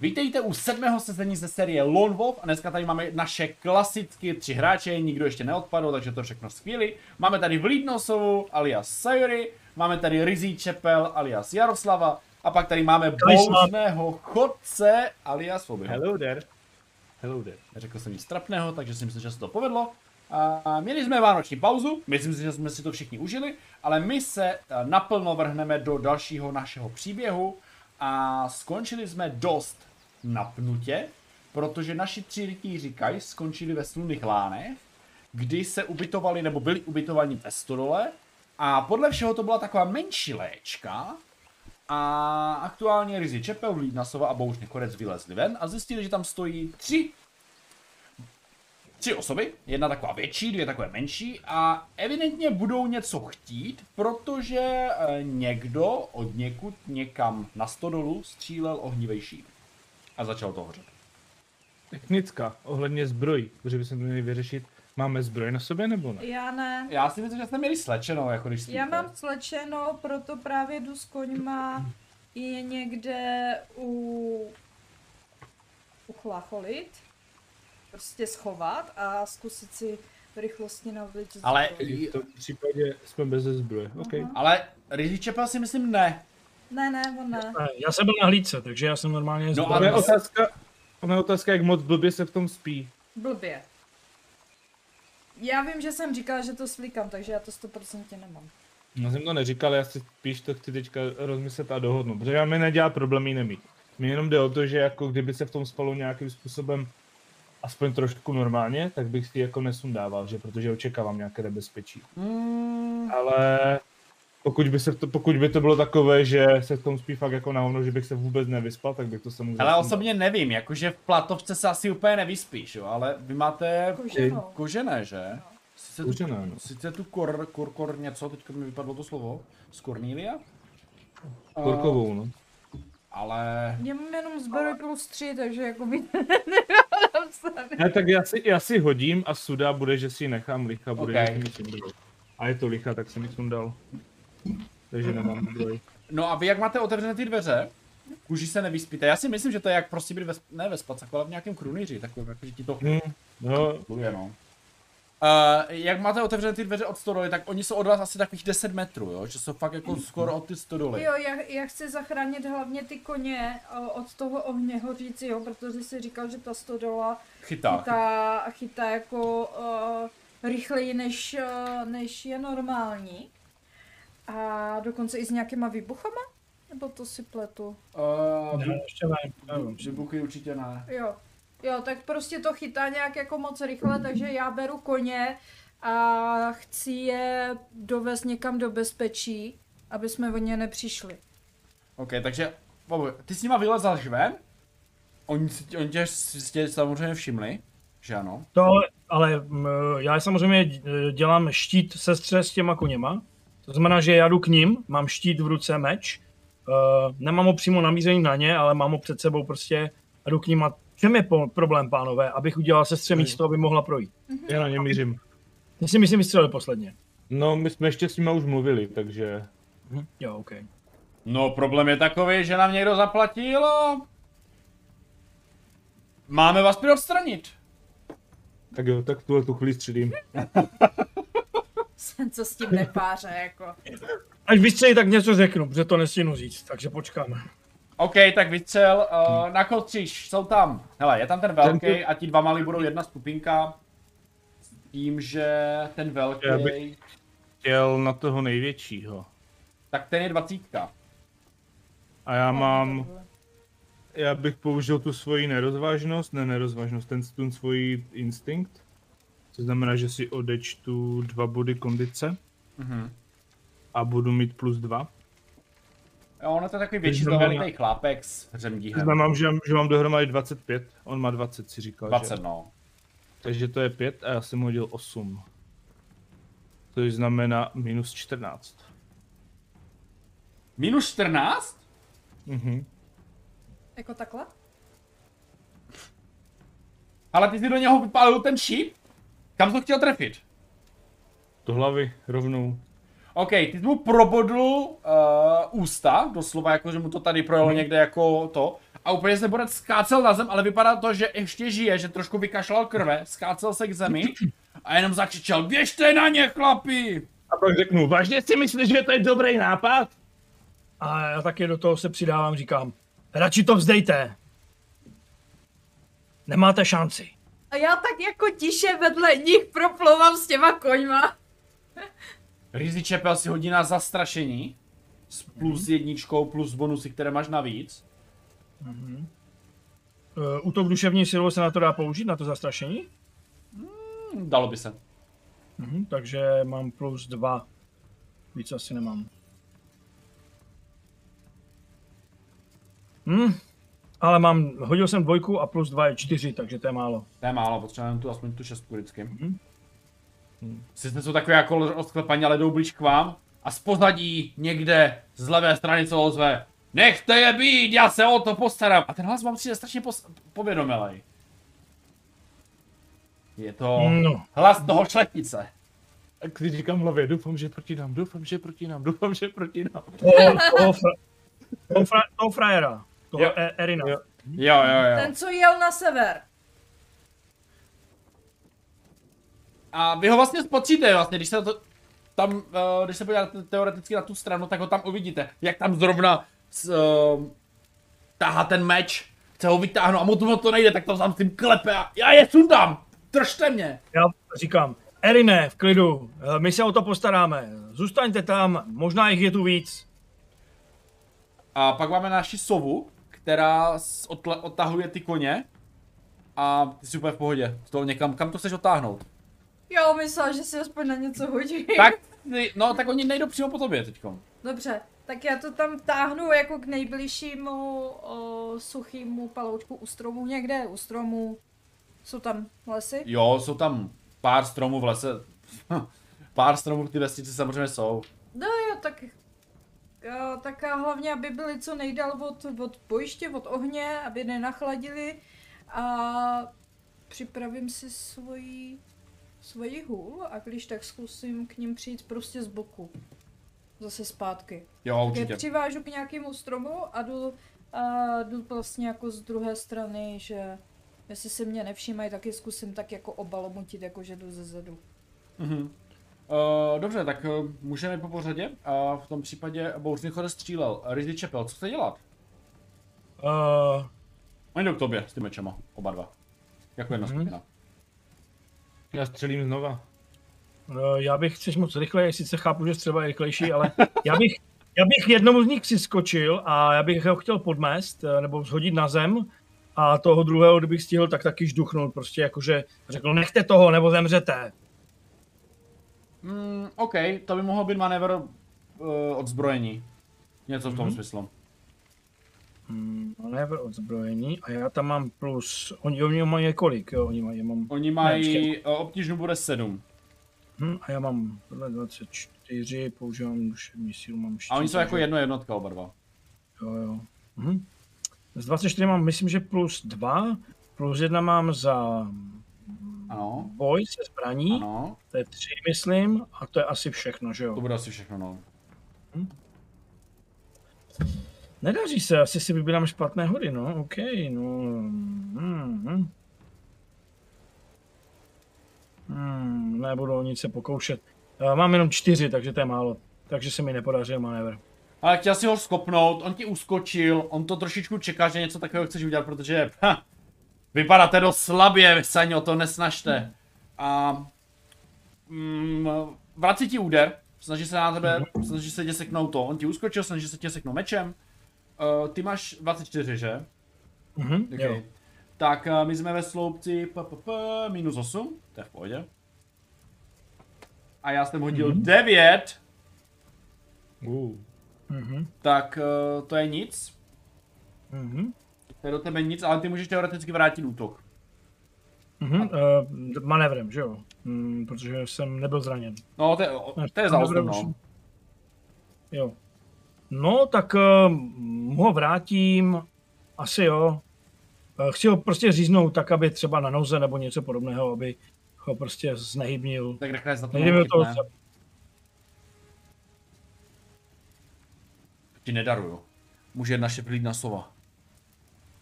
Vítejte u sedmého sezení ze série Lone Wolf a dneska tady máme naše klasicky tři hráče, nikdo ještě neodpadl, takže to všechno skvělý. Máme tady Vlídnosovu alias Sayori, máme tady Rizí Čepel alias Jaroslava a pak tady máme bouřného chodce alias Foby. Hello there. Hello there. Řekl jsem nic trapného, takže si myslím, že se to povedlo. A měli jsme vánoční pauzu, myslím si, že jsme si to všichni užili, ale my se eh, naplno vrhneme do dalšího našeho příběhu a skončili jsme dost napnutě, protože naši tři rytíři Kaj skončili ve slunných lánech, kdy se ubytovali nebo byli ubytovaní ve stodole a podle všeho to byla taková menší léčka. A aktuálně Rizzy Čepel, Lídnasova a Bouřný Korec vylezli ven a zjistili, že tam stojí tři tři osoby, jedna taková větší, dvě takové menší a evidentně budou něco chtít, protože e, někdo od někud někam na stodolu střílel ohnivej šíp. A začal to hořet. Technická, ohledně zbroj, protože bychom to měli vyřešit. Máme zbroj na sobě nebo ne? Já ne. Já si myslím, že jste měli slečeno, jako když spíte. Já mám slečeno, proto právě jdu s koňma je někde u... uchlacholit. Prostě schovat a zkusit si rychlostně navlit. Ale, V tom případě jsme bez zbroje. OK. Aha. ale Rizzy Čepel si myslím ne. Ne, ne, on ne. Já jsem byl na hlídce, takže já jsem normálně No no, a otázka, ona je otázka, jak moc blbě se v tom spí. Blbě. Já vím, že jsem říkala, že to slikám, takže já to 100% nemám. Já jsem to neříkal, já si spíš to chci teďka rozmyslet a dohodnout, protože já mi nedělá problém jí nemít. Mně jenom jde o to, že jako kdyby se v tom spalo nějakým způsobem aspoň trošku normálně, tak bych si jako nesundával, že protože očekávám nějaké nebezpečí. Hmm, Ale pokud by, se to, pokud by to bylo takové, že se v tom spí fakt jako na hovno, že bych se vůbec nevyspal, tak bych to samozřejmě ale sundal. osobně nevím, jakože v platovce se asi úplně nevyspíš, jo, ale vy máte Koženou. kožené, že? Sice tu, Kožené, no. sice tu kor, kor, kor něco, teďka mi vypadlo to slovo, z Cornelia? Korkovou, no. Ale Já mám jenom zbroj plus 3, takže jako by Ne, tak já si, já si hodím a suda bude, že si nechám licha, bude, Ok. že si mi sundal. A je to licha, tak jsem mi sundal. Takže nemám zbroj. No a vy jak máte otevřené ty dveře, kůži se nevyspíte. Já si myslím, že to je jak prostě být ve, ne ve spacaku, ale v nějakém krunýři, takovém, jako, že ti to Hm, no, no. Uh, jak máte otevřené ty dveře od stodoly, tak oni jsou od vás asi takových 10 metrů, jo? Že jsou fakt jako skoro od ty stodoly. Jo, já, já chci zachránit hlavně ty koně o, od toho ohně hořícího, protože si říkal, že ta stodola Chytá. chytá, chytá jako uh, rychleji, než, uh, než je normální. A dokonce i s nějakýma výbuchama? Nebo to si pletu? Uh, ne, ještě ne. nevím. vybuchy určitě ne. Jo. Jo, tak prostě to chytá nějak jako moc rychle, takže já beru koně a chci je dovést někam do bezpečí, aby jsme o ně nepřišli. OK, takže ty s nima vylezal ven? Oni, si- oni tě, tě samozřejmě všimli, že ano? To, ale mm, já samozřejmě d- dělám štít sestře s těma koněma. To znamená, že já jdu k ním, mám štít v ruce, meč. Uh, nemám ho přímo namířený na ně, ale mám ho před sebou prostě a jdu k ním a čem je po- problém, pánové, abych udělal sestře místo, aby mohla projít. já na ně mířím. Ty si myslím vystřelil posledně. No, my jsme ještě s nima už mluvili, takže... Hm? Jo, OK. No problém je takový, že nám někdo zaplatil a... Máme vás prý odstranit. Tak jo, tak v tuhle tu chvíli středím. Jsem co s tím nepáře, jako. Až vystřelí, tak něco řeknu, protože to nestihnu říct, takže počkáme. OK, tak vystřel, uh, na kotříž, jsou tam, hele, je tam ten velký a ti dva malí budou jedna skupinka. S tím, že ten velký, Já bych- Chtěl na toho největšího. tak ten je dvacítka. A já mám... Já bych použil tu svoji nerozvážnost, ne nerozvážnost, ten, ten svůj instinkt. To znamená, že si odečtu dva body kondice Mhm. a budu mít plus dva. Jo, on je to takový větší zlovený chlápek s řemdíhem. znamená, že, že mám dohromady 25, on má 20 si říkal, 20, že? no. Takže to je 5 a já jsem hodil 8. Což znamená minus 14. Minus 14? Mhm. Jako takhle? Ale ty jsi do něho vypálil ten šíp? Kam jsi to chtěl trefit? Do hlavy rovnou. OK, ty jsi mu probodl uh, ústa, doslova jako, že mu to tady projelo někde jako to, a úplně se borec skácel na zem, ale vypadá to, že ještě žije, že trošku vykašlal krve, skácel se k zemi a jenom zakřičel, běžte na ně, chlapi! A pak řeknu, vážně si myslíš, že to je dobrý nápad? A já taky do toho se přidávám, říkám, radši to vzdejte. Nemáte šanci. A já tak jako tiše vedle nich proplouvám s těma koňma. Rizzy Čepel si hodí na zastrašení s plus jedničkou plus bonusy, které máš navíc. Uh, útok duševní silou se na to dá použít, na to zastrašení? Hm, Dalo by se. Mhm, takže mám plus dva. Víc asi nemám. Hm, ale mám, hodil jsem dvojku a plus dva je čtyři, takže to je málo. To je málo, potřebujeme tu aspoň tu šestku vždycky. Mhm. Sice jsou takové jako odklepaní, ale jdou blíž k vám a z pozadí někde z levé strany se ozve Nechte je být, já se o to postarám. A ten hlas vám přijde strašně pos- povědomelej. Je to No. hlas toho šlechtice. A když říkám v hlavě, doufám, že proti nám, doufám, že proti nám, doufám, že proti nám. Toho, toho, fra, toho, fra, toho frajera, toho Jo. e, Erina. Jo. Jo, jo, jo. Ten, co jel na sever. A vy ho vlastně spocíte, vlastně, když se to tam, uh, když se podíváte teoreticky na tu stranu, tak ho tam uvidíte, jak tam zrovna s, uh, táhá ten meč, chce ho vytáhnout a mu to, to nejde, tak to tam s tím klepe a já je sundám, držte mě. Já říkám, Erine, v klidu, eh, my se o to postaráme. Zůstaňte tam, možná jich je tu víc. A pak máme naši sovu, která odtahuje ty koně a ty jsi úplně v pohodě, z toho někam, kam to chceš otáhnout. Jo, myslela, že si aspoň na něco hodí. Tak, no tak oni nejdou přímo po tobě teďko. Dobře, tak já to tam táhnu jako k nejbližšímu o, suchýmu paloučku u stromu někde, u stromu. Jsou tam lesy? Jo, jsou tam pár stromů v lese, pár stromů v ty vesnici samozřejmě jsou. No jo, tak jo, tak a hlavně, aby byli co nejdál od, od bojiště, od ohně, aby nenachladili a připravím si svoji, svoji hůl a když tak zkusím k ním přijít prostě z boku. Zase zpátky. Jo, Tak je určitě. přivážu k nějakému stromu a jdu, a jdu vlastně jako z druhé strany, že jestli se mě nevšímají, tak je zkusím tak jako obalomutit, jako že jdu ze zedu. Mhm. Uh, dobře, tak uh, můžeme po pořadě. A v tom případě Bouřný chode střílel. Rizzy Čepel, co chce dělat? Uh, Oni jdou k tobě s těmi mečema, oba dva. Jako jedna Mhm. skupina. Já střelím znova. uh, já bych, chceš moc rychle, sice chápu, že třeba je rychlejší, ale já bych, já bych jednomu z nich přiskočil a já bych ho chtěl podmést, eh, nebo shodit na zem a toho druhého, kdybych stihl, tak taky žduchnout, prostě jakože řekl, nechte toho, nebo zemřete. Mm, OK, to by mohl být manévr uh, odzbrojení. Něco v tom Mhm. smyslu. Hmm, manévr odzbrojení a já tam mám plus, oni, oni mají kolik, jo, oni mají, mám, Oni mají, uh, obtížnu bude 7. hm, a já mám tohle 24, používám duševní sílu, mám A oni jsou jako jedno jednotka oba dva. Jo, jo. Mhm. Z 24 mám, myslím, že plus 2, plus 1 mám za Ano, boj se zbraní, ano, to je 3, myslím, a to je asi všechno, že to jo. bude asi všechno, no. Nedaří se, asi si vybírám špatné hody, no, OK, no. Hmm, hmm, nebudu o nic se pokoušet. Eh, Mám jenom 4, takže to je málo. Takže se mi nepodařil manévr. Ale chtěl si ho skopnout, on ti uskočil, on to trošičku čeká, že něco takového chceš udělat, protože ha, vypadáte dost slabě, se ani o to nesnažte. A mm, vrací ti úder, snaží se na tebe, snaží se tě seknout to, on ti uskočil, snaží se tě seknout mečem. Uh, ty máš 24, že? Mhm, jo. Okay. Tak uh, my jsme ve sloupci p, p, p, minus 8, to je v pohodě. A já jsem hodil Mhm. 9, Uh. Mhm, tak uh, to je nic. mhm. To je do tebe nic, ale ty můžeš teoreticky vrátit útok. Mhm, uh, manévrem, že jo? Mm, protože jsem nebyl zraněn. No, to je, to je za no. Jo. No, tak uh, ho vrátím, asi jo. Uh, chci ho prostě říznout tak, aby třeba na noze nebo něco podobného, aby ho prostě znehybnil. Tak rychle za to Nejde chytne. Ti nedaruju. Může jedna šeplídna sova.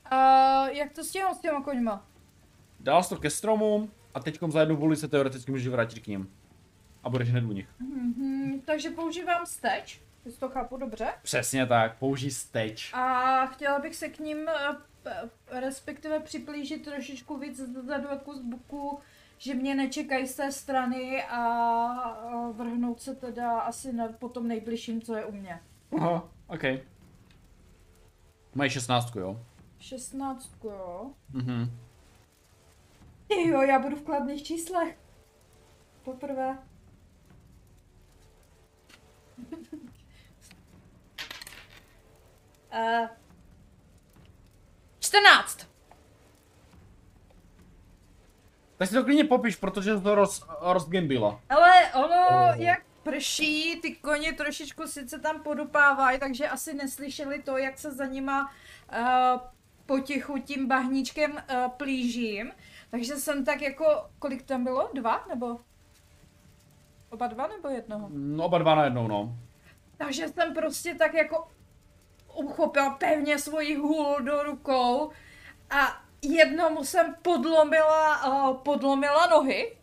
A jak to stěhnout s těma koňma? Dal jsi to ke stromům a teď za jednu vůli se teoreticky můžeš vrátit k ním. A budeš hned u nich. Mhm, takže používám steč, jestli to chápu dobře. Přesně tak, použij steč. A chtěla bych se k ním eh, p- respektive připlížit trošičku víc zezadu jako z boku, že mě nečekají z té strany a vrhnout se teda asi na, po tom nejbližším, co je u mě. Aha, OK. Mají šestnáctku, jo? 16, jo. Mhm. Jo, já budu v kladných číslech. Poprvé. Uh, 14. Tak si to klidně popiš, protože to roz, rozgambila. Ale ono, Oh. jak prší, ty koně trošičku sice tam podupávají, takže asi neslyšeli to, jak se za nima uh, potichu tím bahníčkem uh, plížím. Takže jsem tak jako, kolik tam bylo? Dva? Nebo? Oba dva nebo jednoho? No oba dva na jednou, no. Takže jsem prostě tak jako uchopila pevně svoji hůl do rukou a jednomu jsem podlomila, uh, podlomila nohy.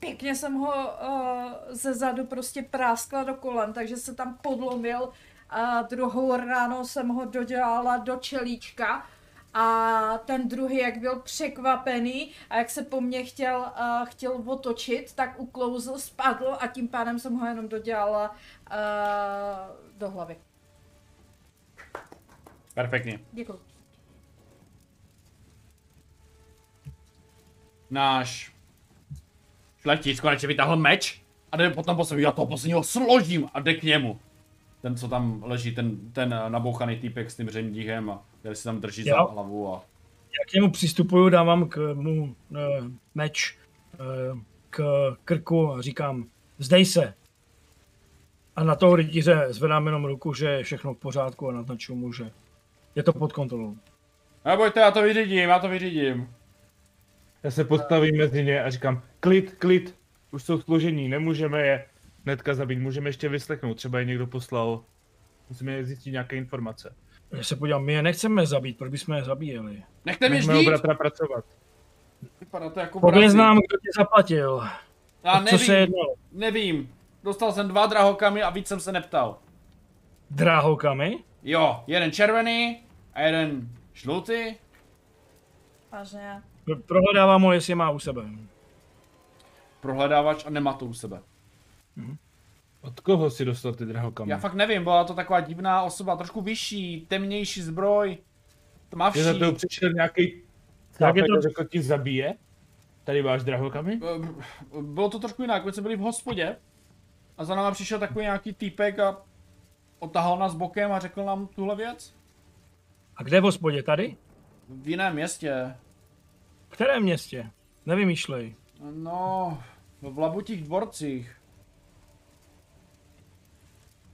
Pěkně jsem ho uh, ze zadu prostě práskla do kolen, takže se tam podlomil. A druhou ráno jsem ho dodělala do čelíčka. A ten druhý, jak byl překvapený a jak se po mně chtěl, uh, chtěl otočit, tak uklouzl, spadl a tím pádem jsem ho jenom dodělala uh, do hlavy. Perfektně. Děkuji. Náš šlechtic konečně vytáhl meč a jde potom po sobě, já toho posledního složím a jde k němu. Ten, co tam leží, ten, ten nabouchaný týpek s tím řemdíchem a který si tam drží Jo. za hlavu a... Já k němu přistupuju, dávám k mu uh, meč uh, k krku a říkám, zdej se. A na toho rytíře zvedám jenom ruku, že je všechno v pořádku a naznačuju mu, že je to pod kontrolou. Nebojte, já to vyřídím, já to vyřídím. Já se postavím mezi ně a říkám, klid, klid, už jsou složení, nemůžeme je hnedka zabít, můžeme ještě vyslechnout, třeba je někdo poslal. Musíme zjistit nějaké informace. Já se podívám, my je nechceme zabít, proč bychom je zabíjeli? Nechte mě u žít! bratra pracovat. Vypadá to jako Pověz vrazi. nám, kdo tě zaplatil. Já A co se nevím, jednalo? nevím. Dostal jsem dva drahokamy a víc jsem se neptal. Dráhokami? Jo, jeden červený a jeden žlutý. Vážně. Prohledávám ho, jestli je má u sebe. Prohledávač a nemá to u sebe. Od koho si dostal ty drahokamy? Já fakt nevím, byla to taková divná osoba, trošku vyšší, temnější zbroj, tmavší. Že za to přišel nějaký Tak je to- řekl ti zabije? Tady máš drahokamy? Eh, Bylo to trošku jinak, my jsme byli v hospodě a za náma přišel takový nějaký týpek a otahal nás bokem a řekl nám tuhle věc. A kde v hospodě? Tady? V jiném městě. V kterém městě? Nevymýšlej. No, v Labutích dvorcích.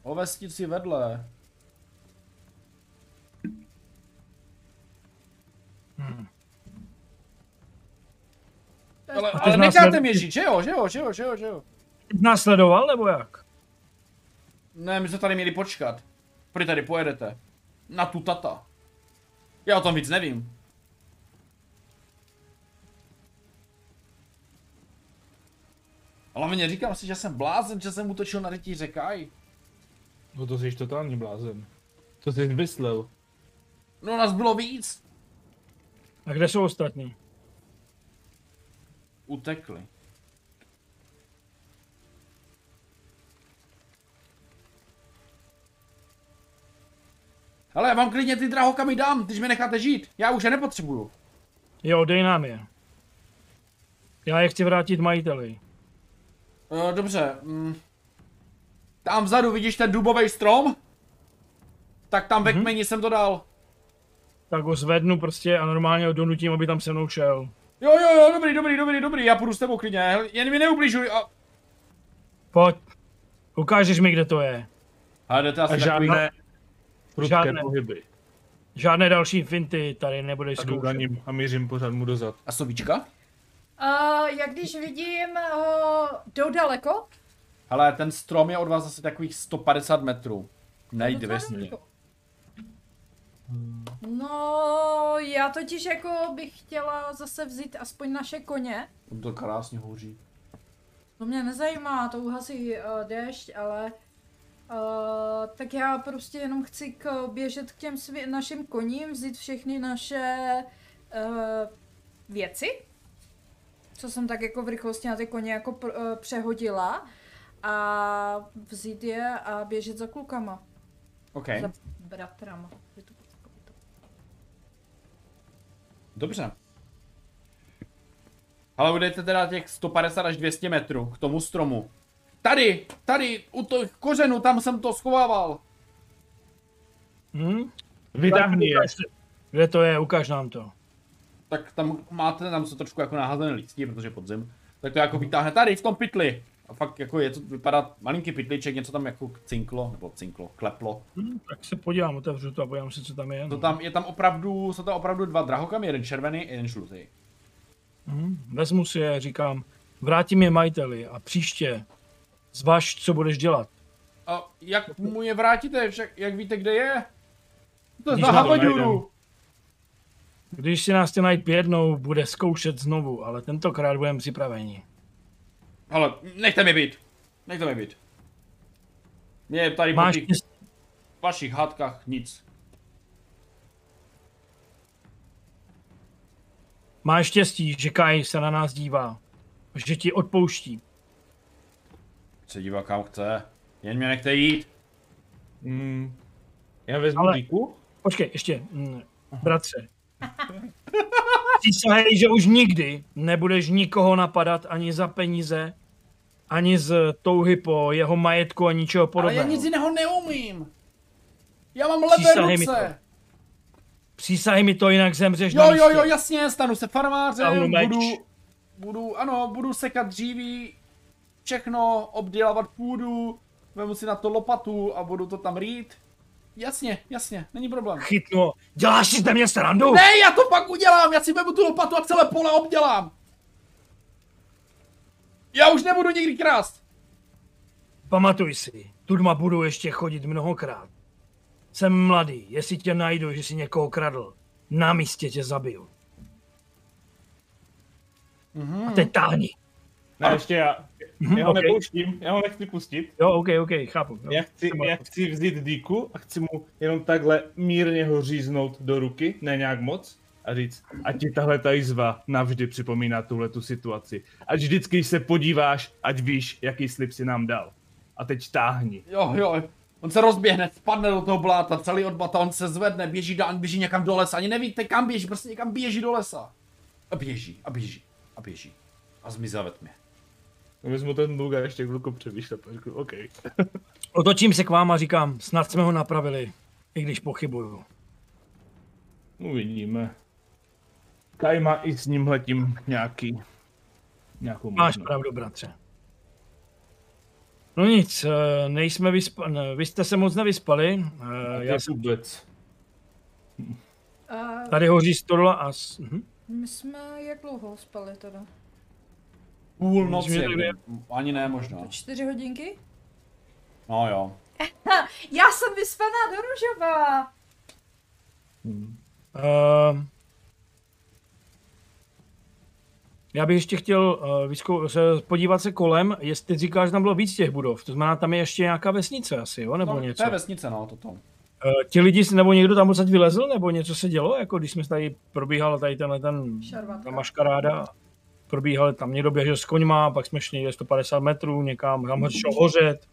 O vesnici vedle. Ale, A ale nás necháte ne- mě žít, že jo, že jo, že jo, že jo, že jo. Následoval nebo jak? Ne, my jsme tady měli počkat. Prý tady pojedete. Na tu tata. Já o tom víc nevím. Ale mě říkám si, že jsem blázen, že jsem útočil na rytíře Kai. No to jsi totální blázen. Co jsi vymyslel? No nás bylo víc. A kde jsou ostatní? Utekli. Ale já vám klidně ty drahokamy dám, když mi necháte žít. Já už je nepotřebuju. Jo, dej nám je. Já je chci vrátit majiteli. Uh, dobře. Mm. Tam vzadu vidíš ten dubový strom? Tak tam ve Mhm. kmeni jsem to dal. Tak ho zvednu prostě a normálně ho donutím, aby tam se mnou šel. Jo, jo, jo, dobrý, dobrý, dobrý, dobrý, já půjdu s tebou klidně, jen mi neubližuj a... Pojď. Ukážeš mi, kde to je. A jdete A asi takový... žádné prudké Žádné. pohyby. Žádné další finty tady nebudeš Tak jdu za zkoušet. ním a mířím pořád mu dozad. A sovíčka? Uh, jak když vidím, uh, jdou daleko? Hele, ten strom je od vás asi takových 150 metrů. Nejde vesně. No, já totiž jako bych chtěla zase vzít aspoň naše koně. On to krásně hoří. To mě nezajímá, to uhasí uh, déšť, ale uh, tak já prostě jenom chci k, běžet k těm svě- našim koním, vzít všechny naše uh, věci, co jsem tak jako v rychlosti na ty koně jako pr- uh, přehodila a vzít je a běžet za klukama, OK. za bratrama. To. Dobře. Ale budete teda těch 150 až 200 metrů k tomu stromu. Tady, tady, u těch kořenů, tam jsem to schovával. Hm? Vytáhni je. Kde to je? Ukaž nám to. Tak tam máte, tam jsou trošku jako naházené listí, protože je podzim. Tak to jako vytáhne tady, v tom pytli. A fakt jako je to, vypadá malinký pytliček, něco tam jako cinklo, nebo cinklo, kleplo. Hm? Tak se podívám, otevřu to a podívám se, co tam je. To No. tam, je tam opravdu, jsou tam opravdu dva drahokamy, jeden červený, jeden žlutý. Hm? Vezmu si je, říkám, vrátím je majiteli a příště zvaž, co budeš dělat. A jak mu je vrátíte, však, jak víte, kde je? To je Havaduru. Když si nás najít jednou, bude zkoušet znovu, ale tentokrát budeme připraveni. Ale nechte mi být. Nechte mi být. Mě tady po Máš těch štěstí. vašich hádkách nic. Máš štěstí, že Kai se na nás dívá. Že ti odpouští. Se dívá kam chce. Jen mě nechte jít. Mm. Já vezmu Ale- díku. Počkej, ještě, mm, bratře. Přísahej, že už nikdy nebudeš nikoho napadat ani za peníze, ani z touhy po jeho majetku a ničeho Ale já podobného. nic jiného neumím. Já mám levé Přísahej mi ruce. Přísahej mi to, jinak zemřeš na Jo, místě. jo, jo, jasně, stanu se farmářem, budu, budu, ano, budu sekat dříví, všechno, obdělávat půdu, vemu si na to lopatu a budu to tam rýt. Jasně, jasně, není problém. Chytnu ho. Děláš si ze mě srandu? Ne, já to pak udělám, já si vemu tu lopatu a celé pole obdělám. Já už nebudu nikdy krást. Pamatuj si, tudma budu ještě chodit mnohokrát. Jsem mladý, jestli tě najdu, že si někoho kradl, na místě tě zabiju. Mhm. A teď táhni. Ne, ještě já. Mhm, Já ho ok. nepouštím, já ho nechci pustit. Jo, ok, ok, chápu. Jo. Já chci, já chci vzít díku a chci mu jenom takhle mírně ho říznout do ruky, ne nějak moc, a říct, ať ti tahle ta jizva navždy připomíná tuhle tu situaci. Ať vždycky, když se podíváš, ať víš, jaký slib si nám dal. A teď táhni. Jo, jo, on se rozběhne, spadne do toho bláta, celý odbata, on se zvedne, běží dál, běží někam do lesa, ani nevíte kam běží, prostě někam běží do lesa. A běží, a běží, a běží. A zmizel ve tmě. Vezmu ten bulgar ještě chvilku přemýšlet a řeknu, OK. Otočím se k vám a říkám, snad jsme ho napravili, i když pochybuju. Uvidíme. Kaj má i s nímhletím nějaký, nějakou Máš možnost. pravdu, bratře. No nic, eh, nejsme vyspa... ne, vy jste se moc nevyspali. eh, Já jsem... vůbec. A Tady hoří stodola a... mhm. my jsme jak dlouho spali teda? Půl noci, Myslím, že tak jako, ani ne možná. Čtyři hodinky? No jo. Já jsem vyspaná do Ružova! Uh, já bych ještě chtěl uh, vyzkou- se, podívat se kolem, jestli ty říkáš, že tam bylo víc těch budov, to znamená, tam je ještě nějaká vesnice asi, jo, nebo no, něco. To je vesnice, no, toto. Uh, ti lidi, nebo někdo tam odsaď vylezl, nebo něco se dělo, jako když jsme tady probíhal tady tenhle ten ta maškaráda, probíhal tam někdo běžel s koňma, pak jsme šli někde 150 metrů někam, tam šel hořet.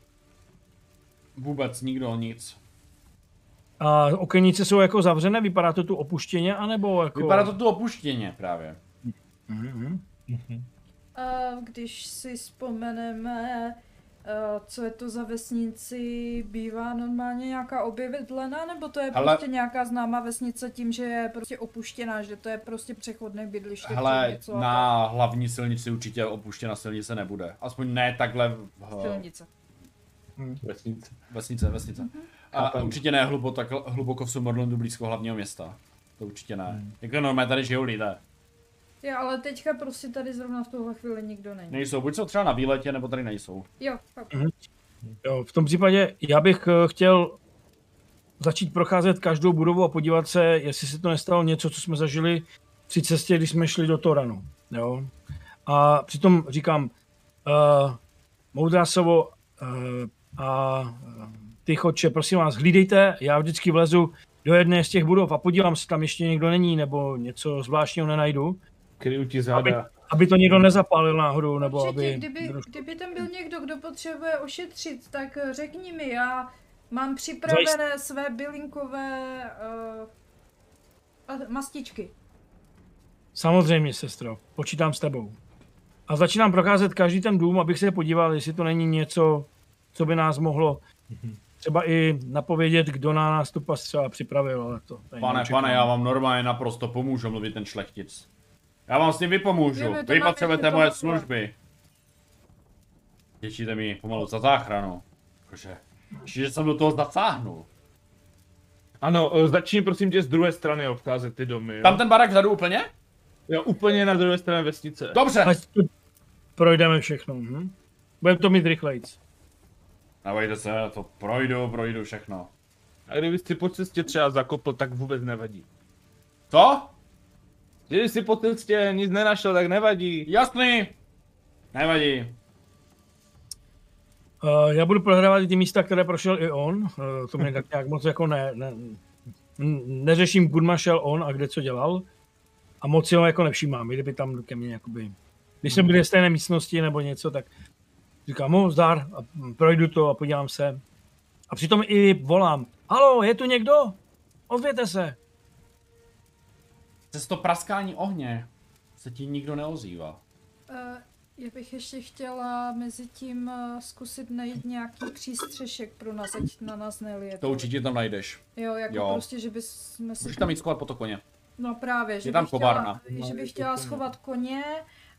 Vůbec nikdo, nic. A okenice jsou jako zavřené, vypadá to tu opuštěně, anebo jako... Vypadá to tu opuštěně právě. Mhm. A když si vzpomeneme, co je to za vesnici, bývá normálně nějaká objevedlená, nebo to je Hele. prostě nějaká známá vesnice tím, že je prostě opuštěná, že to je prostě přechodné bydliště? Hele, něco a na hlavní silnici určitě opuštěna silnice nebude. Aspoň ne takhle v, tak. Silnice. Vesnice. vesnice, vesnice. A Chápem. určitě ne hluboko, tak, hluboko v Summerlandu blízko hlavního města. To určitě ne. Jako normálně tady žijou lidé. Jo, ale teďka prostě tady zrovna v tuhle chvíli nikdo není. Nejsou, buď jsou třeba na výletě, nebo tady nejsou. Jo, fakt. Jo, v tom případě já bych eh, chtěl začít procházet každou budovu a podívat se, jestli se to nestalo něco, co jsme zažili při cestě, když jsme šli do Toranu. Jo? A přitom říkám, uh, moudrá slovo uh, a uh, ty chodče, prosím vás, hlídejte, já vždycky vlezu do jedné z těch budov a podívám se, tam ještě někdo není, nebo něco zvláštního nenajdu, Kryju ti aby, záda. aby to někdo nezapálil náhodou, nebo Určitě, aby... kdyby, kdyby tam byl někdo, kdo potřebuje ošetřit, tak eh, řekni mi, já mám připravené své bylinkové uh, mastičky. Samozřejmě, sestro, počítám s tebou. A začínám procházet každý ten dům, abych se podíval, jestli to není něco, co by nás mohlo třeba i napovědět, kdo na nás tu pas třeba připravil, ale to Pane, pane, já vám normálně naprosto pomůžu mluvit ten šlechtic. Já vám s tím vypomůžu. Vy máme potřebujete moje služby. Děčíte mi pomalu za záchranu. Jakože, že jsem do toho zasáhnul. Ano, eh, začni prosím tě z druhé strany obcházet ty domy. Jo? Tam ten barak vzadu úplně? jo, úplně na druhé straně vesnice. Dobře. Ať to projdeme všechno. Hm? Budeme to mít rychlejc. Nebojte se, to projdu, projdu všechno. A kdyby si po cestě třeba zakopl, tak vůbec nevadí. Co? Kdyby si po cestě nic nenašel, tak nevadí. Jasný. Nevadí. Uh, já budu prohrávat i ty místa, které prošel i on. Uh, to mě tak nějak moc jako ne, ne, neřeším, kud šel on a kde co dělal. A moc si ho jako nevšímám, kdyby tam ke mně jakoby... Když jsme byli v stejné místnosti nebo něco, tak říkám, mu zdar, a projdu to a podívám se. A přitom i volám, halo, je tu někdo? Ozvěte se. Přes to praskání ohně se ti nikdo neozývá. Uh, já bych ještě chtěla mezi tím uh, zkusit najít nějaký přístřešek pro nás, ať na nás nelije. To určitě tam najdeš. Jo, jako Jo. prostě, že bychom si... Můžeš tam jít schovat po to koně. No právě, že Je tam bych chtěla, že No, bych chtěla schovat koně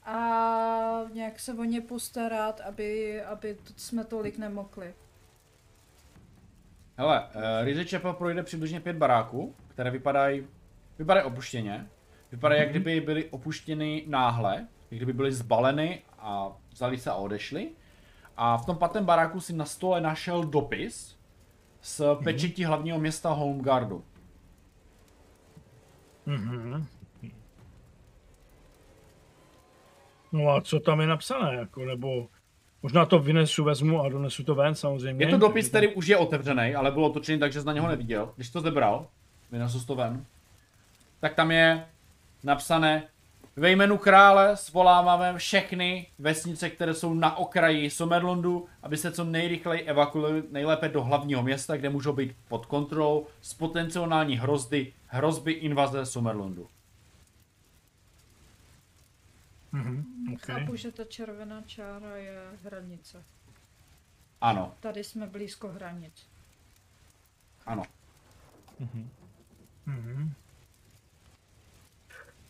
a nějak se o ně postarat, aby, aby jsme tolik nemokli. Hele, uh, Rizzy Chapel projde přibližně pět baráků, které vypadají, vypadají opuštěně. Vypadají, jak kdyby byly opuštěny náhle, jak kdyby byly zbaleny a vzali se a odešli. A v tom pátém baráku si na stole našel dopis s pečetí hlavního města Homeguardu. Mhm. No a co tam je napsané, jako, nebo možná to vynesu, vezmu a donesu to ven samozřejmě. Je to dopis, který už je otevřený, ale byl otočený tak, že jsi na něho neviděl. Když to zebral, vynesl jsi to ven, tak tam je napsané ve jménu krále svoláváme všechny vesnice, které jsou na okraji Somerlandu, aby se co nejrychleji evakuovali nejlépe do hlavního města, kde můžou být pod kontrolou z potenciální hrozby, hrozby invaze Somerlandu. Mhm, okay. Chápu, že ta červená čára je hranice. Ano, Tady jsme blízko hranic. ano. Mhm.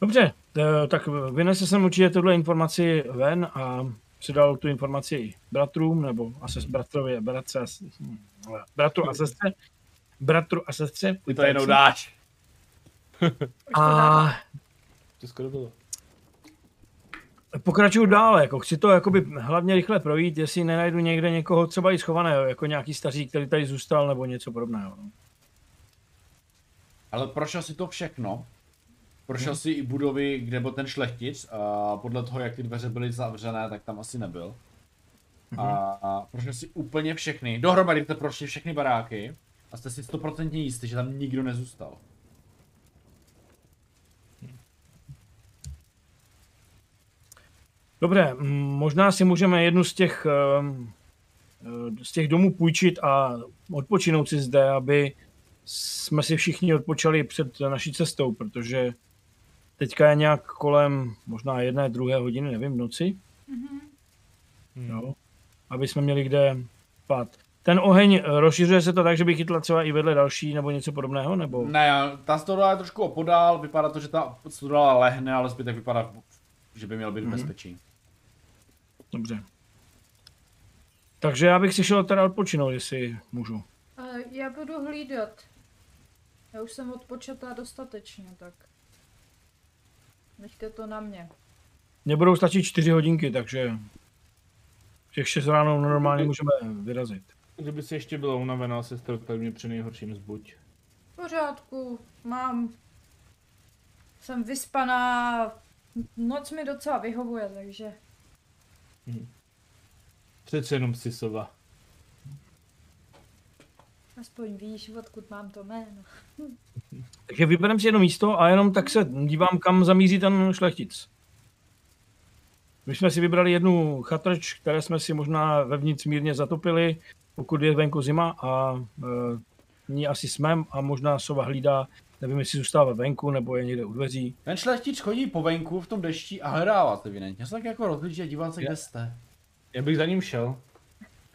Dobře, eh, tak vynese jsem určitě tuhle informaci ven a předal tu informaci bratrům, nebo ases, bratrově, bratře, bratru a sestře. Bratru a sestře. Ty to jenom dáš. A To skoro bylo. pokračuju dál, jako chci to jakoby hlavně rychle projít, jestli nenajdu někde někoho třeba i schovaného, jako nějaký staří, který tady zůstal, nebo něco podobného. No. Ale prošel si to všechno. Prošel si i budovy, kde byl ten šlechtic. A podle toho, jak ty dveře byly zavřené, tak tam asi nebyl. A, a prošel si úplně všechny. Dohromady jste prošli všechny baráky. A jste si stoprocentně jistý, že tam nikdo nezůstal. Dobře, mm, možná si můžeme jednu z těch, ehm, eh, z těch domů půjčit a odpočinout si zde, aby jsme si všichni odpočali před naší cestou, protože teďka je nějak kolem možná jedné, druhé hodiny, nevím, v noci, jo, aby jsme měli kde spát. Ten oheň, eh, rozšiřuje se to tak, že by chytla třeba i vedle další nebo něco podobného, nebo? Ne, ta stodola je trošku opodál. Vypadá to, že ta stodola lehne, ale zbytek vypadá, že by měl být v bezpečí. Dobře. Takže já bych si šel teda odpočinout, jestli můžu. Uh, já budu hlídat. Já už jsem odpočatá dostatečně, tak... Nechte to na mě. Mně budou stačit čtyři hodinky, takže těch šest ráno normálně můžeme vyrazit. kdyby si ještě byla unavená, sestro, tak mě při nejhorším zbuď. V pořádku, mám... Jsem vyspaná, noc mi docela vyhovuje, takže... Přece jenom si sova. Aspoň víš, odkud mám to jméno. Takže vybereme si jedno místo a jenom tak se dívám, kam zamíří ten šlechtic. My jsme si vybrali jednu chatrč, které jsme si možná vevnitř mírně zatopili, pokud je venku zima a e, ní asi jsme a možná sova hlídá, nevím, jestli zůstává venku nebo je někde u dveří. Ten šlechtič chodí po venku v tom dešti a hledá vás evidentně. Se tak jako rozhlíží a dívá se, kde jste. Já bych za ním šel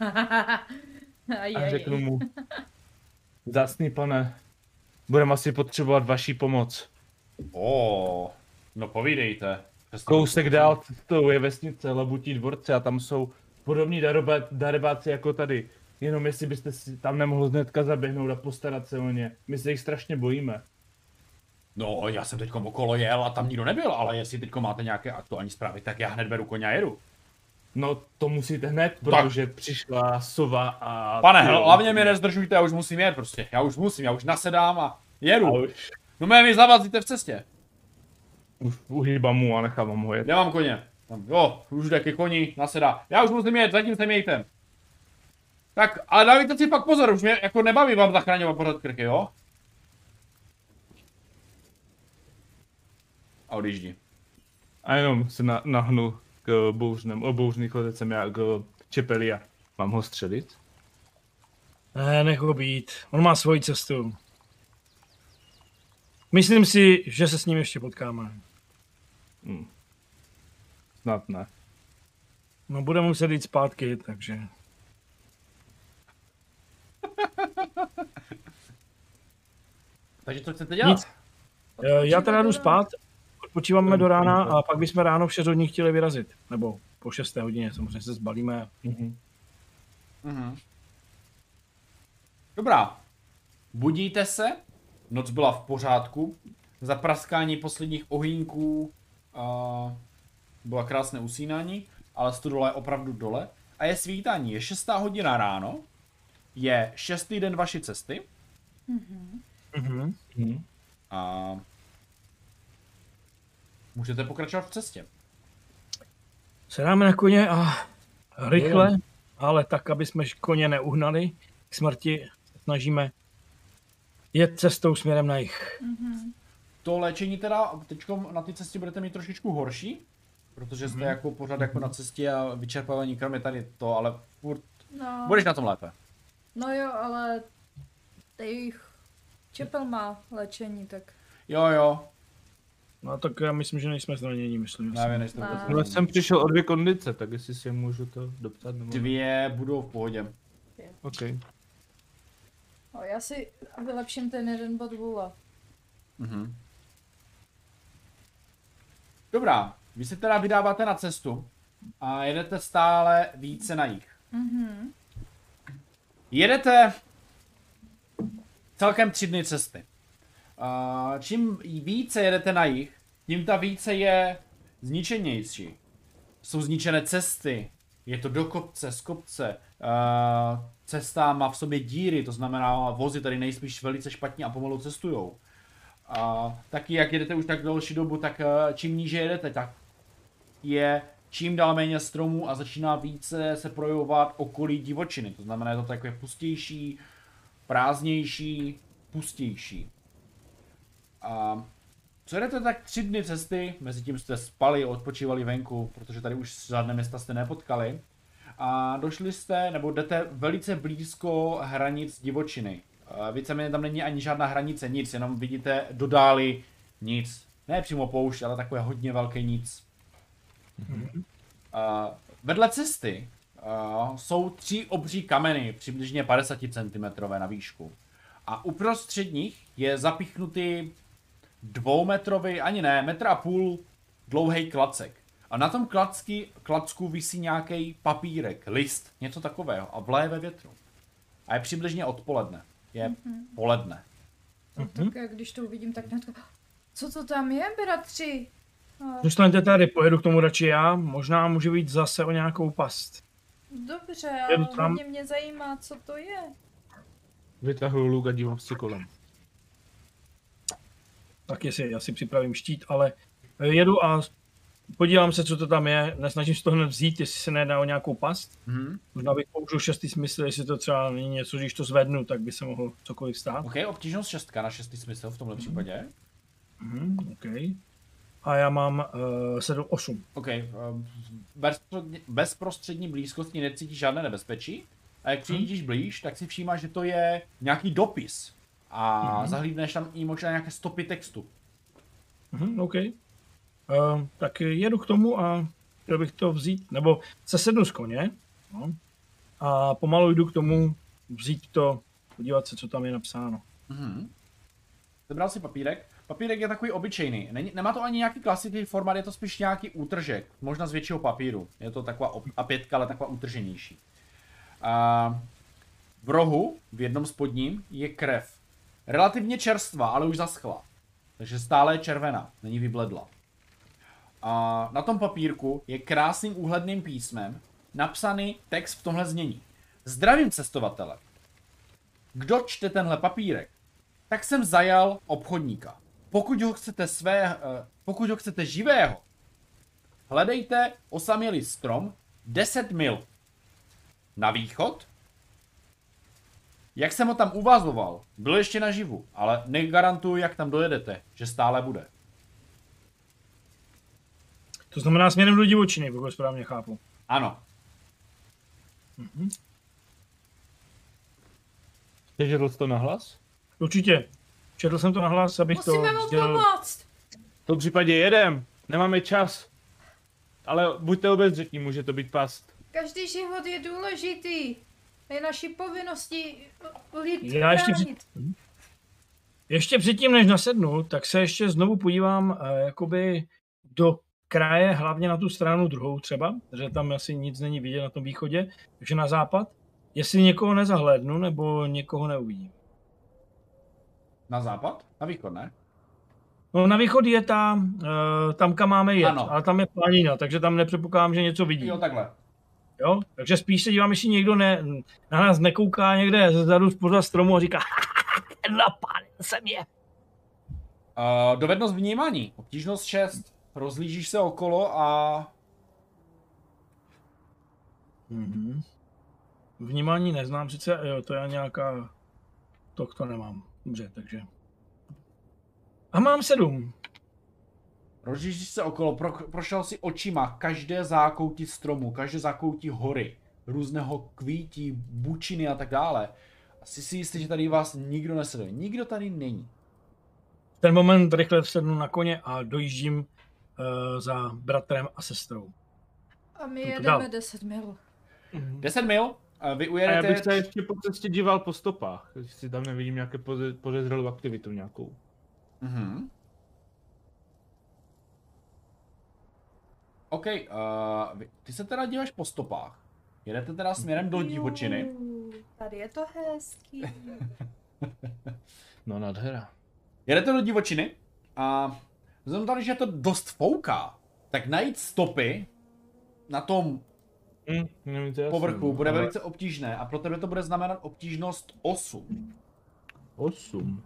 a řeknu mu, Zásný pane, budeme asi potřebovat vaší pomoc. O, no povídejte. Kousek dál cestou je vesnice Labutí dvorce a tam jsou podobní daroba- darebáci jako tady. Jenom jestli byste si tam nemohl hnedka zaběhnout a postarat se o ně. My se jich strašně bojíme. No, já jsem teď okolo jel a tam nikdo nebyl, ale jestli teď máte nějaké aktuální zprávy, tak já hned beru koně a jedu. No to musíte hned, protože přišla sova a... Pane, Jo, hlavně mě nezdržujte, já už musím jet prostě. Já už musím, já už nasedám a A jedu. už, No mé mi zavazíte v cestě. už uhýbám mu a nechávám ho jet. Nemám koně. Tam, jo, už jde ke koni, nasedá. Já už musím jet, zatím se mějte. Tak, ale dávajte si pak pozor, už mě jako nebaví vám zachraňovat pořád krky, jo? A odjíždí. A jenom se na, nahnu k bouřnem, o bouřných letecem já k čepeli a mám ho střelit. Ne, nech ho být. On má svoji cestu. Myslím si, že se s ním ještě potkáme. Snad ne. No budeme muset jít zpátky, takže... Takže co chcete dělat? Nic. Eh, Já teda jdu spát, odpočíváme do rána a pak bychom ráno v 6 hodin chtěli vyrazit. Nebo po 6 hodině, samozřejmě se zbalíme. Mhm. Mhm. Dobrá. Budíte se, noc byla v pořádku, za praskání posledních ohýnků a byla krásné usínání, ale studole je opravdu dole. A je svítání, je 6 hodina ráno, je šestý den vaší cesty Mhm. Mhm. a můžete pokračovat v cestě. Sedáme na koně a rychle, ale tak, aby jsme koně neuhnali k smrti, se snažíme jet cestou směrem na jich. To léčení teda teď na té cestě budete mít trošičku horší, protože jste jako pořád jako na cestě a vyčerpávání je tady to, ale furt No, budeš na tom lépe. no jo, ale jejich čepel má léčení, tak Jo, jo, No tak já myslím, že nejsme zranění, myslím. nevím, než to Ne. vůbec Ale jsem přišel o dvě kondice, tak jestli si můžu to dopsat. Nebo... Dvě budou v pohodě. OK. no, já si vylepším ten jeden bod vůle. Mhm. Dobrá, vy se teda vydáváte na cestu a jedete stále více na jich. Mhm. Jedete celkem tři dny cesty. A čím více jedete na jich, tím ta více je zničenější. Jsou zničené cesty, je to do kopce, z kopce, a cesta má v sobě díry, to znamená vozy tady nejspíš velice špatně a pomalu cestujou. A taky jak jedete už tak delší dobu, tak eh, čím níže jedete, tak je čím dál méně stromů a začíná více se projevovat okolí divočiny. To znamená, je to takové pustější, prázdnější, pustější. A co jdete tak tři dny cesty, mezi tím jste spali, odpočívali venku, protože tady už žádné města jste nepotkali. A došli jste, nebo jdete velice blízko hranic divočiny. Víceméně tam není ani žádná hranice, nic, jenom vidíte do dály nic. Ne přímo poušť, ale takové hodně velké nic. A vedle cesty a, jsou tři obří kameny, přibližně 50 cm na výšku. A uprostřed nich je zapichnutý dvoumetrový, ani ne, metr a půl dlouhý klacek. A na tom klacky, klacku visí nějaký papírek, list, něco takového a vleje ve větru. A je přibližně odpoledne. Je poledne. No, tak já když to uvidím, tak hned co to tam je, bratři? A, Zůstaňte tady, pojedu k tomu radši já, možná může být zase o nějakou past. Dobře, Jedu ale tam. hlavně mě zajímá, co to je. Vytahuju luk a dívám se kolem. Tak jestli já si připravím štít, ale eh, jedu a podívám se, co to tam je. Nesnažím se to hned vzít, jestli se nedá o nějakou past. Mhm. Možná bych použil šestý smysl, jestli to třeba není něco, když to zvednu, tak by se mohlo cokoliv stát. OK, obtížnost šestka na šestý smysl v tomhle případě. Mhm, OK. A já mám uh, 7, 8. OK, um, bezprostřední, blízkosti necítíš žádné nebezpečí. A jak přijdeš blíž, tak si všímáš, že to je nějaký dopis. A Mhm. zahlídneš tam i možná nějaké stopy textu. Mhm, OK. Uh, tak jedu k tomu a chtěl bych to vzít, nebo se sednu z koně no, a pomalu jdu k tomu vzít to, podívat se, co tam je napsáno. Mhm. Zebral si papírek. Papírek je takový obyčejný. Není, nemá to ani nějaký klasický formát, je to spíš nějaký útržek. Možná z většího papíru. Je to taková a pětka, ale taková utrženější. A v rohu, v jednom spodním, je krev. Relativně čerstvá, ale už zaschla. Takže stále je červená, není vybledla. A na tom papírku je krásným úhledným písmem napsaný text v tomhle znění. Zdravím cestovatele. Kdo čte tenhle papírek, tak jsem zajal obchodníka. Pokud ho chcete své, eh, pokud ho chcete živého, hledejte osamělý strom 10 mil na východ. Jak jsem ho tam uvazoval, byl ještě naživu, ale negarantuju, jak tam dojedete, že stále bude. To znamená směrem do divočiny, pokud správně chápu. Ano, Přečetl jsi to nahlas? Určitě. Četl jsem to nahlas, abych Musíme to mu sdělil. pomoct. V tom případě jedem, nemáme čas. Ale buďte obezřetní, může to být past. Každý život je důležitý. Je naší povinností lid Já ještě chránit. Ještě předtím, než nasednu, tak se ještě znovu podívám eh, jakoby do kraje, hlavně na tu stranu druhou třeba, že tam asi nic není vidět na tom východě, takže na západ, jestli někoho nezahlédnu nebo někoho neuvidím. na západ, na východ, ne? No na východ je ta, eh, tam, kam máme jet, Ano. ale tam je planina, takže tam nepředpokládám, že něco vidím. Jo, takhle. Jo? Takže spíš se dívám, jestli někdo ne, na nás nekouká někde zezadu spoza stromu a říká, pán jsem je. Uh, dovednost vnímání, obtížnost 6. Rozlížíš se okolo a Mm-hmm. Vnímání neznám sice, jo, to je nějaká, to, to nemám. Dobře, takže. A mám sedm. Rozlížíš se okolo, pro, prošel si očima každé zákoutí stromu, každé zákoutí hory, různého kvítí, bučiny a tak dále. Asi si jistý, že tady vás nikdo nesleduje. Nikdo tady není. V ten moment rychle sednu na koně a dojíždím uh, za bratrem a sestrou. A my jedeme dál. 10 mil. 10 mil, a vy A já bych ujedete... se ještě po cestě díval po stopách, jestli tam nevidím nějaké podezřelou aktivitu nějakou. Mhm. OK, uh, ty se teda díváš po stopách. Jedete teda směrem do divočiny. Tady je to hezký. No nádhera. Jedete do divočiny a vzhledem tady, že je to dost fouká, tak najít stopy na tom Hm, jasné, povrchu no, bude ale velice obtížné a pro tebe to bude znamenat obtížnost 8. Osm.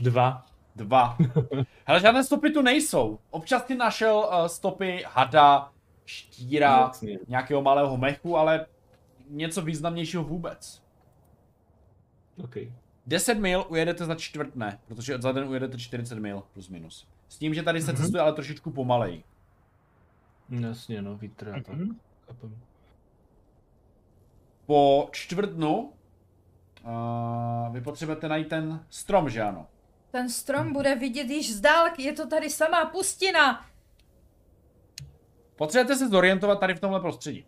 Dva. Dva. Hele, žádné stopy tu nejsou. Občas ty našel uh, stopy hada, štíra, Jasně. nějakého malého mechu, ale něco významnějšího vůbec. OK. 10 mil ujedete za čtvrtne, protože za den ujedete 40 mil plus minus. S tím, že tady se Mhm. cestuje ale trošičku pomalej. Jasně, no, vítr a tak. Mhm. Chápem. Po čtvrtnu uh, vy potřebujete najít ten strom, že ano? Ten strom bude vidět již z dálky, je to tady samá pustina. Potřebujete se zorientovat tady v tomhle prostředí.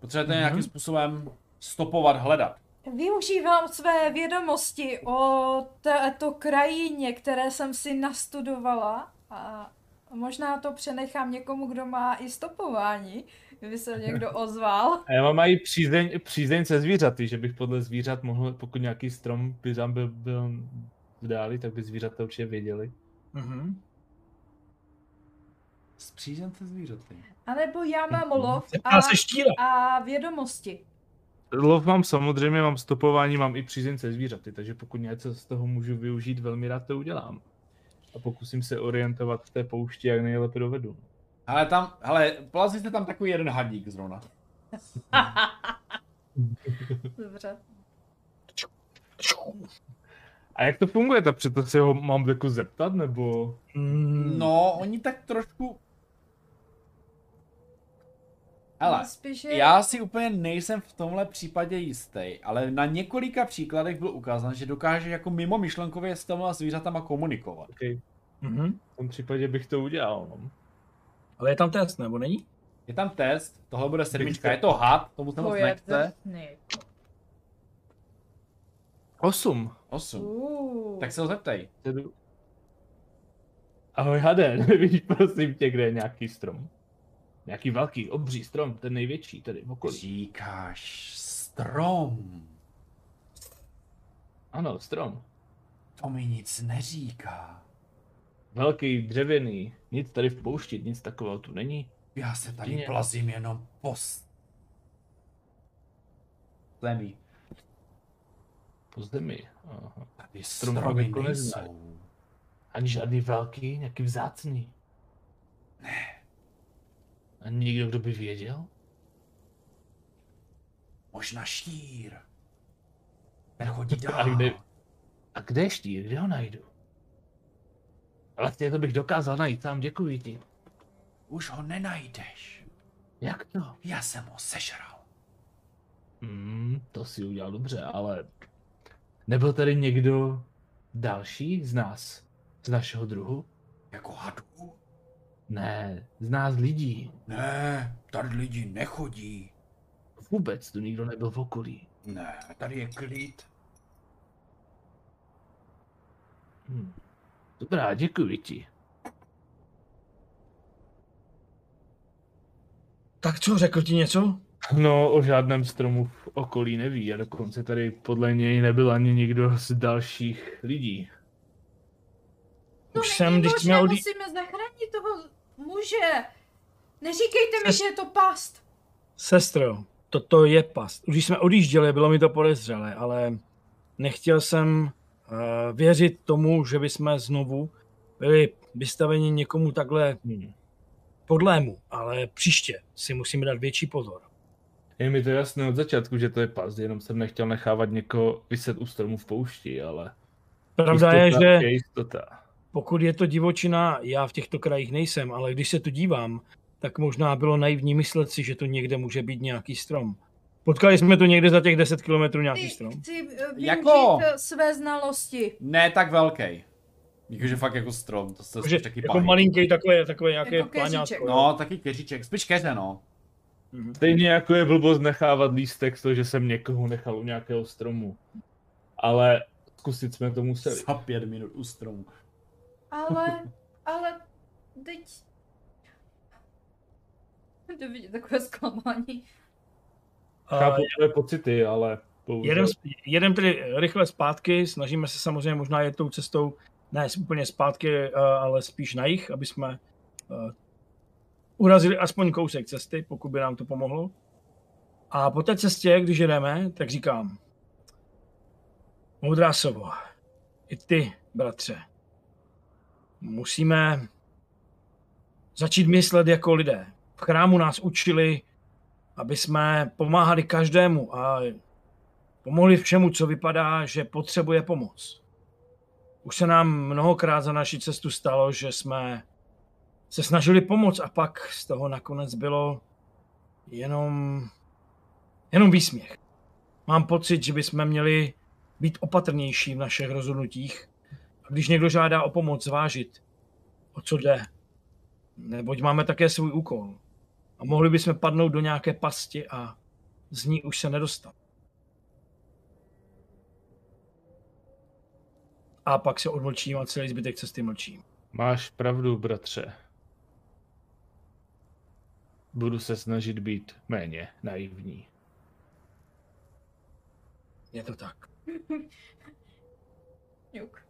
Potřebujete Mhm. nějakým způsobem stopovat, hledat. Využívám své vědomosti o této krajině, které jsem si nastudovala a možná to přenechám někomu, kdo má i stopování, kdyby se někdo ozval. A já mám i přízeň, přízeň se zvířaty, že bych podle zvířat mohl, pokud nějaký strom by tam byl, byl v dáli, tak by zvířata určitě věděli. Mhm. Spřízente zvířaty. A nebo já mám lov a, se a vědomosti. Lov mám samozřejmě, mám stopování, mám i přízemce zvířaty, takže pokud něco z toho můžu využít, velmi rád to udělám. A pokusím se orientovat v té poušti, jak nejlépe dovedu. Ale tam, hele, plazí jste tam takový jeden hadík zrovna. Dobře. A jak to funguje? Tak přeto se ho mám jako zeptat, nebo... Mm, No, oni tak trošku... Hele, No, spíš je... já si úplně nejsem v tomhle případě jistý, ale na několika příkladech byl ukázán, že dokáže jako mimo myšlenkově s těma zvířatama komunikovat. Okay. mhm. V tom případě bych to udělal. No. Ale je tam test, nebo není? Je tam test, tohle bude sedmička, je to had, tomu se to moc nechce. Osm. Osm. Uh. Tak se ho zeptej. Ahoj Hade, nevíš prosím tě, kde je nějaký strom? Nějaký velký, obří strom, ten největší tady v okolí. Říkáš strom. Ano, strom. To mi nic neříká. Velký, dřevěný, nic tady v poušti, nic takového tu není. Já se tady Jedině- plazím jenom po s- zemi. Po zemi. Aha. Tady stromy nezná. nejsou. Ani žádný velký, nějaký vzácný. Ne. Ani někdo, kdo by věděl? Možná štír. Ten chodí dál. A kde, a kde je štír? Kde ho najdu? Vlastně to bych dokázal najít sám, děkuji ti. Už ho nenajdeš. Jak to? Já jsem ho sežral. Hmm, to si udělal dobře, ale nebyl tady někdo další z nás? Z našeho druhu? Jako hadů? Ne, z nás lidí. Ne, tady lidi nechodí. Vůbec tu nikdo nebyl v okolí. Ne, tady je klid. Hm. Dobrá, děkuji ti. Tak co, řekl ti něco? No, o žádném stromu v okolí neví a dokonce tady podle něj nebyl ani nikdo z dalších lidí. To Už jsem, když jsme odjí... musíme zachránit toho muže. Neříkejte mi, že je to past. Sestro, toto je past. Už jsme odjížděli, bylo mi to podezřelé, ale nechtěl jsem uh, věřit tomu, že bychom znovu byli vystaveni někomu takhle Hm. podlému, ale příště si musíme dát větší pozor. Je mi to jasné od začátku, že to je pas, jenom jsem nechtěl nechávat někoho vyset u stromu v poušti, ale Pravda je, že je jistota. pokud je to divočina, já v těchto krajích nejsem, ale když se tu dívám, tak možná bylo naivní myslet si, že to někde může být nějaký strom. Potkali jsme to někde za těch 10 kilometrů nějaký Ty, strom. chci uh, využít Jako- eh, své znalosti. Ne tak velký. Jakože fakt jako strom, to se Takže taky jako malinký takový, takový nějaký Jako pláňátko. No, taky keříček, spíš keře, no. Mhm. Stejně jako je blbost nechávat lístek z toho, že jsem někoho nechal u nějakého stromu. Ale zkusit jsme to museli. Za pět minut u stromu. Ale, ale, teď... To vidět takové zklamání. A Chápu tvé pocity, ale bohužel. Jedem, jedem tedy rychle zpátky, snažíme se samozřejmě možná jet tou cestou, ne úplně zpátky, eh, ale spíš na jich, aby jsme eh, urazili aspoň kousek cesty, pokud by nám to pomohlo. A po té cestě, když jedeme, tak říkám, moudrá sovo, i ty, bratře, musíme začít myslet jako lidé. V chrámu nás učili, aby jsme pomáhali každému a pomohli všemu, co vypadá, že potřebuje pomoc. Už se nám mnohokrát za naši cestu stalo, že jsme se snažili pomoct a pak z toho nakonec bylo jenom, jenom výsměch. Mám pocit, že bychom měli být opatrnější v našich rozhodnutích a když někdo žádá o pomoc, zvážit, o co jde. Neboť máme také svůj úkol. A mohli bychom padnout do nějaké pasti a z ní už se nedostat. A pak se odmlčím a celý zbytek cesty mlčím. Máš pravdu, bratře. Budu se snažit být méně naivní. Je to tak. Juk.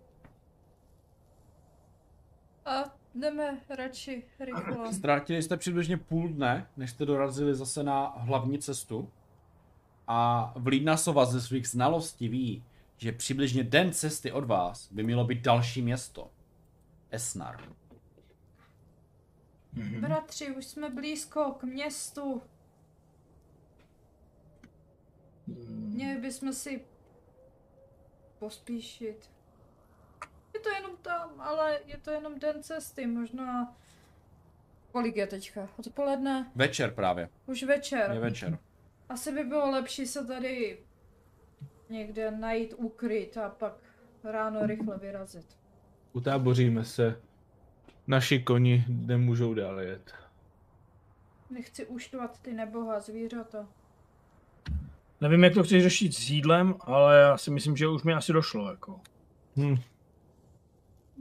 A jdeme radši rychle. Ztratili jste přibližně půl dne, než jste dorazili zase na hlavní cestu. A Vlídna sova ze svých znalostí ví, že přibližně den cesty od vás by mělo být další město. Esnar. Bratři, už jsme blízko k městu. Měli bychom si pospíšit. Je to jenom tam, ale je to jenom den cesty, možná... Kolik je teďka? Odpoledne? Večer právě. Už večer. Je večer. Asi by bylo lepší se tady někde najít ukryt a pak ráno rychle vyrazit. Utáboříme se. Naši koni nemůžou dál jet. Nechci uštvat ty neboha zvířata. Nevím, jak to chceš řešit s jídlem, ale já si myslím, že už mi asi došlo. Jako. Hm.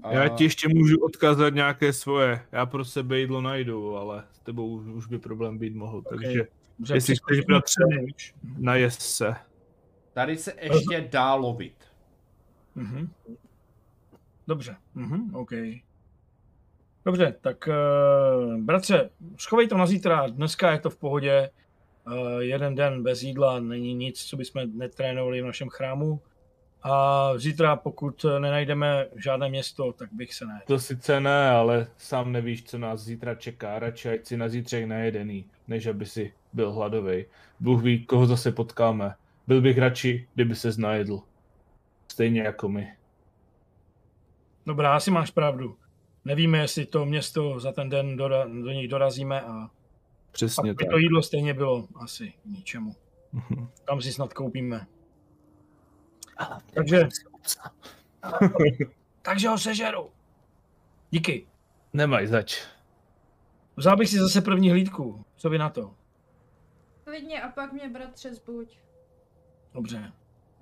A Já ti ještě můžu odkázat nějaké svoje. Já pro sebe jídlo najdu, ale s tebou už, už by problém být mohl. Takže Dobře, Jestli chceš, bratře. najez se. Tady se ještě dá lovit. Mhm. Dobře, mhm, OK. Dobře, tak uh, bratře, schovej to na zítra, dneska je to v pohodě. Uh, jeden den bez jídla není nic, co bychom netrénovali v našem chrámu. A zítra, pokud nenajdeme žádné město, tak bych se ne. To sice ne, ale sám nevíš, co nás zítra čeká. Radši ať si na zítřek najedený, než aby si byl hladový. Bůh ví, koho zase potkáme. Byl bych radši, kdyby se najedl. Stejně jako my. Dobrá, asi máš pravdu. Nevíme, jestli to město za ten den dora, do něj dorazíme a Přesně pak by tak. to jídlo stejně bylo asi ničemu. Tam si snad koupíme. Takže, takže ho sežeru. Díky. Nemaj zač. Vzal bych si zase první hlídku. Co by na to? Klidně a pak mě bratře zbuď. Dobře.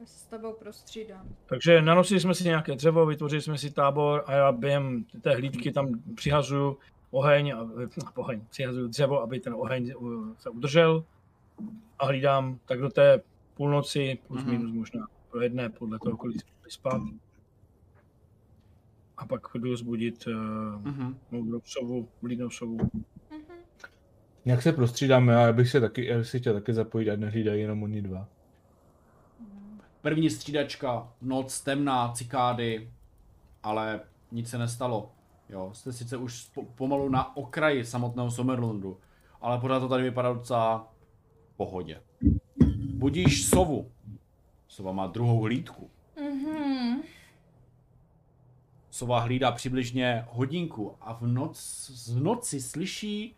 Já se s tebou prostřídám. Takže nanosili jsme si nějaké dřevo, vytvořili jsme si tábor a já během té hlídky tam přihazuju oheň, a, oheň, přihazuju dřevo, aby ten oheň se udržel a hlídám tak do té půlnoci, plus Mhm. minus možná pro jedné, podle toho, kolik jsme byli spát. A pak jdu zbudit uh, Mhm. moudrou sovu, vlídnou sovu. Mhm. Jak se prostřídáme, já bych se taky, já bych si chtěl taky zapojit, ať nehlídají jenom oni dva. První střídačka, noc, temná, cikády, ale nic se nestalo. Jo, jste sice už po- pomalu na okraji samotného Somerlandu, ale pořád to tady vypadá docela v pohodě. Budíš sovu. Sova má druhou hlídku. Mhm. Sova hlídá přibližně hodinku a v noc, z noci slyší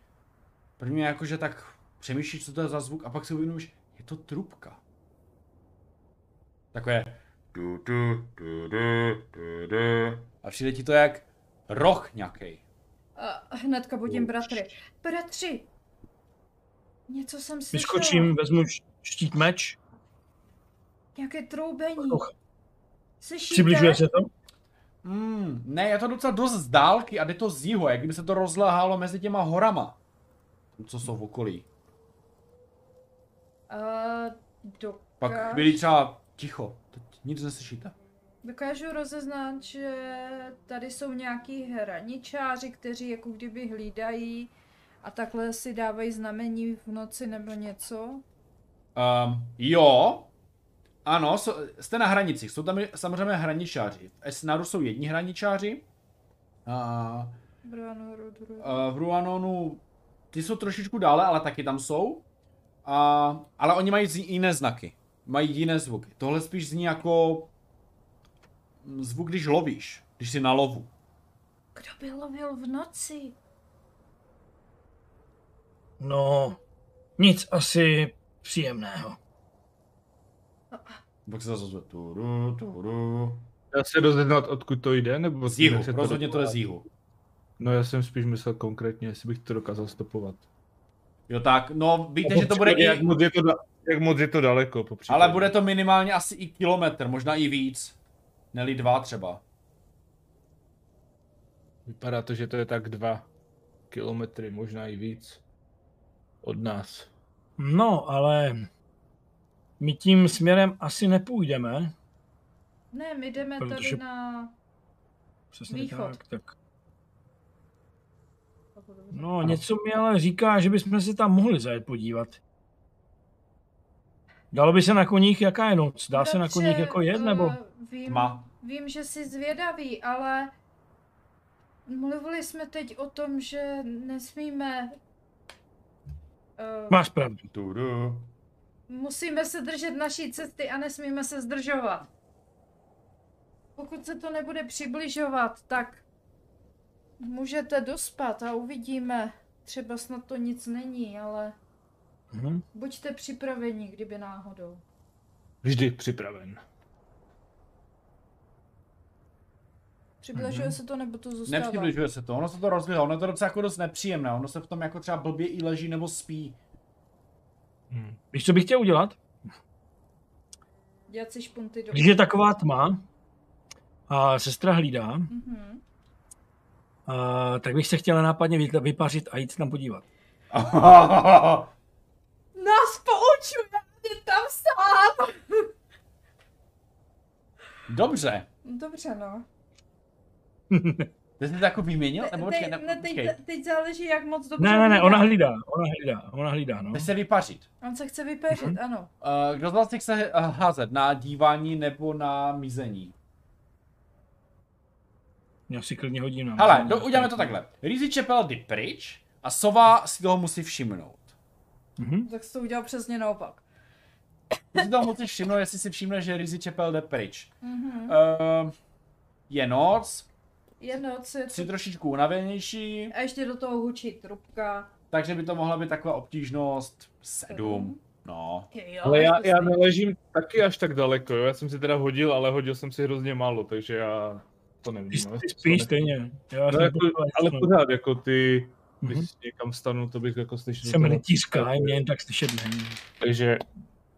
prvně jakože tak přemýšlí, co to je za zvuk a pak si uvědomíš, je to trubka. Takové du, du, du, du, du, du. a přijde ti to jak roh nějaký. A hnedka budím bratry. Bratři! Něco jsem slyšela. Vyskočím, vezmu štít meč, Nějaké troubení. Uch. Slyšíte? přibližuje se to. Hmm, ne, je to docela dost z dálky a jde to z jihu, jak kdyby se to rozlehálo mezi těma horama. Co jsou v okolí. Uh, dokáž... Pak byli třeba ticho, teď nic neslyšíte. Dokážu rozeznat, že tady jsou nějaký hraničáři, kteří jako kdyby hlídají a takhle si dávají znamení v noci nebo něco. Um, jo, ano, so, jste na hranicích, jsou tam samozřejmě hraničáři. V Esnaru jsou jedni hraničáři, a v Ruanonu ty jsou trošičku dále, ale taky tam jsou. A, ale oni mají jiné znaky, mají jiné zvuky. Tohle spíš zní jako zvuk, když lovíš, když jsi na lovu. Kdo by lovil v noci? No, nic asi příjemného. Pak se zase ozve turu, turu. Dá se rozeznat, odkud to jde, nebo Z jihu, rozhodně to je z jihu. No já jsem spíš myslel konkrétně, jestli bych to dokázal stopovat. Jo tak, no víte, že to bude Jak moc je to, jak moc je to daleko, po případě. ale bude to minimálně asi i kilometr, možná i víc. Neli dva třeba. Vypadá to, že to je tak dva kilometry, možná i víc. Od nás. No, ale my tím směrem asi nepůjdeme. Ne, my jdeme Protože- tady na... Přesně Východ. tak, tak. No, něco mi ale říká, že bychom se tam mohli zajet podívat. Dalo by se na koních, jaká je noc? Dá se na koních jako jet, nebo? eh, Vím, Tma. vím, že jsi zvědavý, ale mluvili jsme teď o tom, že nesmíme... Uh, Máš pravdu. Tudu. musíme se držet naší cesty a nesmíme se zdržovat. Pokud se to nebude přibližovat, tak můžete dospat a uvidíme. Třeba snad to nic není, ale Mhm. buďte připraveni, kdyby náhodou. Vždy připraven. Přibližuje Mhm. se to nebo to zůstává? Nepřibližuje se to, ono se to rozlilo, ono je to docela jako dost nepříjemné, ono se v tom jako třeba blbě i leží nebo spí. Hm. Víš, co bych chtěl udělat? Dělat si špunty do... Když je taková tma a sestra hlídá, Mhm. a, tak bych se chtěl nápadně vy- vypařit a jít se tam podívat. Nás poučuje, je tam sám! Dobře. Dobře, no. Ty jsi to jako vyměnil? Nebo počkej, te, ne, ne, teď, teď záleží, jak moc dobře Ne, ne, ne, ona hlídá, ona hlídá, ona hlídá, no. Chce se vypařit. On se chce vypeřit, Mhm. ano. Uh, kdo z vás chce uh, házet? Na dívání nebo na mizení? Já si klidně hodím na Hele, do, uděláme to takhle. Rizzy Čepel jde pryč a sova si toho musí všimnout. Mhm. Tak jsi to udělal přesně naopak. Ty si toho musíš všimnout, jestli si všimne, že Rizzy Čepel jde pryč. Mhm. Uh, je noc, Je noc, je jsi to... trošičku unavenější, A ještě do toho hučí trubka. takže by to mohla být taková obtížnost 7. No. Jo, Ale já, to já neležím taky až tak daleko, jo. Já jsem si teda hodil, ale hodil jsem si hrozně málo, takže já to nevím. Ty, no, ty to spíš ne- stejně. Já No, jako, ale pořád, jako ty, když Mhm. někam stanu, to bych jako slyšel. Jsem rytířka, a mě jen tak slyšet není. Takže,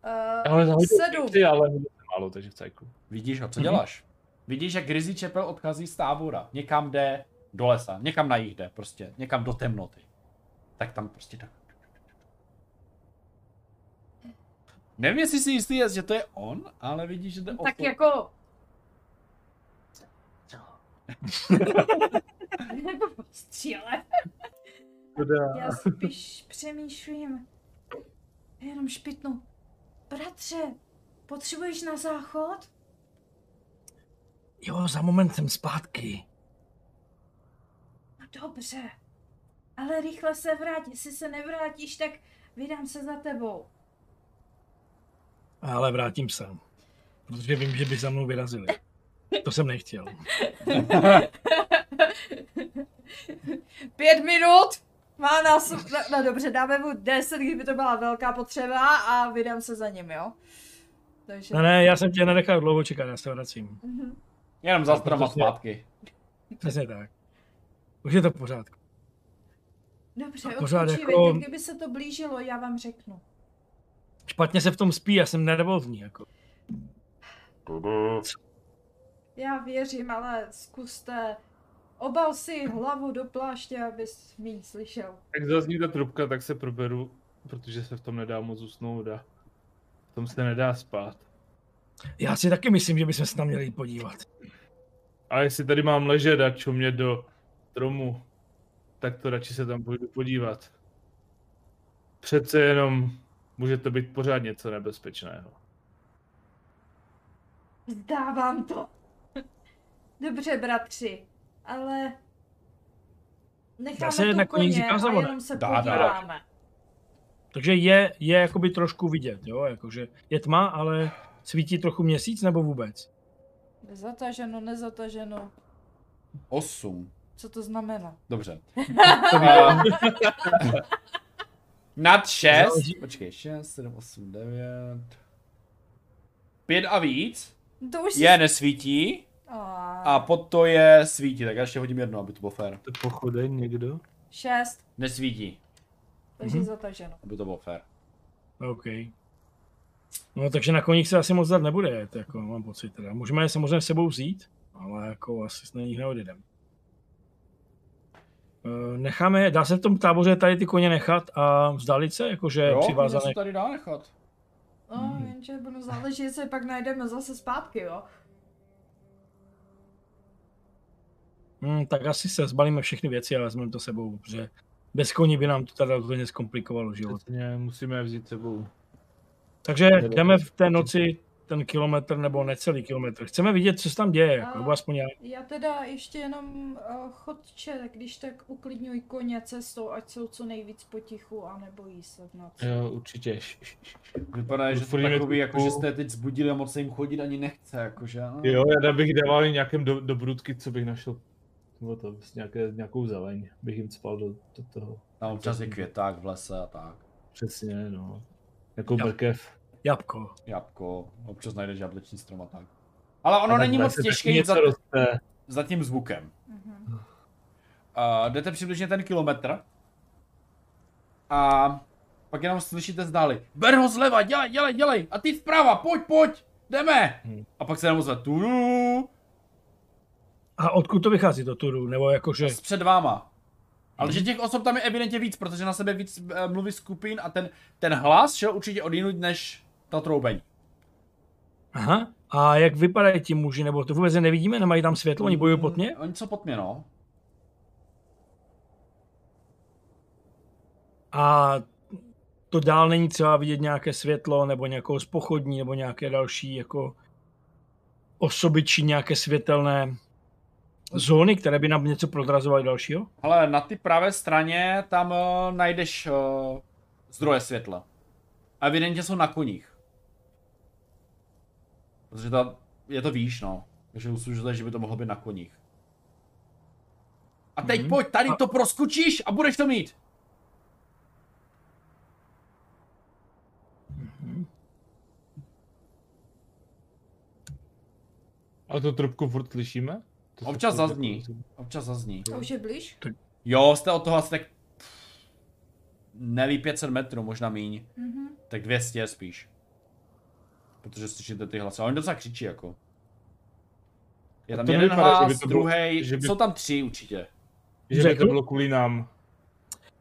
Eh, ale zahodil sedm. ty, ale málo, takže v cajku. Vidíš ho, co Mhm. děláš? Vidíš, jak Rizzy Čepel odchází z tábora. Někam jde do lesa, někam na jich jde, prostě, někam do temnoty. Tak tam prostě tak. Nevím, jestli si jistý, že to je on, ale vidíš, že jde o Tak to. jako... Stříle. Já spíš přemýšlím. Jenom špitnu. Bratře, potřebuješ na záchod? Jo, za moment jsem zpátky. No dobře. Ale rychle se vrát, jestli se nevrátíš, tak vydám se za tebou. Ale vrátím se. Protože vím, že by za mnou vyrazili. To jsem nechtěl. Pět minut! Má nás, no, no dobře, dáme mu deset, kdyby to byla velká potřeba a vydám se za ním, jo? Takže... Ne, ne, já jsem tě nenechal dlouho čekat, já se vracím. Mhm. Jenom za stroma zpátky. Přesně tak. Už je to v pořádku. Dobře, pořád jako- kdyby se to blížilo, já vám řeknu. Špatně se v tom spí, já jsem nervózní. Jako. Já věřím, ale zkuste. Obal si hlavu do pláště, abys míň slyšel. Jak zazní ta trubka, tak se proberu, protože se v tom nedá moc usnout a v tom se nedá spát. Já si taky myslím, že bychom se tam měli podívat. A jestli tady mám ležet a čumět do stromu, tak to radši se tam půjdu podívat. Přece jenom může to být pořád něco nebezpečného. Zdávám to. Dobře, bratři, ale... Necháme se na koník koně a jenom se Dá, dá. podíváme. Takže je, je jakoby trošku vidět, jo, jakože je tma, ale svítí trochu měsíc nebo vůbec? Zataženo, nezataženo. 8. Co to znamená? Dobře. Uh, nad 6. Záleží. Počkej, 6, 7, 8, 9. 5 a víc To už si... je nesvítí A... a pod to je svítí, tak já ještě hodím jedno, aby to bylo fér. To pochodeň někdo? Šest, Nesvítí, takže Mhm. zataženo. aby to bylo fér. OK. No takže na koních se asi moc dát nebude jet, jako mám pocit teda. Můžeme je samozřejmě s sebou vzít, ale jako asi na nich neodjedeme. Eh, Necháme, dá se v tom táboře tady ty koně nechat a vzdálit se, jakože Jo, přivázané. se tady dá nechat. No, Mhm. jenže budu záleží, jestli pak najdeme zase zpátky, jo. Hmm, tak asi se zbalíme všechny věci a vezmeme to sebou, protože bez koní by nám to teda hodně zkomplikovalo život. Přesně, musíme vzít sebou. Takže jdeme v té noci ten kilometr nebo necelý kilometr. Chceme vidět, co se tam děje, A- nebo aspoň já. Já teda ještě jenom uh, chodče, když tak uklidňuj koně cestou, ať jsou co nejvíc potichu a nebojí se v noci. Jo, určitě. Vypadá, že to takový, jako, že jste teď zbudili a moc se jim chodit ani nechce, jakože. no. Jo, já bych dával i nějakém do, do brudky, co bych našel. Nebo to, prostě nějaké, nějakou zeleň bych jim spal do, do toho. Tam občas je květák v lese a tak. Přesně, no. Jako Jo. brkev. Jabko. Jabko, občas najdeš jablečný strom a tak. Ale ono A tak není moc těžké za, roste. za tím zvukem. Mhm. Uh, jdete přibližně ten kilometr a pak jenom slyšíte zdáli. Ber ho zleva, dělej, dělej, dělej. A ty vprava, pojď, pojď, jdeme. Hmm. A pak se jenom ozve tu A odkud to vychází to turu? Nebo jakože... před váma. Ale že těch osob tam je evidentně víc, protože na sebe víc uh, mluví skupin a ten, ten hlas šel určitě odinut než ta troubení. Aha. A jak vypadají ti muži? Nebo to vůbec je nevidíme? Nemají tam světlo? Oni bojují pod mě? Oni co pod mě, no. A to dál není třeba vidět nějaké světlo, nebo nějakou spochodní, nebo nějaké další jako osoby, či nějaké světelné zóny, které by nám něco prodrazovaly dalšího? Ale na ty pravé straně tam uh, najdeš uh, zdroje světla. A evidentně jsou na koních. Protože ta, je to výš, no. Takže usuzujete, že by to mohlo být na koních. A teď Mhm. pojď, tady A- to proskučíš a budeš to mít. A tu trubku furt slyšíme? Občas furt zazní. jako- Občas zazní. A už je blíž? Jo, jste od toho asi tak... Nelí 500 metrů, možná míň. Mhm. Tak 200 spíš. Protože slyšíte ty hlasy. A oni docela křičí jako. Je tam jeden nevypadá, že hlas, by to bylo- druhý, že by- jsou tam tři určitě. Že by to bylo kvůli nám.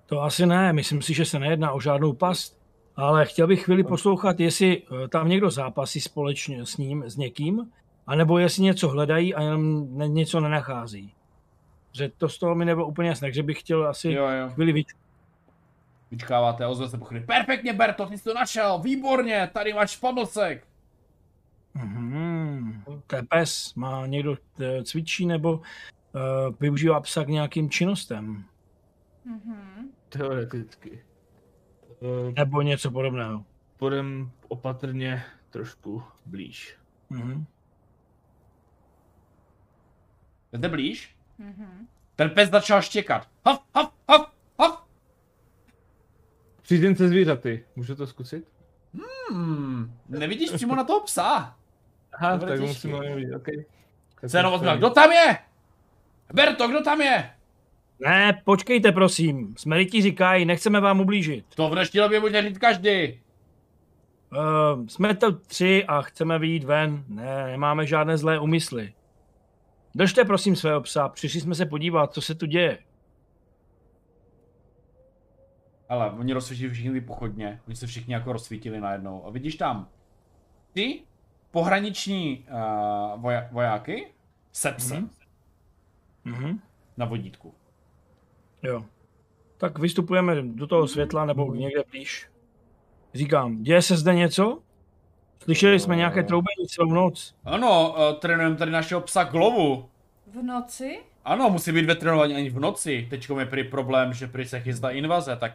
To asi ne, myslím si, že se nejedná o žádnou past, ale chtěl bych chvíli poslouchat, jestli eh, tam někdo zápasí společně s ním, s někým, anebo jestli něco hledají a jenom něco nenachází. Že to z toho mi nebylo úplně jasné, takže bych chtěl asi Jo, jo. chvíli víc. Vyčkáváte a ozve se po chvíli. Perfektně, Berto, ty jsi to našel, výborně, tady máš špablsek. Mhm. To je pes, má někdo eh, cvičí nebo uh, využívá psa k nějakým činnostem, Mhm. Teoreticky. Uh, nebo něco podobného. Půjdem opatrně trošku blíž. Mhm. Jdete blíž? Mhm. Ten pes začal štěkat. Haf, haf, haf, haf. Přízeň se zvířaty, můžu to zkusit? Hmm, nevidíš přímo na toho psa. Aha, To bude tak musím ho vidět, OK. Tak Se jenom to ozve, spravím. kdo tam je? Berto, kdo tam je? Ne, počkejte prosím, Smeriti říkají, nechceme vám ublížit. To v dnešní době může říct každý. Uh, jsme to tři a chceme vyjít ven. Ne, nemáme žádné zlé úmysly. Držte prosím svého psa, přišli jsme se podívat, co se tu děje. Ale oni rozsvítili všichni ty pochodně. Oni se všichni jako rozsvítili najednou. A vidíš tam ty pohraniční uh, voja- vojáky se psem Mhm. Mhm. na vodítku. Jo. Tak vystupujeme do toho světla nebo někde blíž. Říkám, děje se zde něco? Slyšeli jsme nějaké troubení celou noc. Ano, uh, trénujeme tady našeho psa Glovu. V noci? Ano, musí být vetrénovaní ani v noci. Teď je prý problém, že prý se chystá invaze, tak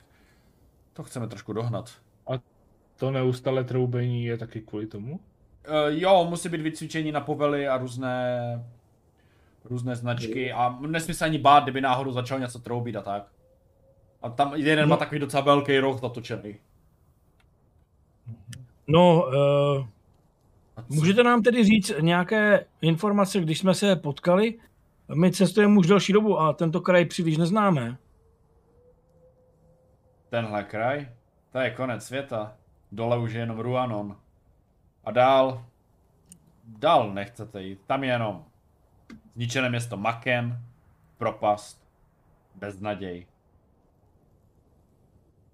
to chceme trošku dohnat. To neustále troubení je taky kvůli tomu? Uh, jo, musí být vycvičení na povely a různé různé značky a nesmí se ani bát, kdyby náhodou začal něco troubit a tak. A tam jeden má No. takový docela velký roh natočený. No, uh, můžete nám tedy říct nějaké informace, když jsme se potkali? My cestujeme už delší dobu a tento kraj příliš neznáme. Tenhle kraj? To je konec světa. Dole už je jenom Ruanon. A dál... Dál nechcete jít. Tam je jenom zničené město Maken, propast, beznaděj.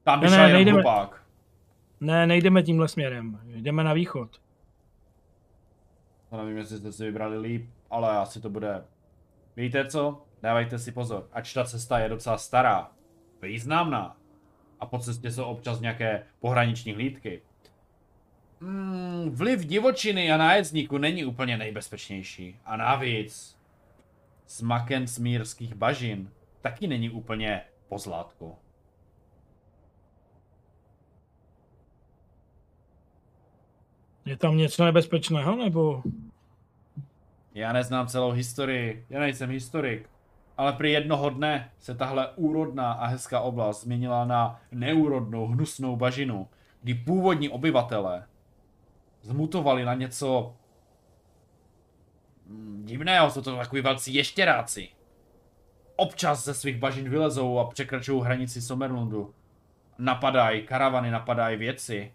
Tam by Ne, šel ne, jenom nejdeme- hlupák. Ne, nejdeme tímhle směrem. Jdeme na východ. To nevím, jestli jste si vybrali líp, ale asi to bude... Víte co? dávajte si pozor, ač ta cesta je docela stará, významná, a po cestě jsou občas nějaké pohraniční hlídky. Mm, vliv divočiny a nájezdníku není úplně nejbezpečnější. A navíc, smaken smírských bažin taky není úplně pozlátku. Je tam něco nebezpečného, nebo? Já neznám celou historii, já nejsem historik. Ale při jednoho dne se tahle úrodná a hezká oblast změnila na neúrodnou, hnusnou bažinu, kdy původní obyvatelé zmutovali na něco mm, divného, jsou to takový velcí ještěráci. Občas ze svých bažin vylezou a překračují hranici Somerlundu. Napadají, karavany napadají věci.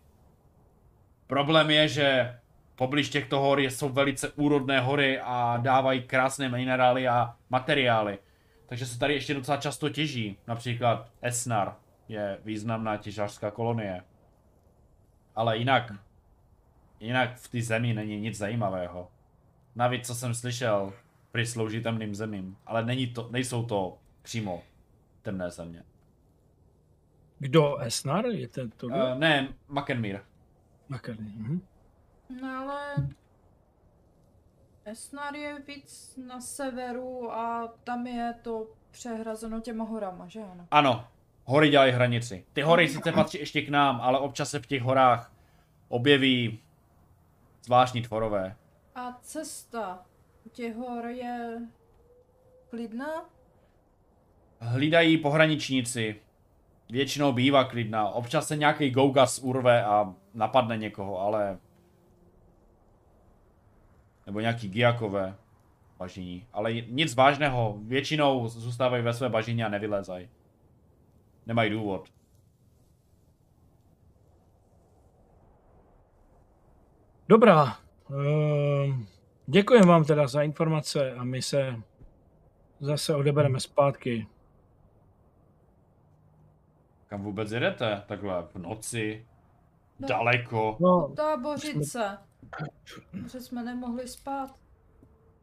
Problém je, že poblíž těchto hor jsou velice úrodné hory a dávají krásné minerály a materiály. Takže se tady ještě docela často těží. Například Esnar je významná těžařská kolonie. Ale jinak, jinak v té zemi není nic zajímavého. Navíc, co jsem slyšel, prý slouží temným zemím. Ale není to, nejsou to přímo temné země. Kdo? Esnar? Je to to? Uh, ne, Makenmír. Makarny. Mhm. No ale... Esnar je víc na severu a tam je to přehrazeno těma horama, že ano? Ano, hory dělají hranici. Ty hory sice patří ještě k nám, ale občas se v těch horách objeví zvláštní tvorové. A cesta u těch hor je klidná? Hlídají pohraničníci. Většinou bývá klidná. Občas se nějaký gougas urve a napadne někoho, ale... Nebo nějaký giakové bažiní. Ale nic vážného. Většinou zůstávají ve své bažině a nevylézají. Nemají důvod. Dobrá. Ehm, Děkuji vám teda za informace a my se zase odebereme zpátky. Kam vůbec jedete? Takhle v noci? No. Daleko? No, Tábořice. Že jsme nemohli spát.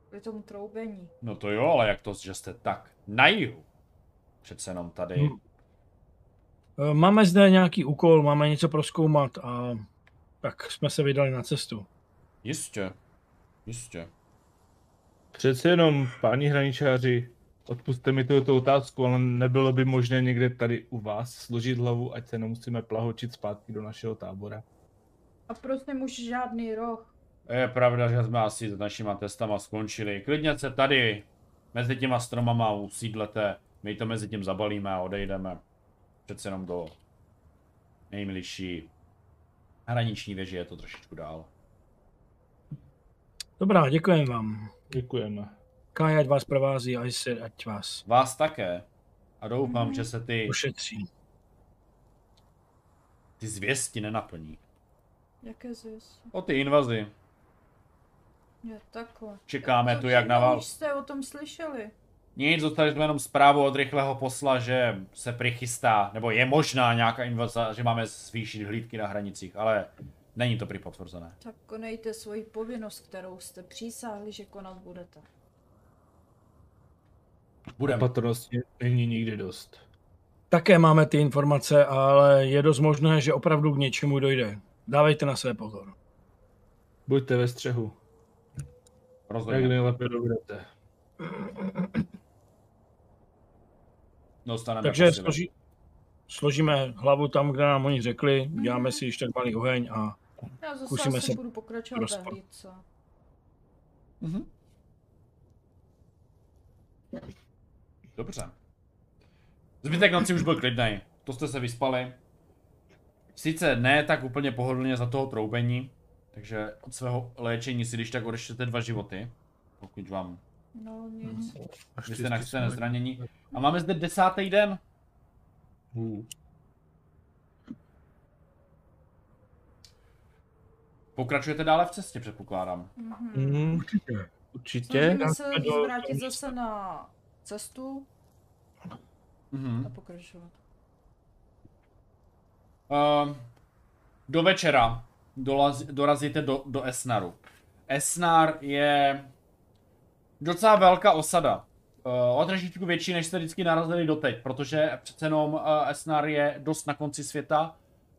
Kvůli tomu troubení. No to jo, ale jak to, že jste tak na jihu? Přece jenom tady. Hmm. ehm, máme zde nějaký úkol, máme něco proskoumat a tak jsme se vydali na cestu. Jistě. Jistě. Přece jenom, páni hraničáři, odpuste mi tuto otázku, ale nebylo by možné někde tady u vás složit hlavu, ať se nemusíme plahočit zpátky do našeho tábora. A prosím už žádný roh. Je pravda, že jsme asi s našima testama skončili. Klidně se tady mezi těma stromama usídlete. My to mezi tím zabalíme a odejdeme. Přece jenom do nejmilější hraniční věže je to trošičku dál. Dobrá, děkujeme vám. Děkujeme. Kája, ať vás provází a se, ať vás Vás také. A doufám, že se ty, ušetří. ty zvěsti nenaplní. Jaké zvěsti? O ty invazi. Je takhle. Čekáme To tu jak na vás. Už jste o tom slyšeli. Nic, dostali jsme jenom zprávu od rychlého posla, že se přichystá, nebo je možná nějaká invaze, že máme zvýšit hlídky na hranicích, ale není to prý potvrzené. Tak konejte svoji povinnost, kterou jste přísáhli, že konat budete. Budeme. Opatrnosti není nikdy dost. Také máme ty informace, ale je dost možné, že opravdu k něčemu dojde. Dávejte na své pozor. Buďte ve střehu, jak Rozhodně. nejlépe dovedete. Dostaneme Takže složí, složíme hlavu tam, kde nám oni řekli, uděláme si ještě tak malý oheň a Já zase Zkusíme se budu pokračovat hlídce. Mhm. Dobře. Zbytek noci už byl klidný. To jste se vyspali. Sice ne tak úplně pohodlně za toho troubení, takže od svého léčení si když tak odeštěte dva životy, pokud vám No nic. Až vy ty jste nachcené jsme- zranění. A máme zde desátý den. Hů. Pokračujete dále v cestě, předpokládám. Mhm. Mhm, určitě. určitě. Snažíme se do- vrátit zase na cestu Mhm. a pokračovat. Uh, do večera dolaz, dorazíte do, do Esnaru. Esnar je docela velká osada. o trošičku větší, než jste vždycky narazili doteď, protože přece jenom uh, Esnar je dost na konci světa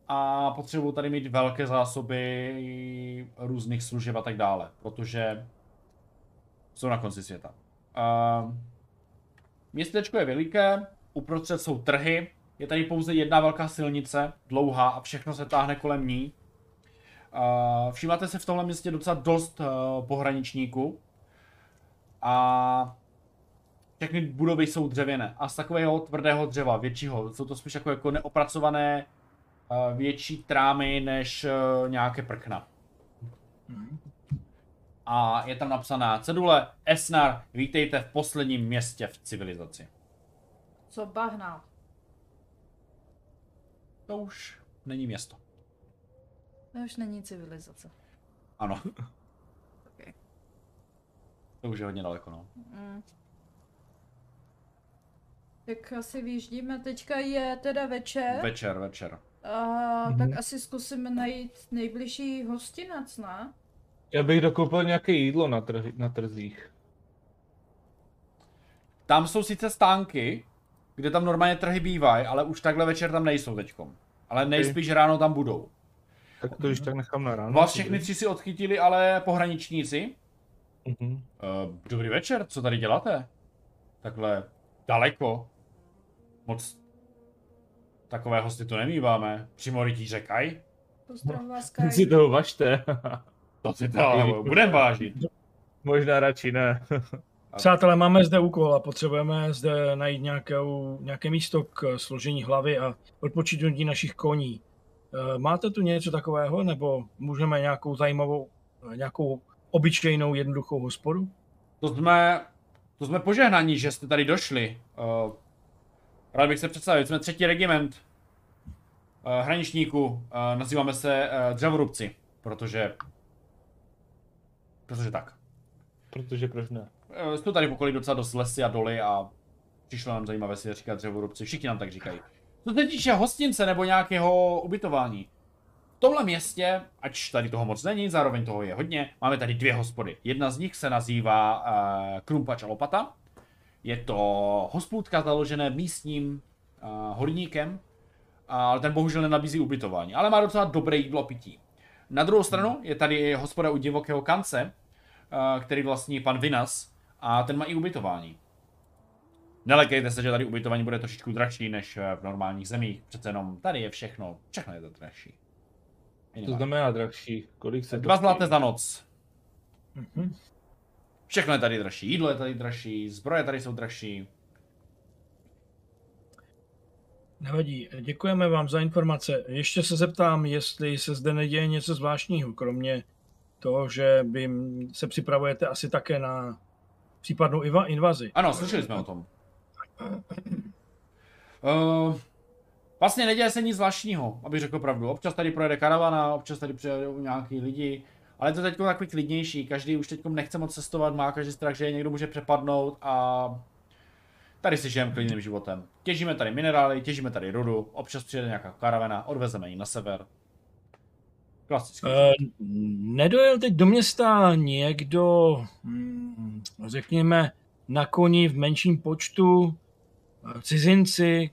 a potřebují tady mít velké zásoby různých služeb a tak dále, protože jsou na konci světa. Uh, městečko je veliké, uprostřed jsou trhy, je tady pouze jedna velká silnice, dlouhá a všechno se táhne kolem ní. Všímáte se v tomhle městě docela dost uh, pohraničníků a všechny budovy jsou dřevěné a z takového tvrdého dřeva, většího, jsou to spíš jako, jako neopracované uh, větší trámy než uh, nějaké prkna. A je tam napsaná cedule Esnar, vítejte v posledním městě v civilizaci. Co bahna? To už není město. To už není civilizace. Ano, Okay. to už je hodně daleko, no. Mm. Tak asi vyjíždíme, teďka je teda večer. Večer, večer. A, Mhm. tak asi zkusíme najít nejbližší hostinec, ne? Já bych dokoupil nějaké jídlo na, trh, na trzích. Tam jsou sice stánky, kde tam normálně trhy bývají, ale už takhle večer tam nejsou teďkom. Ale nejspíš ráno tam budou. Tak to už tak nechám na ráno. Vás všechny tři si odchytili ale pohraničníci. Mhm. Uh, dobrý večer, co tady děláte? Takhle daleko. Moc takové hosty tu nemýváme. Přímo rytíře Kaj. Pozdrav vás, Kaj. si toho vašte. To si to ale budem vážit. Možná radši ne. Přátelé, máme zde úkol a potřebujeme zde najít nějakou, nějaké místo k složení hlavy a odpočítnutí našich koní. Eh, Máte tu něco takového, nebo můžeme nějakou zajímavou, eh, nějakou obyčejnou jednoduchou hospodu? To jsme, to jsme požehnaní, že jste tady došli. Uh, rád bych se představil, jsme třetí regiment uh, hraničníků, uh, nazýváme se uh, dřevorubci, protože, protože tak. Protože proč ne? Uh, jsou tady v okolí docela dost lesy a doly a přišlo nám zajímavé si říkat dřevorubci, všichni nám tak říkají. Co se týče hostince nebo nějakého ubytování, v tomhle městě, ač tady toho moc není, zároveň toho je hodně, máme tady dvě hospody. Jedna z nich se nazývá uh, Krumpač a Lopata. Je to hospůdka založené místním uh, horníkem, ale ten bohužel nenabízí ubytování, ale má docela dobré jídlo a pití. Na druhou stranu je tady hospoda u divokého kance, který vlastní pan Vinas, a ten má i ubytování. Nelekejte se, že tady ubytování bude trošičku dražší než eh, v normálních zemích. Přece jenom tady je všechno, všechno je to dražší. To Minimálně. znamená drahší. Kolik se to Dva zlaté za noc. Mhm. Všechno je tady dražší. Jídlo je tady dražší, zbroje tady jsou dražší. Nevadí, děkujeme vám za informace. Ještě se zeptám, jestli se zde neděje něco zvláštního, kromě toho, že vy se připravujete asi také na případnou invazi. Ano, slyšeli jsme o tom. Uh, vlastně neděje se nic zvláštního, abych řekl pravdu. Občas tady projede karavana, občas tady přijedou nějaký lidi, ale je to teď takový klidnější. Každý už teď nechce moc cestovat, má každý strach, že je někdo může přepadnout a tady si žijeme klidným životem. Těžíme tady minerály, těžíme tady rudu, občas přijede nějaká karavana, odvezeme ji na sever. Klasicky. Eh, nedojel teď do města někdo, hm, řekněme, na koni v menším počtu, eh, cizinci?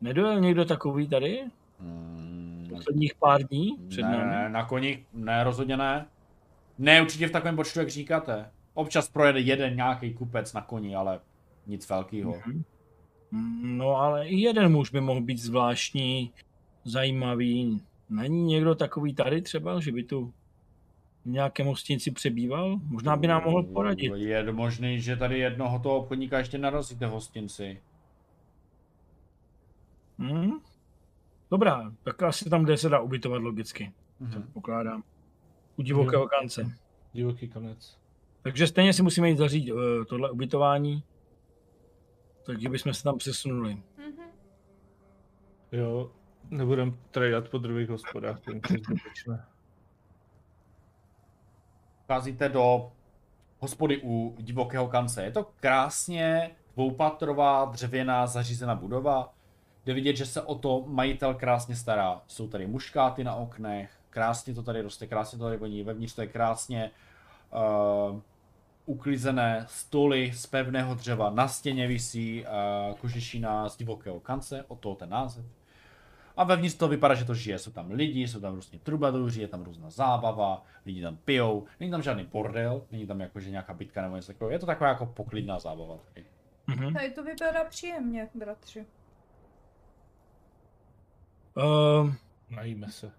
Nedojel někdo takový tady? Hmm, Posledních pár dní před ne, námi? ne, na koni, ne, rozhodně ne. Ne, určitě v takovém počtu, jak říkáte. Občas projede jeden nějaký kupec na koni, ale nic velkého. Mhm. No ale i jeden muž by mohl být zvláštní, zajímavý. Není někdo takový tady třeba, že by tu v nějakém hostinci přebýval? Možná by nám mohl poradit. Je možný, že tady jednoho toho obchodníka ještě narazíte v hostinci. Hmm? Dobrá, tak asi tam, kde se dá ubytovat logicky, Mhm. pokládám. U divokého kance. Divoký konec. Takže stejně si musíme jít zařídit uh, tohle ubytování, takže bychom se tam přesunuli. Mhm. Jo, nebudem tradat po druhých hospodách, to je zbytečné. Vcházíte do hospody u divokého kance. Je to krásně dvoupatrová dřevěná zařízená budova. Jde vidět, že se o to majitel krásně stará. Jsou tady muškáty na oknech, krásně to tady roste, krásně to tady voní, vevnitř to je krásně uh, uklizené stoly z pevného dřeva. Na stěně visí uh, kožešina z divokého kance, od toho ten název. A vevnitř to vypadá, že to žije. Jsou tam lidi, jsou tam různě trubaduři, je tam různá zábava, lidi tam pijou, není tam žádný bordel, není tam jakože nějaká bitka nebo něco takového. Je to taková jako poklidná zábava. taky. Mhm. Tady to vypadá příjemně, bratři. Uh, Najíme se.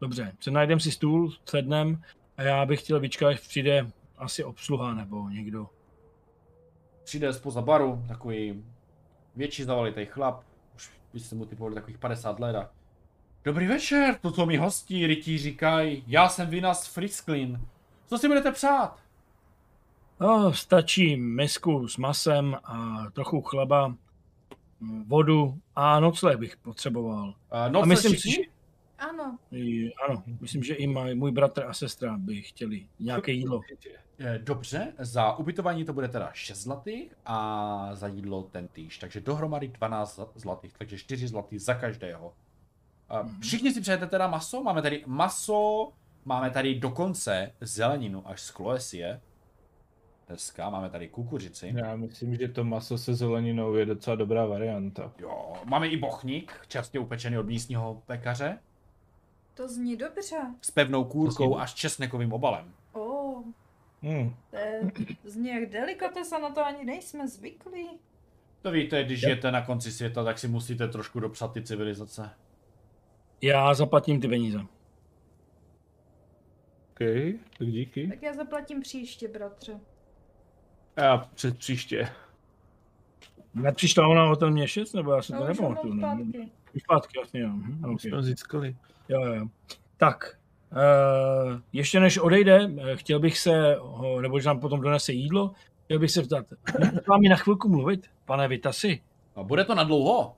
dobře, se najdem si stůl, sednem a já bych chtěl vyčkat, až přijde asi obsluha nebo někdo. Přijde spoza baru, takový větší zavalitý chlap, už byste mu typovali takových 50 let a Dobrý večer, toto mi hostí, rytí říkají, já jsem Vinas Frisklin. Co si budete přát? No, stačí misku s masem a trochu chleba, vodu a nocleh bych potřeboval. A noc myslím všichni? si, že Ano, i, ano, myslím, že i můj, můj bratr a sestra by chtěli nějaké jídlo. Eh, Dobře, za ubytování to bude teda 6 zlatých a za jídlo ten týž, takže dohromady 12 zla- zlatých, takže 4 zlatých za každého. A Všichni si přejete teda maso? Máme tady maso, máme tady dokonce zeleninu až z kloesie. Hezká, máme tady kukuřici. Já myslím, že to maso se zeleninou je docela dobrá varianta. Jo, máme i bochník, čerstvě upečený od místního pekaře, to zní dobře. s pevnou kůrkou až česnekovým obalem. Oh, Hmm. to je, zní jak delikatesa, na to ani nejsme zvyklí. To víte, když žijete na konci světa, tak si musíte trošku dopsat ty civilizace. Já zaplatím ty peníze. OK, tak díky. Tak já zaplatím příště, bratře. Já před příště. Nepřišla ona o ten měsíc, nebo já se to No už mám nepamatuju. ne? zpátky. Už Zpátky, jasně, jo. Mhm, Okay. ok. Jsme ho získali. Jo, jo. Tak, ještě než odejde, eh, chtěl bych se, nebo že nám potom donese jídlo, chtěl bych se ptat, můžu s vámi na chvilku mluvit, pane Vitasi? A bude to na dlouho?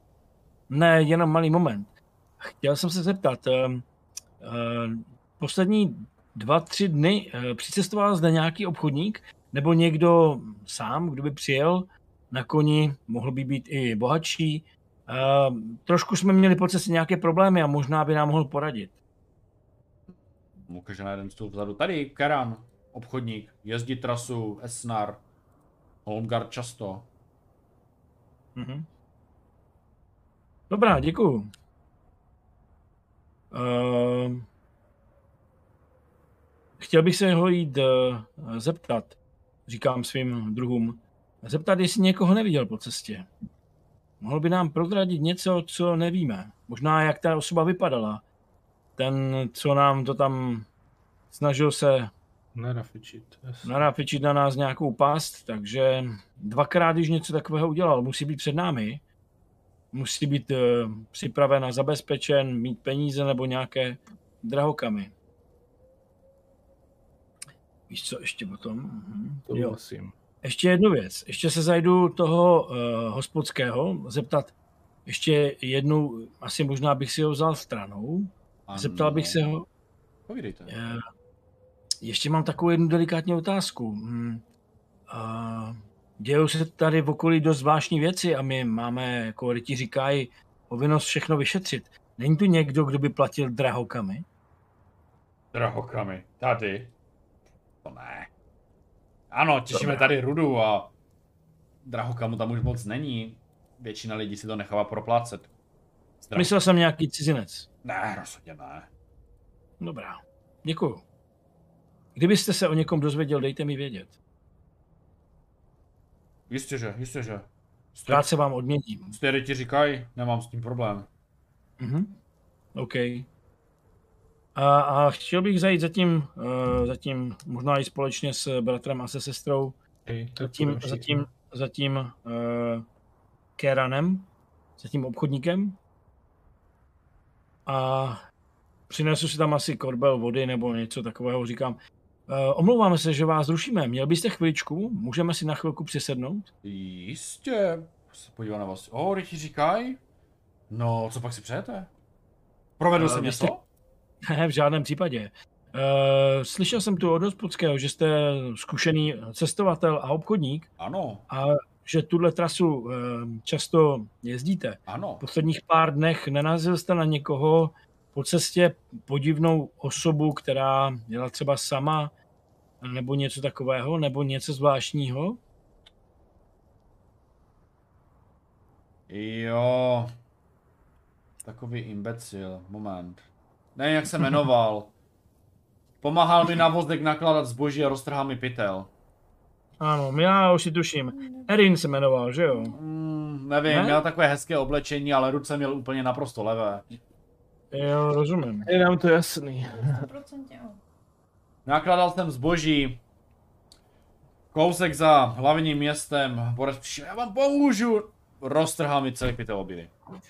Ne, jenom malý moment. Chtěl jsem se zeptat, uh, poslední dva, tři dny přicestoval zde nějaký obchodník, nebo někdo sám, kdo by přijel na koni, mohl by být i bohatší. Trošku jsme měli po cestě nějaké problémy a možná by nám mohl poradit. Ukáže na jeden stůl vzadu. Tady, Karan, obchodník, jezdí trasu, Esnar, Holmgard často. Mhm. Dobrá, děkuju. Uh, chtěl bych se ho jít uh, zeptat, říkám svým druhům, zeptat, jestli někoho neviděl po cestě. Mohl by nám prozradit něco, co nevíme. Možná, jak ta osoba vypadala. Ten, co nám to tam snažil se Narafičit. jasně. naráfičit na nás nějakou past, takže dvakrát, když něco takového udělal, musí být před námi, musí být uh, připraven a zabezpečen, mít peníze nebo nějaké drahokamy. Víš co, ještě potom? Mhm. To Jo. musím. Ještě jednu věc. Ještě se zajdu toho uh, hospodského zeptat ještě jednu, asi možná bych si ho vzal stranou. Ano. Zeptal bych se ho, Povídejte. Eh, Ještě mám takovou jednu delikátní otázku. Hmm. Uh, dějou se tady v okolí dost zvláštní věci a my máme, jako ti říkají, povinnost všechno vyšetřit. Není tu někdo, kdo by platil drahokamy? Drahokamy. Tady. To ne. Ano, těšíme tady rudu a drahokamu tam už moc není. Většina lidí si to nechává proplácet. Zdraho... Myslel jsem nějaký cizinec. Ne, rozhodně ne. Dobrá, děkuju. Kdybyste se o někom dozvěděl, dejte mi vědět. Jistě, že, jistě, že. Rád se vám odměním. Stejně ti říkají, nemám s tím problém. Mhm. OK. A, a chtěl bych zajít zatím, uh, zatím možná i společně s bratrem a se sestrou, Okay, zatím, všichni. zatím, zatím uh, Keranem, zatím obchodníkem. A přinesu si tam asi korbel vody nebo něco takového, říkám. Uh, omlouváme se, že vás rušíme. Měl byste chviličku? Můžeme si na chvilku přisednout? Jistě. Se podívám na vás. O, ti říkají? No, co pak si přejete? Provedl Eh, jsem něco? jste- Ne, v žádném případě. Uh, slyšel jsem tu od hospodského, že jste zkušený cestovatel a obchodník Ano, a že tuhle trasu uh, často jezdíte. ano. V posledních pár dnech nenazil jste na někoho po cestě podivnou osobu, která jela třeba sama nebo něco takového, nebo něco zvláštního? Jo. Takový imbecil. Moment. Ne, jak se jmenoval. Pomáhal mi na vozek nakládat zboží a roztrhal mi pytel. Ano, já už si tuším. Erin se jmenoval, že jo? Mm, nevím, Ne? měl takové hezké oblečení, ale ruce měl úplně naprosto levé. Jo, rozumím. Je nám to jasný. 100% jo. Nakládal jsem zboží. Kousek za hlavním městem. Borec přišel, já vám pomůžu. Roztrhal mi celý pytel obily.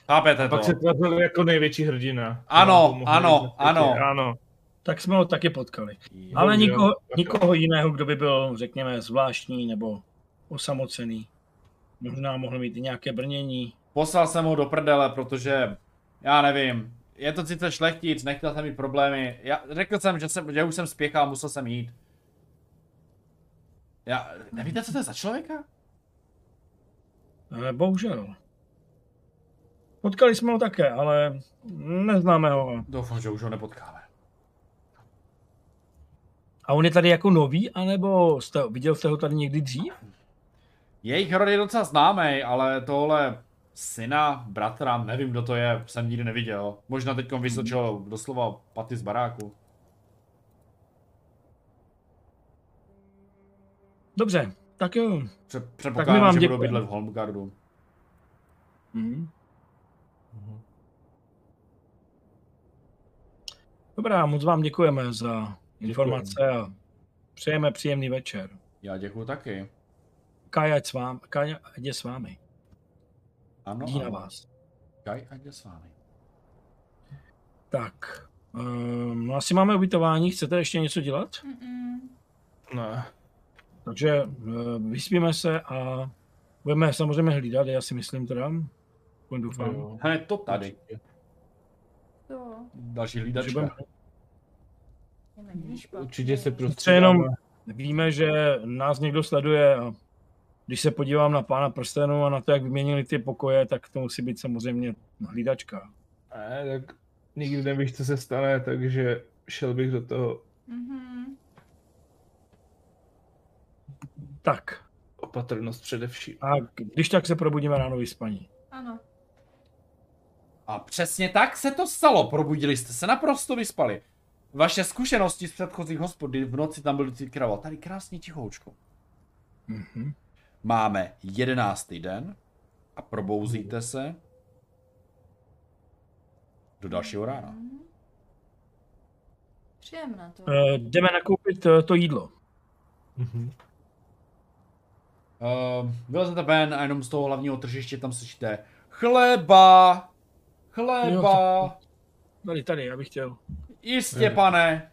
Chápete to? Pak se tvářil jako největší hrdina. Ano, ano, ano. Ano. Tak jsme ho taky potkali. Jo. Ale nikoho, nikoho jiného, kdo by byl, řekněme, zvláštní nebo osamocený. Možná mohl mít i nějaké brnění. Poslal jsem ho do prdele, protože, já nevím, je to sice šlechtic, nechtěl jsem mít problémy. Já řekl jsem, že, jsem, že už jsem spěchal, musel jsem jít. Já, nevíte, co to je za člověka? Ale bohužel. Potkali jsme ho také, ale neznáme ho. Doufám, že už ho nepotkáme. A on je tady jako nový, anebo jste, viděl jste ho tady někdy dřív? Jejich rod je docela známý, ale tohle syna, bratra, nevím, kdo to je, jsem nikdy neviděl. Možná teď vysočil doslova paty z baráku. Dobře, tak jo. Pře- Tak předpokládám, vám že budou děkujeme. bydlet v Holmgardu. Mhm. Dobrá, moc vám děkujeme za informace a přejeme příjemný večer. Já děkuju taky. Kaja, ať s vám, Kaja, ať je s vámi. Ano, Dí na ano. vás. Kaj, ať jde s vámi. Tak, um, no asi máme ubytování, chcete ještě něco dělat? Mm-mm. Ne. Takže uh, vyspíme se a budeme samozřejmě hlídat, já si myslím teda. Doufám. Hned to tady. Jo. Další hlídačka. budeme. Určitě se prostě. Jenom víme, že nás někdo sleduje a když se podívám na pána prstenu a na to, jak vyměnili ty pokoje, tak to musí být samozřejmě hlídačka. Ne, tak nikdy nevíš, co se stane, takže šel bych do toho Mhm. Tak, opatrnost především. a když tak se probudíme ráno vyspaní. Ano. A přesně tak se to stalo. Probudili jste se naprosto vyspali. Vaše zkušenosti z předchozích hospod, kdy v noci tam byl vždycky kravol. Tady krásně tichoučko. Mhm. Máme jedenáctý den a probouzíte se do dalšího rána. Mhm. Příjemné to. Uh, jdeme nakoupit uh, to jídlo. Mhm. Uh, vylezete ven a jenom z toho hlavního tržiště tam slyšíte chleba, chleba, Tady, tady, já bych chtěl. Jistě pane.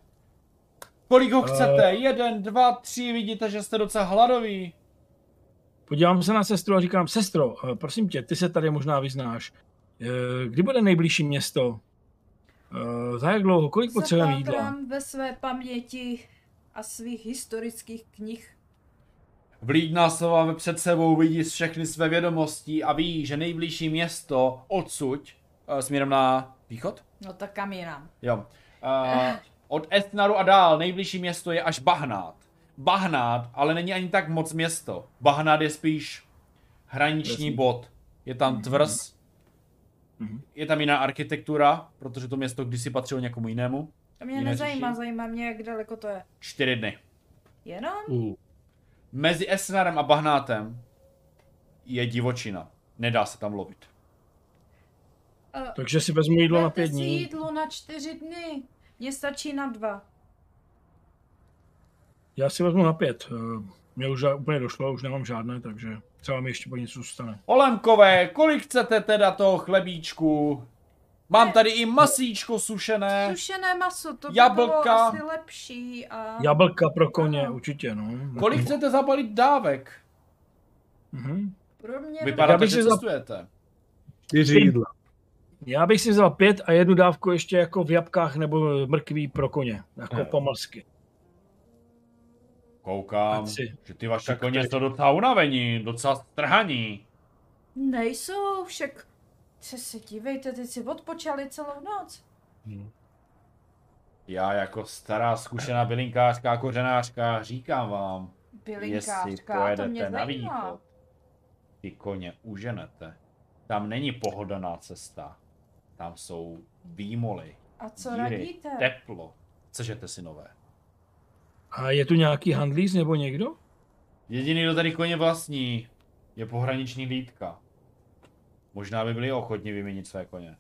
Kolik ho chcete? Jeden, dva, tři, vidíte, že jste docela hladoví. Podívám se na sestru a říkám, sestro, uh, prosím tě, ty se tady možná vyznáš. Uh, kdy bude nejbližší město? Uh, za jak dlouho? Kolik potřebujeme jídla? Zapátrám ve své paměti a svých historických knih. Vlídná sova před sebou vidí všechny své vědomosti a ví, že nejbližší město odsuť, uh, směrem na východ, No tak kam jinam? Jo. Uh, od Estnaru a dál nejbližší město je až Bahnát. Bahnát, ale není ani tak moc město. Bahnát je spíš hraniční Jasný. bod. Je tam tvrz, Mhm. je tam jiná architektura, protože to město kdysi patřilo někomu jinému. To mě Jiné nezajímá, řešení? zajímá mě, jak daleko to je. Čtyři dny. Jenom? Uh. Mezi Esnarem a Bahnátem je divočina. Nedá se tam lovit. Uh, Takže si vezmu jídlo na pět si dní. jídlo na čtyři dny. Mně stačí na dva. Já si vezmu na pět. Eh, Mně už úplně došlo, už nemám žádné, takže třeba mi ještě po něco zůstane. Olemkové, kolik chcete teda toho chlebíčku? Mám tady i masíčko sušené. Sušené maso, to by Jablka. bylo asi lepší. A... Jablka pro koně, Ano. určitě, no. Kolik chcete zabalit dávek? Mhm. Pro mě Vypadá to, že si za- cestujete. Čtyři jídla. Já bych si vzal pět a jednu dávku ještě jako v jabkách nebo mrkví pro koně, jako Ne. pomlsky. Koukám, si- že ty vaše Tak koně jsou docela unavení, docela strhaní. Nejsou, však se, se dívejte, teď si odpočali celou noc. Já jako stará zkušená bylinkářka a kořenářka říkám vám, jestli Bylinkářka, to pojedete mě na východ, ty koně uženete. Tam není pohodlná cesta. Tam jsou výmoly, A co díry, radíte? teplo. Chcete si nové. A je tu nějaký handlíř nebo někdo? Jediný, kdo tady koně vlastní, je pohraniční hlídka. Možná by byli ochotni vyměnit své koně.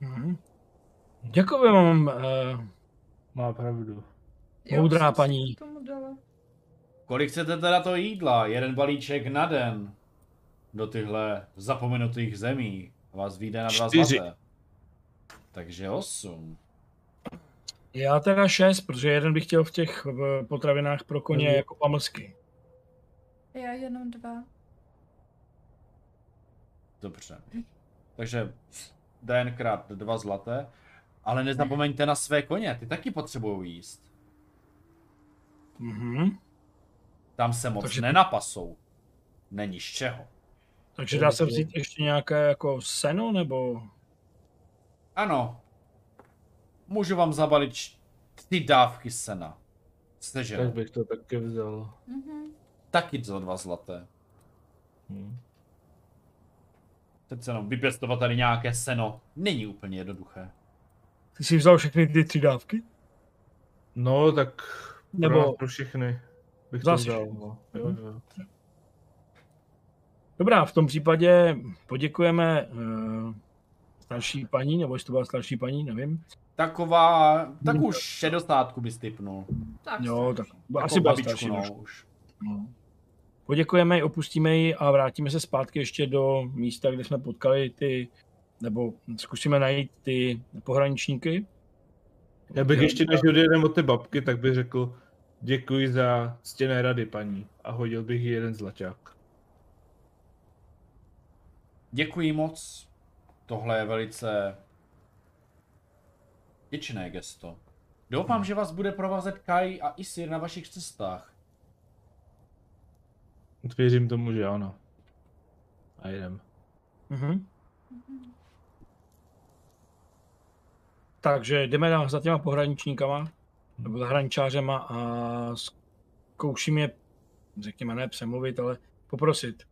Mhm. Děkuji vám, uh, Má pravdu. Moudrá paní. Kolik chcete teda to jídla? Jeden balíček na den. Do tyhle zapomenutých zemí. Vás vyjde na dva Čtyři. zlaté. Takže osm. já teda šest, protože jeden bych chtěl v těch v potravinách pro koně Mhm. jako pamlsky. Já jenom dva. Dobře. Takže den krát dva zlaté. Ale nezapomeňte na své koně, ty taky potřebují jíst. Mhm. Tam se moc Takže- nenapasou. Není z čeho. Takže dá se vzít ještě nějaké jako seno, nebo... Ano. Můžu vám zabalit ty dávky sena. Jste Tak bych to taky vzal. Mhm. Taky za dva zlaté. Hm. Teď jenom vypěstovat tady nějaké seno není úplně jednoduché. Ty jsi vzal všechny ty tři dávky? No, tak pro, Nebo- nás, pro všechny bych to vzal. všechny. No. Jo, jo. Dobrá, v tom případě poděkujeme uh, starší paní, nebo jestli to byla starší paní, nevím. Taková, tak už šedesátku bys typnul. Tak Jo, starší. tak asi byla babičku, starší. no, už. No. Poděkujeme ji, opustíme ji a vrátíme se zpátky ještě do místa, kde jsme potkali ty, nebo zkusíme najít ty pohraničníky. Já bych Jo, ještě, než tak. odjedeme od té babky, tak bych řekl děkuji za stěné rady, paní. A hodil bych jí jeden zlaťák. Děkuji moc. Tohle je velice vděčné gesto. Doufám, že vás bude provázet Kai a Isir na vašich cestách. Věřím tomu, že ano. A jdem. Mhm. Takže jdeme na, za těma pohraničníkama, nebo zahraničářema a zkouším je, řekněme, ne přemluvit, ale poprosit.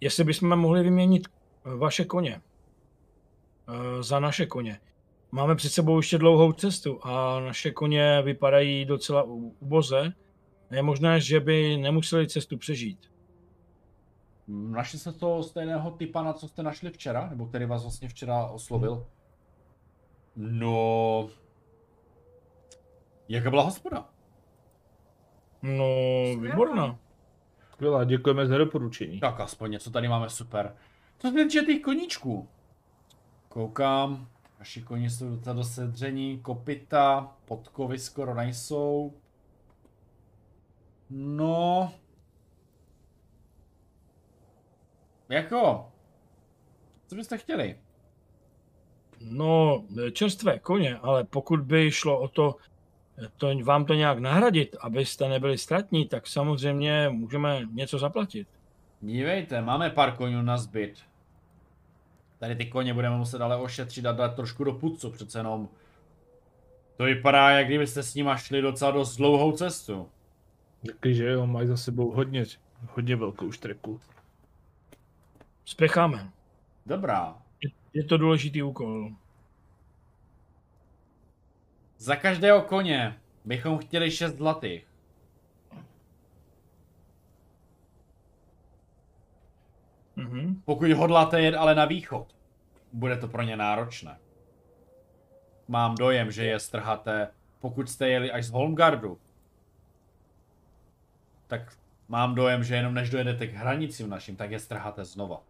Jestli bychom mohli vyměnit vaše koně eh, za naše koně. Máme před sebou ještě dlouhou cestu a naše koně vypadají docela uboze. Je možné, že by nemuseli cestu přežít. Našli jste to stejného typa, na co jste našli včera? Nebo který vás vlastně včera oslovil? No... Jaká byla hospoda? No, výborná. Skvělá, děkujeme za doporučení. Tak aspoň něco tady máme super. Co se týče těch koníčků? Koukám, naši koni jsou docela do sedření, kopita, podkovy skoro nejsou. No... Jako... Co byste chtěli? No, čerstvé koně, ale pokud by šlo o to, to vám to nějak nahradit, abyste nebyli ztratní, tak samozřejmě můžeme něco zaplatit. Dívejte, máme pár konňů na zbyt. Tady ty koně budeme muset ale ošetřit a dát trošku do pucu, přece jenom. To vypadá, jak kdybyste s nima šli docela dost dlouhou cestu. Taky, že jo, mají za sebou hodně, hodně velkou štreku. Spěcháme. Dobrá. Je, je to důležitý úkol. Za každého koně bychom chtěli 6 zlatých. Mhm. Pokud hodláte jet ale na východ, bude to pro ně náročné. Mám dojem, že je strháte, pokud jste jeli až z Holmgardu. Tak mám dojem, že jenom než dojedete k hranicím našim, tak je strháte znova.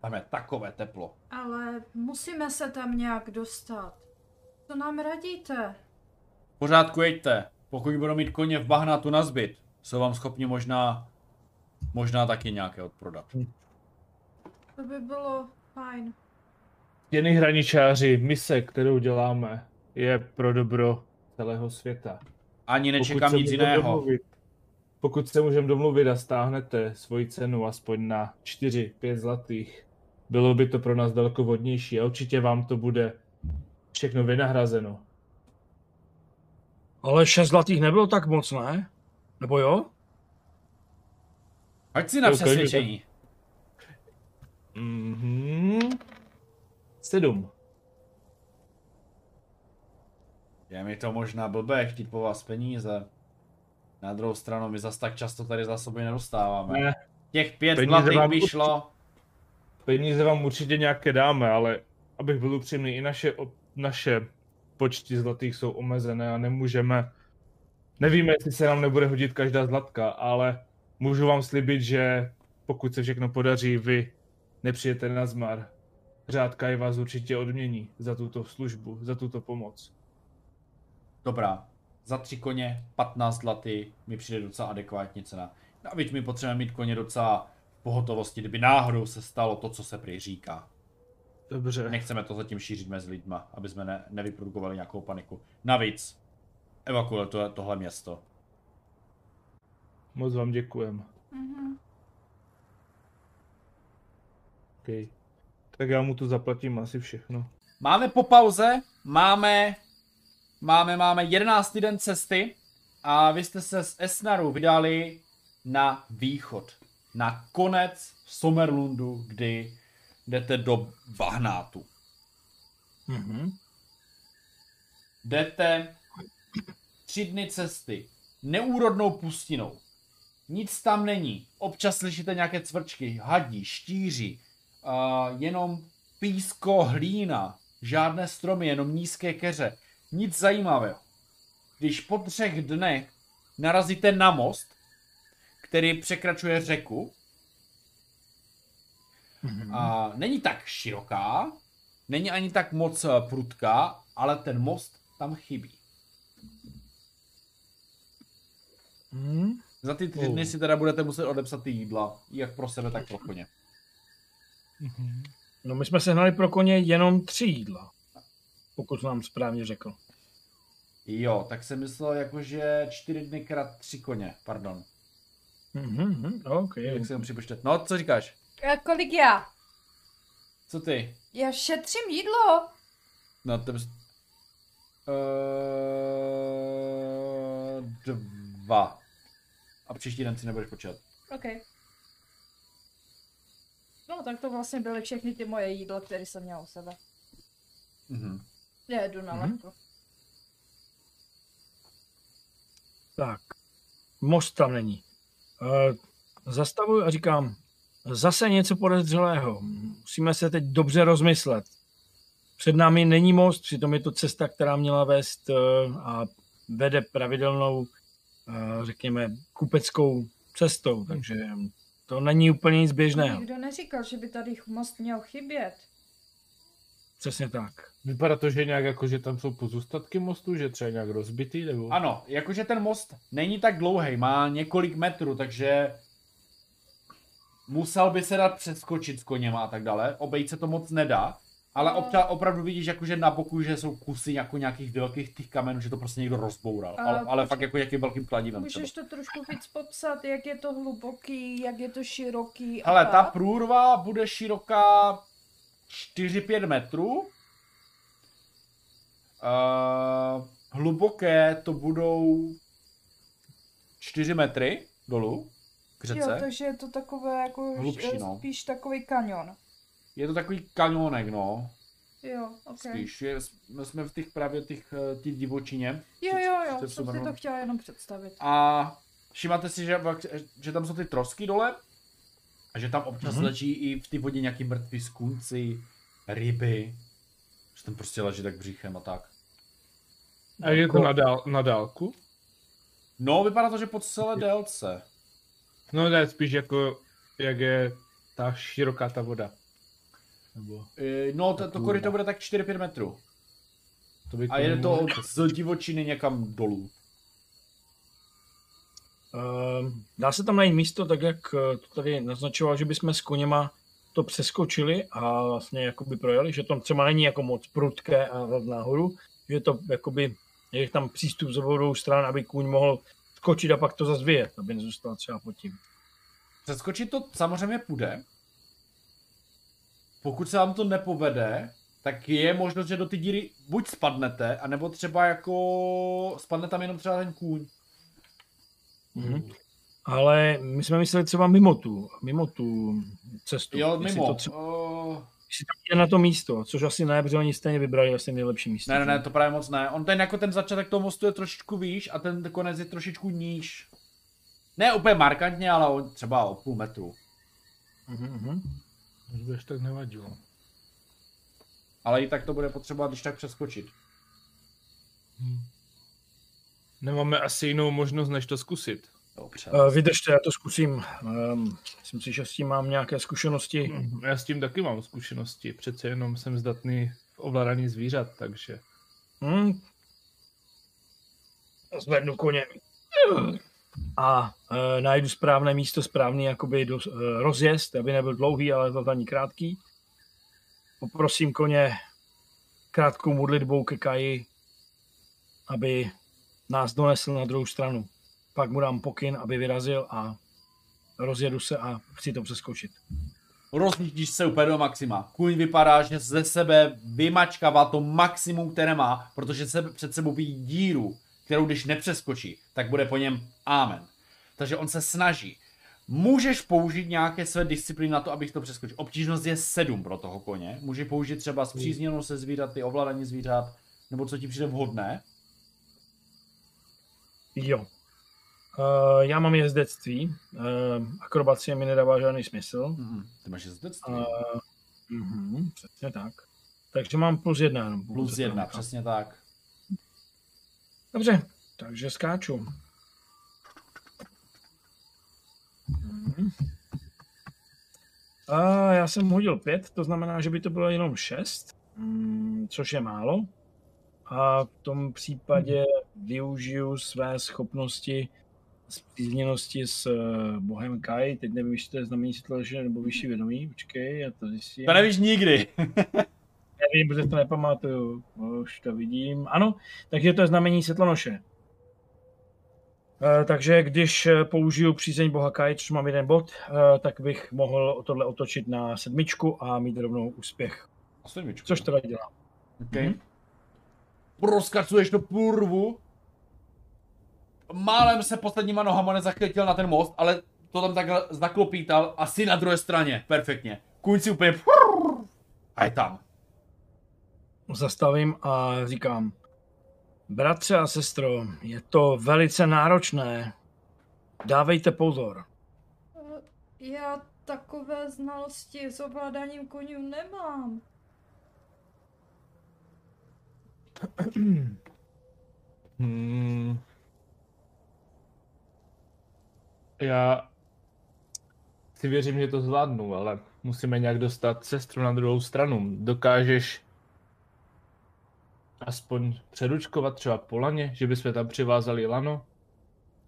Tam je takové teplo. Ale musíme se tam nějak dostat. Co nám radíte? V pořádku jeďte. Pokud budou mít koně v bahnátu na zbyt, jsou vám schopni možná, možná taky nějaké odprodat. To by bylo fajn. Stěny hraničáři, mise, kterou děláme, je pro dobro celého světa. Ani nečekám Pokud nic jiného. Domluvit, pokud se můžeme domluvit a stáhnete svoji cenu aspoň na 4-5 zlatých, bylo by to pro nás daleko vodnější a určitě vám to bude všechno vynahrazeno. Ale šest zlatých nebylo tak moc, ne? Nebo jo? Hoď si na To ukáže, přesvědčení. Mhm. Sedm. Je mi to možná blbé chtít po vás peníze. Na druhou stranu my zas tak často tady za sobě nedostáváme. Ne, Těch pět Peníze zlatých vám by určitě- peníze vám určitě nějaké dáme, ale abych byl upřímný, i naše, naše počty zlatých jsou omezené a nemůžeme, nevíme, jestli se nám nebude hodit každá zlatka, ale můžu vám slibit, že pokud se všechno podaří, vy nepřijete na zmar. Řádka i vás určitě odmění za tuto službu, za tuto pomoc. Dobrá. Za tři koně 15 zlatý mi přijde docela adekvátní cena. Navíc my potřebujeme mít koně docela v pohotovosti, kdyby náhodou se stalo to, co se prý říká. Dobře. Nechceme to zatím šířit mezi lidma, aby jsme ne, nevyprodukovali nějakou paniku. Navíc, evakuuje to, tohle město. Moc vám děkujem. Mhm. Okay. Tak já mu tu zaplatím asi všechno. Máme po pauze, máme, máme, máme 11. den cesty a vy jste se z Esnaru vydali na východ. Na konec Somerlundu, kdy jdete do Bahnátu. Mhm. Jdete tři dny cesty neúrodnou pustinou. Nic tam není. Občas slyšíte nějaké cvrčky, hadí, štíři, uh, jenom písko, hlína, žádné stromy, jenom nízké keře. Nic zajímavého. Když po třech dnech narazíte na most, který překračuje řeku, Mhm. a není tak široká, není ani tak moc eh, prudká, ale ten most tam chybí. Mhm. Za ty tři Oh. dny si teda budete muset odepsat ty jídla, jak pro sebe, tak pro koně. No my jsme sehnali pro koně jenom tři jídla. Pokud nám správně řekl. Jo, tak jsem myslel jakože čtyři dny krát tři koně, pardon. Mhm, OK. Jak se jenom připočtet. No, co říkáš? A kolik já? Co ty? Já šetřím jídlo. No, to bys... Uh, dva. A příští den si nebudeš počítat. OK. No, tak to vlastně byly všechny ty moje jídla, které jsem měla u sebe. Mhm. Já jdu na Mhm. lehko. Tak, most tam není. Uh, zastavuji a říkám, zase něco podezřelého. Musíme se teď dobře rozmyslet. Před námi není most, přitom je to cesta, která měla vést uh, a vede pravidelnou, uh, řekněme, kupeckou cestou, takže to není úplně nic běžného. Nikdo neříkal, že by tady most měl chybět. Přesně tak. Vypadá to, že nějak jako, že tam jsou pozůstatky mostu, že třeba nějak rozbitý, nebo? Ano, jakože ten most není tak dlouhý, má několik metrů, takže musel by se dát přeskočit s koněma a tak dále. Obejít se to moc nedá, ale No. občas opravdu vidíš jakože na boku, že jsou kusy jako nějakých velkých těch kamenů, že to prostě někdo rozboural. A Ale, ale počkej. fakt jako jakým velkým kladivem. Můžeš to trošku víc popsat, jak je to hluboký, jak je to široký a Hele, ta průrva bude široká 4-5 metrů. Uh, hluboké to budou 4 metry dolů k Jo, řece. takže je to takové jako Hlubší, no. spíš takový kanion. Je to takový kanionek, no. Jo, ok. Spíš. Je, my jsme v těch právě těch, eh, těch divočině. Jo, jo, jo, jsem si to chtěla jenom představit. A všimáte si, že, že tam jsou ty trosky dole? A že tam občas Mhm. leží i v té vodě nějaký mrtví skunci, ryby. Že tam prostě leží tak břichem a tak. A je to na, dál, na dálku? No, vypadá to, že po celé délce. No ne, spíš jako, jak je ta široká ta voda. Nebo... E, No, to, to koryto bude tak 4-5 metrů. To by A jede to od z divočiny někam dolů. Ehm, Dá se tam najít místo, tak jak eh, to tady naznačoval, že bychom s koněma to přeskočili a vlastně jakoby projeli, že to třeba není jako moc prudké a nahoru, že to jakoby je tam přístup z obou stran, aby kůň mohl skočit a pak to zase vyjet, aby nezůstal třeba pod tím. Přeskočit to samozřejmě půjde. Pokud se vám to nepovede, tak je možnost, že do ty díry buď spadnete, anebo třeba jako spadne tam jenom třeba ten kůň. Mhm. Ale my jsme mysleli třeba mimo tu, mimo tu cestu. Jo, mimo. To třeba, Uh, jestli tam je na to místo, což asi ne, protože oni stejně vybrali asi nejlepší místo. ne, ne, ne, to právě moc ne. On ten jako ten začátek toho mostu je trošičku výš a ten konec je trošičku níž. Ne úplně markantně, ale o, třeba o půl metru. Mhm, mhm. Už by až tak nevadilo. Ale i tak to bude potřeba když tak přeskočit. Nemáme asi jinou možnost, než to zkusit. Dobře. Uh, vydržte, já to zkusím. Um, myslím si, že s tím mám nějaké zkušenosti. Hm, Já s tím taky mám zkušenosti, přece jenom jsem zdatný v ovládání zvířat, takže... Hmm. Zvednu koně. A uh, najdu správné místo, správný jakoby do, uh, rozjezd, aby nebyl dlouhý, ale to ani krátký. Poprosím koně krátkou modlitbou ke Kaji, aby nás donesl na druhou stranu. Pak mu dám pokyn, aby vyrazil a rozjedu se a chci to přeskočit. Rozjíždíš se úplně do maxima. Kůň vypadá, že ze sebe vymačkává to maximum, které má, protože se před sebou vidí díru, kterou když nepřeskočí, tak bude po něm amen. Takže on se snaží. Můžeš použít nějaké své disciplíny na to, abych to přeskočil. Obtížnost je 7 pro toho koně. Může použít třeba zpřízněnost se zvířaty, ovládání zvířat, nebo co ti přijde vhodné. Jo. Uh, já mám jezdectví. Uh, akrobacie mi nedává žádný smysl. Mhm. Ty máš jezdectví. Uh, mhm, přesně tak. Takže mám plus jedna. Jenom Plus pouze jedna, tam. přesně tak. Dobře, takže skáču. Mhm. A já jsem hodil pět, to znamená, že by to bylo jenom šest, mm, což je málo. A v tom případě využiju své schopnosti zpřízněnosti s eh, bohem Kai. Teď nevím, jestli to je znamení světlože nebo vyšší vědomí. Počkej, já to zjistím. To nevíš nikdy. Nevím, protože to nepamatuju. Už to vidím. Ano, takže to je znamení světlonoše. E, takže když eh, použiju přízeň boha Kai, což mám jeden bod, tak bych mohl tohle otočit na sedmičku a mít rovnou úspěch. A sedmičku. Což teda dělám. Okay. Mhm. Proskacuješ do půrvu. Málem se posledníma nohama nezachytil na ten most, ale to tam takhle zaklopítal asi na druhé straně. Perfektně. Kůň si úplně... A je tam. Zastavím a říkám, bratře a sestro, je to velice náročné. Dávejte pozor. Eh, Já takové znalosti s ovládáním konňů nemám. Hmm. Já si věřím, že to zvládnu, ale musíme nějak dostat sestru na druhou stranu. Dokážeš aspoň předučkovat třeba po laně, že bychom tam přivázali lano?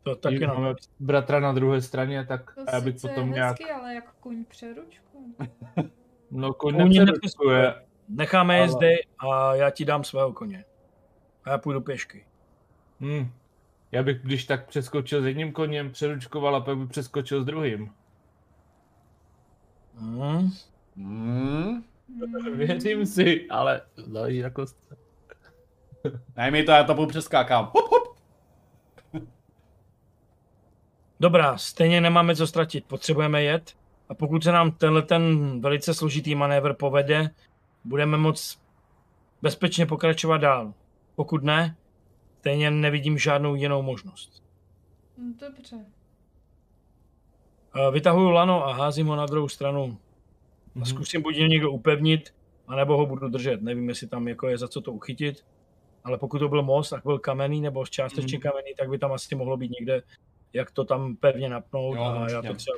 To taky máme bratra na druhé straně, tak To a já bych potom je nějak... hezky, ale jak koň přeručku. No, koň Koně nepředučkuje. Necháme je Ale- zde a já ti dám svého koně. A já půjdu pěšky. Hmm. Já bych když tak přeskočil s jedním koněm, přeručkoval a pak bych přeskočil s druhým. Hmm. Hmm. Věřím si, ale záleží na kostce. Ne, mi to, já to půl přeskákám. Hop, hop. Dobrá, stejně nemáme co ztratit, potřebujeme jet. A pokud se nám tenhle ten velice složitý manévr povede, budeme moc bezpečně pokračovat dál. Pokud ne, stejně nevidím žádnou jinou možnost. Hm, Dobře. Eh, Vytahuju lano a házím ho na druhou stranu. A Mhm. zkusím buď někdo upevnit, anebo ho budu držet. Nevím, jestli tam jako je za co to uchytit. Ale pokud to byl most, tak byl kamenný nebo částečně Mhm. kamenný, tak by tam asi mohlo být někde, jak to tam pevně napnout. Jo, a já to třeba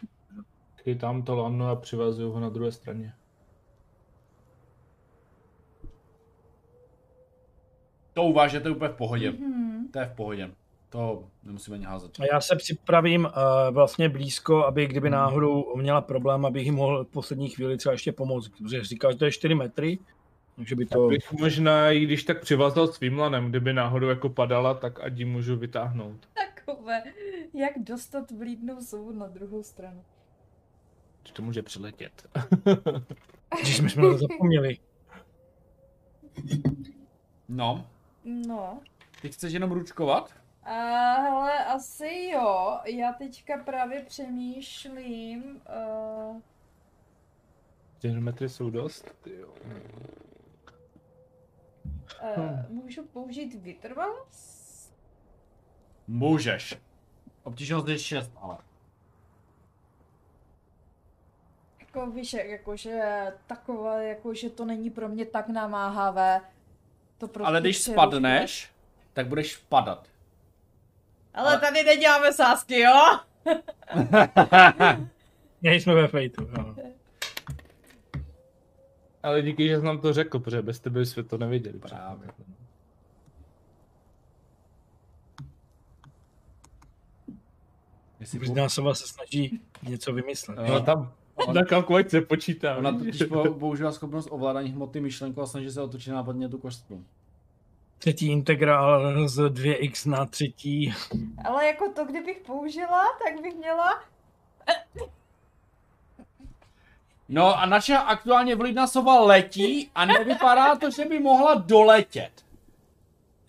Chytám to lano a přivazuju ho na druhé straně. To uvážete úplně v pohodě. Mhm. To je v pohodě. To nemusíme ani házet. A já se připravím uh, vlastně blízko, aby kdyby náhodou měla problém, abych jim mohl v poslední chvíli třeba ještě pomoct. Protože říkal, že to je 4 metry, takže by to... Bych možná, i když tak přivázal svým lanem, kdyby náhodou jako padala, tak ať ji můžu vytáhnout. Takové, jak dostat vlídnou sovu na druhou stranu. Že to může přiletět. Když jsme to zapomněli. No, No. ty chceš jenom ručkovat? A hele, asi jo. Já teďka právě přemýšlím. Uh, Čtyři metry jsou dost, tyjo. uh, můžu použít vytrvalost? Můžeš. Obtížnost je 6, ale. Jako víš, jak- jakože takové, jakože to není pro mě tak namáhavé. To prostě Ale když spadneš, tak budeš padat. Ale, Ale- tady neděláme sásky, jo? Nejsme ve fejtu. Jo. Ale díky, že jsi nám to řekl, protože bez tebe jsme to nevěděli. Právě. Jestli Možná se snaží něco vymyslet. No tam na kalkulačce počítá. Ona totiž po- používá schopnost ovládání hmoty myšlenkou a snaží se otočit nápadně tu kostku. Třetí integrál z 2x na třetí. Ale jako to, kdybych použila, tak bych měla... No a naše aktuálně vlídná sova letí a nevypadá to, že by mohla doletět.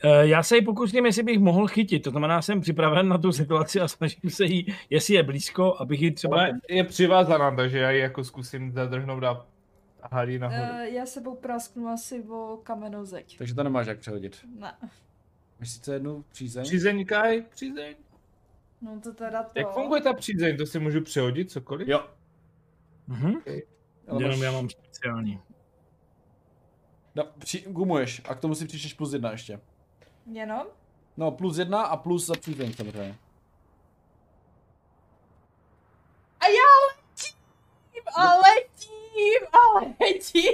Eh, Já se ji pokusím, jestli bych mohl chytit. To znamená, jsem připraven na tu situaci a snažím se jí, jestli je blízko, abych ji třeba... Ale je přivázaná, takže já ji jako zkusím zadrhnout a hádat ji nahoru. Uh, já sebou prasknu asi o kamenou zeď. Takže to nemáš jak přehodit. Ne. Máš sice jednu přízeň? Přízeň, Kaj, přízeň. No to teda to... Jak funguje ta přízeň? To si můžu přehodit cokoliv? Jo. Mhm. Ale Jenom máš- já mám speciální. No, při, gumuješ a k tomu si přičteš plus jedna ještě. Jenom? No, plus jedna a plus za přízeň samozřejmě. A já letím! A letím! A letím!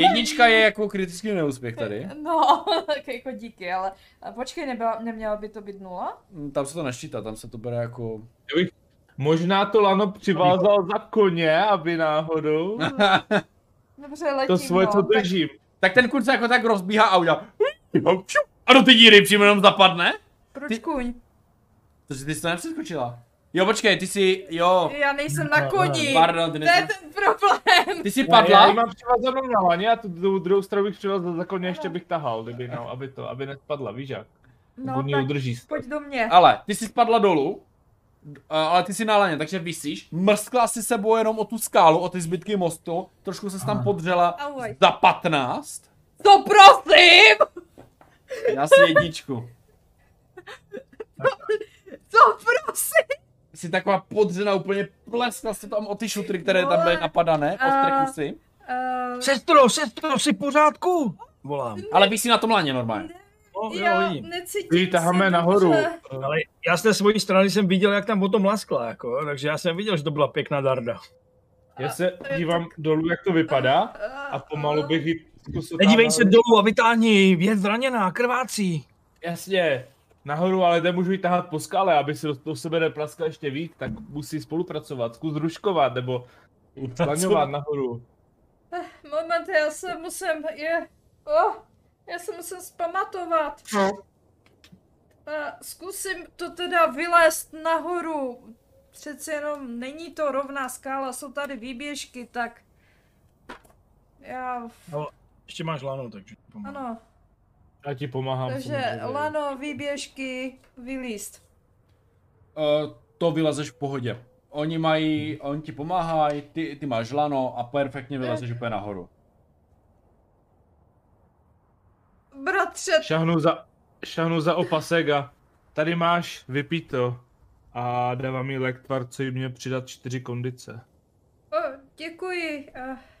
Jednička je jako kritický neúspěch tady. No, tak jako díky, ale počkej, nebyla, neměla by to být nula? Mm, Tam se to neščítá, tam se to bere jako... Možná to lano přivázal za koně, aby náhodou Dobře, letím, to svoje, no. co tak- držím. tak ten kurz jako tak rozbíhá a udělá... A do ty díry přímo jenom zapadne? Proč Ty- kuň? Takže ty jsi to nepřeskočila. Jo, počkej, ty jsi, jo, Já nejsem na koni! pardon, ty To je ten problém! ty jsi Já, já padla? mám přivázanou na laně a tu druhou, druhou stranu bych přivázal za koně, ještě bych tahal, kdyby, no, aby to, aby nespadla, víš jak? No, tak udrží pojď do mě. Ale, ty jsi spadla dolů, a- ale ty jsi na laně, takže vysíš, mrskla si sebou jenom o tu skálu, o ty zbytky mostu, trošku se tam podřela Ahoj. za 15. To prosím! Já si jedničku. To prosím! Jsi taková podřena, úplně pleskla se tam o ty šutry, které tam byly napadané, A- ostře kusy. Uh, Sestro, sestro, jsi v pořádku? Volám. Ale vysí na tom laně normálně. No, já vidím. necítím dobře. nahoru. Ale já z té svojí strany jsem viděl, jak tam potom laskla, jako, takže já jsem viděl, že to byla pěkná darda. Já se dívám dolů, jak to vypadá a pomalu bych ji Nedívej tam se dolů a vytáhni, je zraněná, krvácí. Jasně, nahoru, ale nemůžu ji tahat po skále, aby si do, do sebe nepraskla ještě víc, tak musí spolupracovat, zkus ruškovat, nebo slaňovat nahoru. Moment, já se musím, je, oh, já se musím zpamatovat. No. A zkusím to teda vylézt nahoru. Přece jenom není to rovná skála, jsou tady výběžky, tak... Já, Ještě máš lano, takže pomalu. ano, Já ti pomáhám. takže lano, výběžky, vylíst. Uh, to vylezeš v pohodě. Oni mají, oni ti pomáhají, ty, ty máš lano a perfektně vylezeš úplně nahoru. Bratře, Šahnu za, šahnu za opasek a tady máš, vypij to. A dávám mi lek tvar, co jim mě přidat čtyři kondice. o, děkuji. A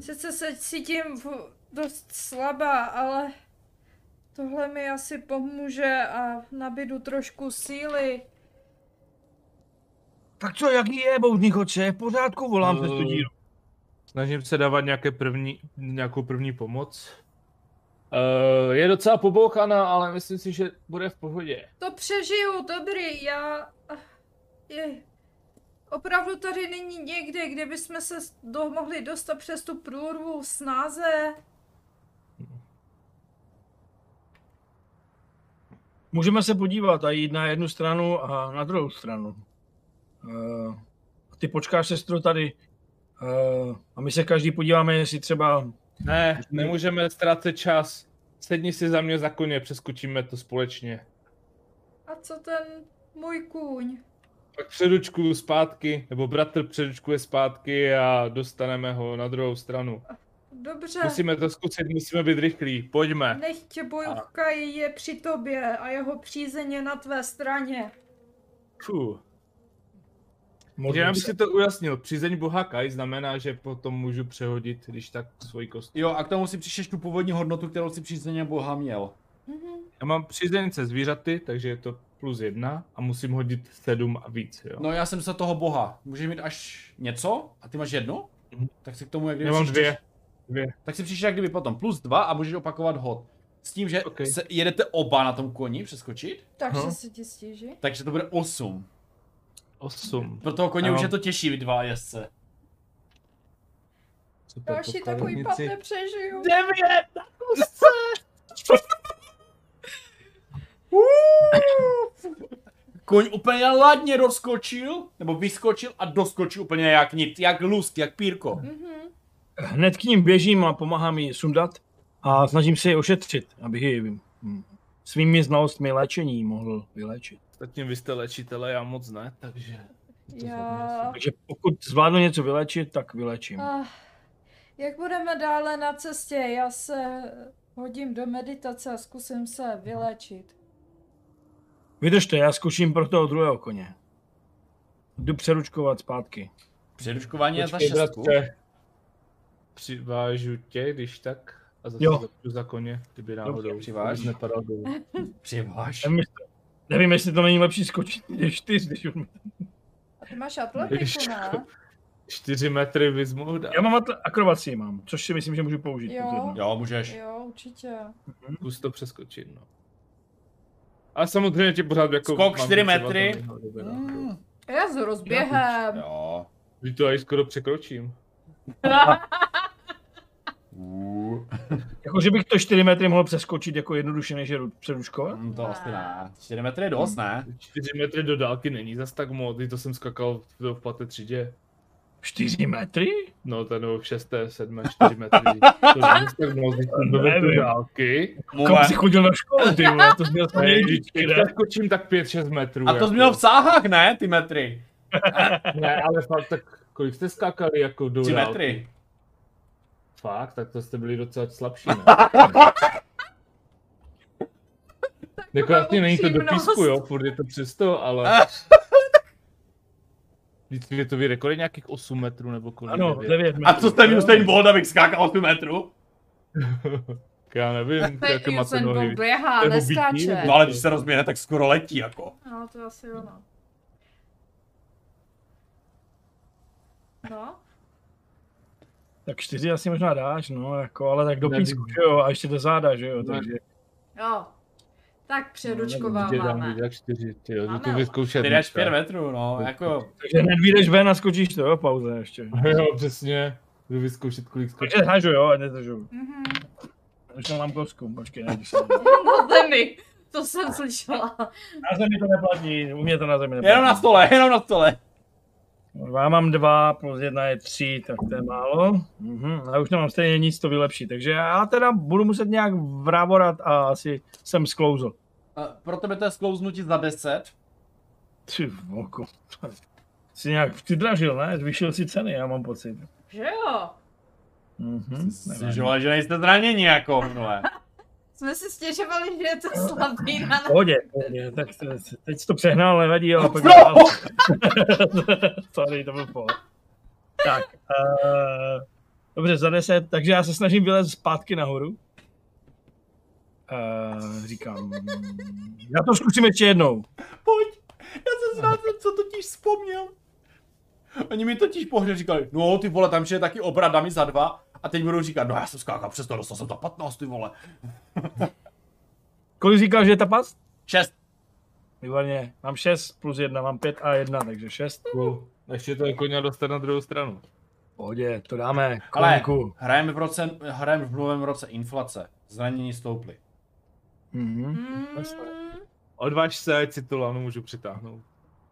sice se cítím v- dost slabá, ale tohle mi asi pomůže a nabidu trošku síly. Tak co, jaký je boudný chodče? V pořádku, volám přes tu Eh, díru. Snažím se dávat nějaké první, nějakou první pomoc. Uh, je docela pobouchaná, ale myslím si, že bude v pohodě. To přežiju, dobrý, já... Je... Opravdu tady není někde, kde bychom se do, mohli dostat přes tu průrvu snáze. Můžeme se podívat a jít na jednu stranu a na druhou stranu. Uh, ty počkáš sestro tady uh, a my se každý podíváme, jestli třeba Ne, nemůžeme ztrácet čas. Sedni si za mě za koně, přeskočíme to společně. A co ten můj kůň? Pak předučkuju zpátky, nebo bratr předučkuje zpátky a dostaneme ho na druhou stranu. Dobře, Musíme to zkusit, musíme být rychlí. Pojďme. nechť bojovka je při tobě a jeho přízeň je na tvé straně. Fuh. Modlím já bych se. si to ujasnil. Přízeň boha Kai znamená, že potom můžu přehodit, když tak svoji kost. Jo, a k tomu si přišeš tu původní hodnotu, kterou si přízeně boha měl. Mhm. Já mám přízeň se zvířaty, takže je to plus jedna a musím hodit sedm a víc, jo. No já jsem se toho boha. Můžeš mít až něco? A ty máš jednu? Mhm. Tak si k tomu jak kdyby Já mám dvě. Dvě. Tak si přišel jak kdyby potom plus dva a můžeš opakovat hod. S tím, že Ok. se jedete oba na tom koni přeskočit, Takže Aha. se ti stíží. takže to bude 8. Osm. Pro toho koně Já už je to těžší, vy dva jezdce. Super, Další takový pad kladnici. nepřežiju. Devět na kusce! Koň úplně ladně doskočil, nebo vyskočil a doskočil úplně jak nit, jak lusk, jak pírko. Mhm. Hned k ním běžím a pomáhám ji sundat a snažím se ji ošetřit, abych ji hm, svými znalostmi léčení mohl vyléčit. Ostatně vy jste léčitele, já moc ne, takže... to Já... Takže pokud zvládnu něco vyléčit, tak vyléčím. Ah, jak budeme dále na cestě, já se hodím do meditace a zkusím se vyléčit. Vydržte, já zkouším pro toho druhého koně. Jdu přeručkovat zpátky. Přeruškování je za Počkej, šestku. bratře. Přivážu tě, když tak, a zase Jo. zapnu za koně, kdyby náhodou. přiváž. abys nepadal dolů. Přiváž. Nevím, jestli, nevím, jestli to není lepší skočit než čtyř, když už... A ty máš atletiku, Když- ne? Čtyři metry bys mohl dát. Já mám atl- akrobaci, mám, což si myslím, že můžu použít. Jo. Jo, můžeš. Jo, určitě. Zkus to přeskočit, no. A samozřejmě tě pořád jako... Skok mám čtyři třeba metry. to nehodí, no. Mm, Já s rozběhem. jo. To aj skoro překročím. Jako, že bych to 4 metry mohl přeskočit jako jednoduše, než je přeručkovat? mm, to asi ne. 4 metry je dost, ne? Čtyři metry do dálky není zas tak moc, to jsem skakal v, v páté třídě. 4 metry? No, ten v šesté, sedmé, čtyři metry. To tak moc, když jsem do dálky. Kam jsi chodil na školu, ty vole, to jsi měl Ne, sami když teď skočím tak 5-6 metrů. A to jsi měl v sáhách, ne? Ty metry. Ne, ale fakt tak, kolik jste skákali jako do 3 dálky? metry. Fakt, tak to jste byli docela slabší, ne? jako jasně není to do písku, jo, furt je to přesto, ale... Světový rekord je nějakých 8 metrů nebo kolik? Ano, 9. 9 metrů. A co jste Usain Bolt, abych skákal 8 metrů? Já nevím, jaké máte Usain Bolt nohy. běhá, Nebo neskáče. No ale když se rozběhne, tak skoro letí jako. No, to asi ono. No, Tak 4 asi možná dáš, no, jako, ale tak do písku, že jo, a ještě do záda, že jo, Ne. takže... jo. Tak Určitě dám přeručkováváme. jak 4, ty jo, to vyzkoušet. 4 až 5 dneska. metrů, no, jako. Takže hned vyjdeš ven a skočíš to, jo, pauze ještě. Jo, přesně. Jdu vyzkoušet, kolik skočí. Takže hážu, jo, a nedržu. Mhm. Už tam mám kosku, počkej, nejdi se. Na zemi. To jsem slyšela. Na zemi to neplatí, u mě to na zemi neplatí. Jenom na stole, jenom na stole. Já mám dva, plus jedna je tři, tak to je málo. Mhm. A už nemám stejně nic to vylepší, takže já teda budu muset nějak vrávorat a asi jsem sklouzl. A Pro tebe to je sklouznutí za 10. Ty voko. Jsi nějak přidražil, ne? Zvýšil si ceny, já mám pocit. Že jo? Mhm. Stěžoval, že nejste zraněni jako minule. Jsme si stěžovali, že je to slabý na Pohodě, pohodě, tak te- teď jsi to přehnal, nevadí, ale pojď No! dál. Sorry, to byl pohod. Tak, uh, dobře, za deset, takže já se snažím vylézt zpátky nahoru. Uh, říkám, já to zkusím ještě jednou. Pojď, já jsem znal, co totiž vzpomněl. Oni mi totiž po hře říkali, no ty vole, tam je taky obrada mi za dva. A teď budou říkat, no já jsem skákal přes to, dostal jsem za 15, ty vole. Kolik říkal, že je ta pas? 6. Výborně, mám 6 plus 1, mám 5 a 1, takže 6. Cool. Ještě to je koně dostat na druhou stranu. Pohodě, to dáme, Ale konku. hrajeme v, roce, hrajeme v minulém roce inflace. Zranění stouply. Mhm. Mm, Odvaž se, ať si tu lanu můžu přitáhnout.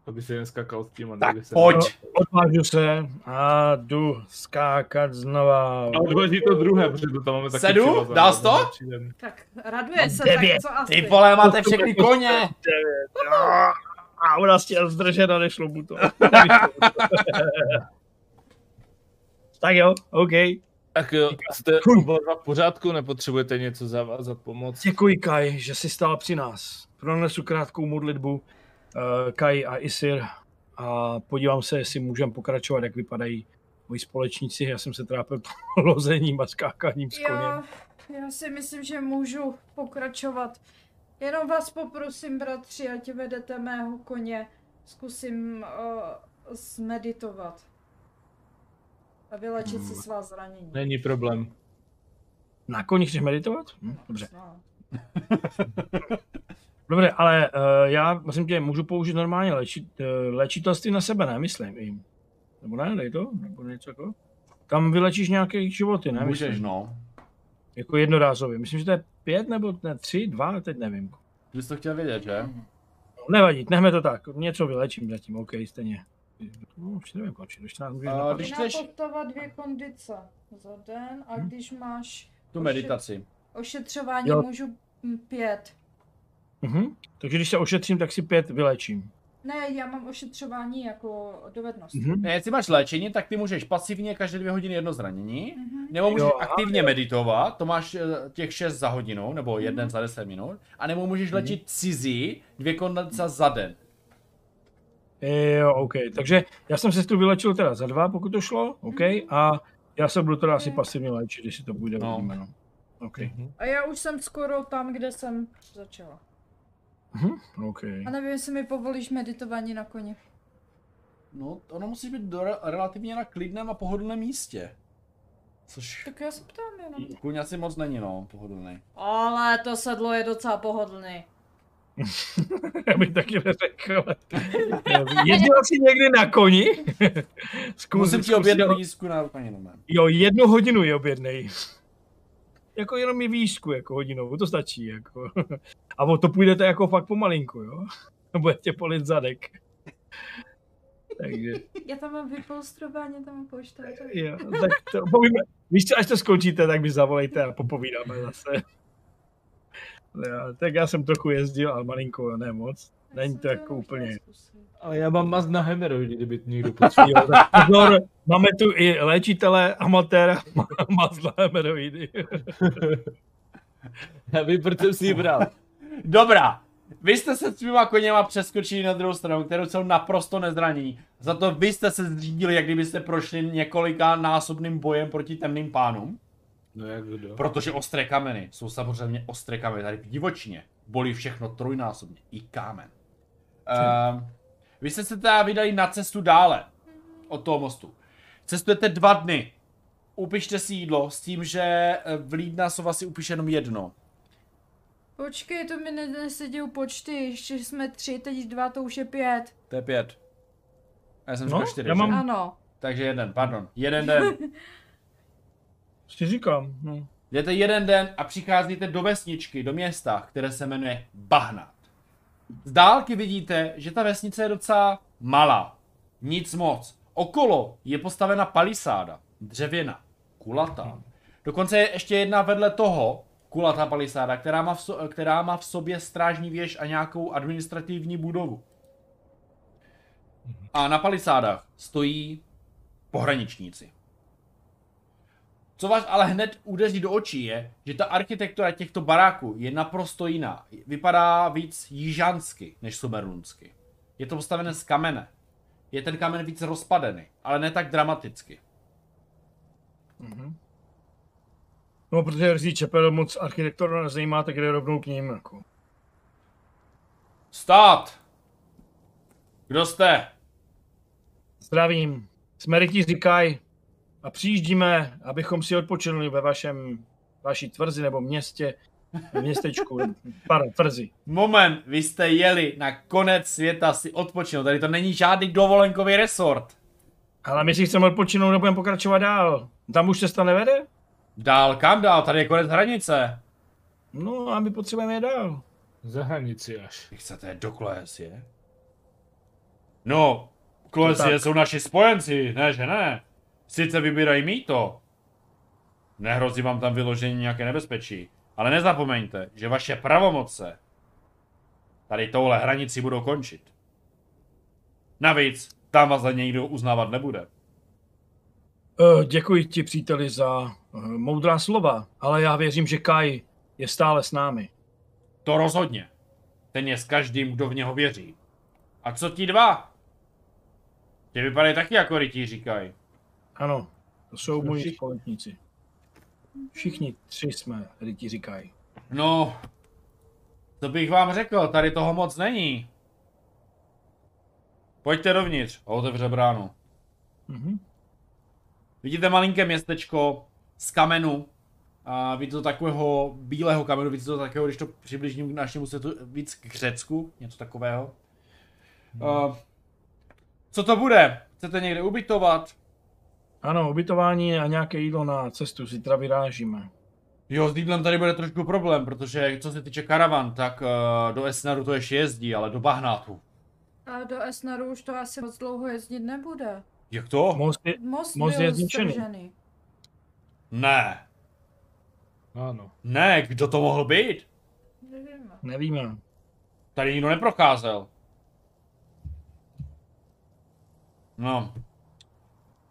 Aby se jen skakal s tím. a Tak se- pojď. Odvážu se a jdu skákat znova. A odváží to druhé, protože to tam máme taky Sedu? jsi to? Tak, raduje se, Devět. tak co asi? Ty vole, máte všechny koně! A ona chtěl zdržet a nešlo mu to. tak jo, OK. Tak jo, jste v pořádku, nepotřebujete něco zavázat, pomoc? Děkuji, Kai, že jsi stál při nás. Pronesu krátkou modlitbu Kai a Isir a podívám se, jestli můžeme pokračovat, jak vypadají moji společníci. Já jsem se trápil lozením a skákáním s koněm. Já, já si myslím, že můžu pokračovat. Jenom vás poprosím, bratři, ať vedete mého koně. Zkusím uh, zmeditovat. A vylečit si svá zranění. Není problém. Na koni chceš meditovat? Hm, dobře. No. Dobře, ale uh, já, myslím tě, můžu použít normálně léčit, uh, léčitelství na sebe, ne, myslím. I. Nebo ne, dej to, nebo něco jako. Tam vylečíš nějaké životy, ne? Můžeš, myslím. no. Jako jednorázově. Myslím, že to je pět nebo ne, tři, dva, teď nevím. Ty bys to chtěl vědět, že? No, nevadí, nechme to tak. Něco vylečím zatím, OK, stejně. No, už nevím, končí, do 14 můžeš A napadnout. když chceš- postava dvě kondice za den a když máš Tu meditaci. ošetřování, Jo. můžu hm, pět. Mhm. Takže když se ošetřím, tak si pět vylečím. Ne, já mám ošetřování jako dovednost. Mhm. Ne, jestli máš léčení, tak ty můžeš pasivně každé dvě hodiny jedno zranění, Mhm. nebo můžeš Jo, aktivně meditovat, to máš eh, těch 6 za hodinu, nebo jeden za 10 minut, a nebo můžeš léčit cizí dvě kondenca za den. Jo, OK. Takže já jsem se tu vylečil teda za dva, pokud to šlo, OK. A já se budu teda asi pasivně léčit, když si to půjde, No. no. OK. A já už jsem skoro tam, kde jsem začala. Mhm. OK. A nevím, jestli mi povolíš meditování na koni. No, ono musí být do, relativně na klidném a pohodlném místě. Což Tak já se ptám jenom. kůň asi moc není, no, pohodlný. Ale to sedlo je docela pohodlný. Já bych taky neřekl. Jezdil jsi někdy na koni? Zkus, Musím ti objednat jo- jízku na úplně nomé. Jo, jednu hodinu je objednej. Jako jenom je výšku, jako hodinovou, to stačí, jako. A o to půjdete jako fakt pomalinku, jo? Bude tě polit zadek. Takže, Já tam mám vypolstrování, tam mám poštáře. jo, tak to povíme. Víš co, až to skončíte, tak mi zavolejte a popovídáme zase. Jo, tak já jsem trochu jezdil, ale malinko, ne moc. Není to jako úplně. Ale já mám maz na hemeroidy, kdyby někdo potřeboval. Pozor, máme tu i léčitele, amatéra, mazla hemeroidy. já vím, proč jsem si ji bral. Dobrá, vy jste se svýma koněma přeskočili na druhou stranu, kterou jsou naprosto nezranění. Za to vy jste se zřídili, jak kdybyste prošli několika násobným bojem proti temným pánům. No jak kdo? Protože ostré kameny jsou samozřejmě ostré kameny. Tady v divočině bolí všechno trojnásobně. I kámen. Uh, vy jste se teda vydali na cestu dále od toho mostu. Cestujete dva dny. Upište si jídlo s tím, že eh, v Lídna sova si upíše jenom jedno. Počkej, to mi ne- nesedí počty, ještě jsme tři, teď dva, to už je pět. To je pět. A já jsem No, říkal čtyři, já že? mám- Ano. Takže jeden, pardon. Jeden den. Si říkám, no. Jdete jeden den a přicházíte do vesničky, do města, které se jmenuje Bahnat. Z dálky vidíte, že ta vesnice je docela malá. Nic moc. Okolo je postavena palisáda, dřevěna, kulatá. Dokonce je ještě jedna vedle toho, kulatá palisáda, která má v, so, která má v sobě strážní věž a nějakou administrativní budovu. A na palisádách stojí pohraničníci. Co vás ale hned udeří do očí je, že ta architektura těchto baráků je naprosto jiná. Vypadá víc jižansky než sumerlunsky. Je to postavené z kamene. Je ten kamen víc rozpadený, ale ne tak dramaticky. Mhm. No, protože Rzí Čepel moc architektura nezajímá, tak jde rovnou k ním. Jako. Stát! Kdo jste? Zdravím. Jsme rytíři Kaj a přijíždíme, abychom si odpočinuli ve vašem, vaší tvrzi nebo městě, městečku, pardon, tvrzi. Moment, vy jste jeli na konec světa si odpočinout. Tady to není žádný dovolenkový resort. Ale my si chceme odpočinout, nebudeme pokračovat dál. Tam už cesta nevede? Dál, kam dál? Tady je konec hranice. No a my potřebujeme je dál. Za hranici až. Vy chcete do Kloes, je? No, Kloesie tak. jsou naši spojenci, ne že ne. Sice vybírají mýto. Nehrozí vám tam vyložení nějaké nebezpečí. Ale nezapomeňte, že vaše pravomoce tady touhle hranici budou končit. Navíc, tam vás za někdo uznávat nebude. Uh, děkuji ti, příteli, za uh, moudrá slova, ale já věřím, že Kai je stále s námi. To rozhodně. Ten je s každým, kdo v něho věří. A co ti dva? Tě vypadají taky jako rytí, říkají. Ano, to jsou moji všichni. společníci. Všichni tři jsme, ti říkají. No, to bych vám řekl, tady toho moc není. Pojďte dovnitř a otevře bránu. Mhm. Vidíte malinké městečko z kamenu. A vidíte to takového bílého kamenu, vidíte to takového, když to přibližním k našemu světu, víc k Řecku, něco takového. Uh, co to bude? Chcete někde ubytovat? Ano, ubytování a nějaké jídlo na cestu, zítra vyrážíme. Jo, s jídlem tady bude trošku problém, protože co se týče karavan, tak uh, do Esnaru to ještě jezdí, ale do Bahnátu. A do Esnaru už to asi moc dlouho jezdit nebude. Jak to? Most je, Most, Most byl je zničený. Ne, Ano. ne, kdo to mohl být? Nevím. nevíme. Tady nikdo neprocházel. No.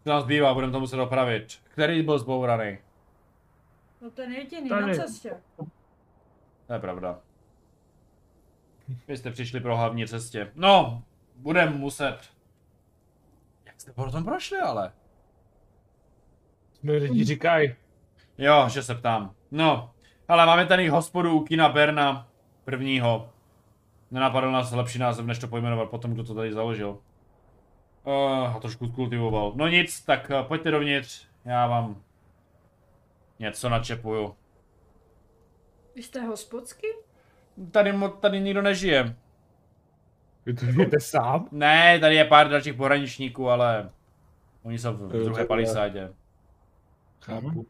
Co nás bývá, budeme to muset opravit. Který byl zbouraný? No ten jediný Tady. na cestě. To je pravda. Vy jste přišli pro hlavní cestě. No, budeme muset. Jak jste po tom prošli ale? Jsme lidi říkají. Jo, že se ptám. No, ale máme tady hospodu u kina Berna, prvního. Nenapadl nás lepší název, než to pojmenovat potom, kdo to tady založil. Uh, a trošku kultivoval. No nic, tak uh, pojďte dovnitř, já vám něco načepuju. Vy jste hospodský? Tady, mo- tady nikdo nežije. Vy to víte sám? Ne, tady je pár dalších pohraničníků, ale oni jsou v Jo, druhé palisádě. Chápu.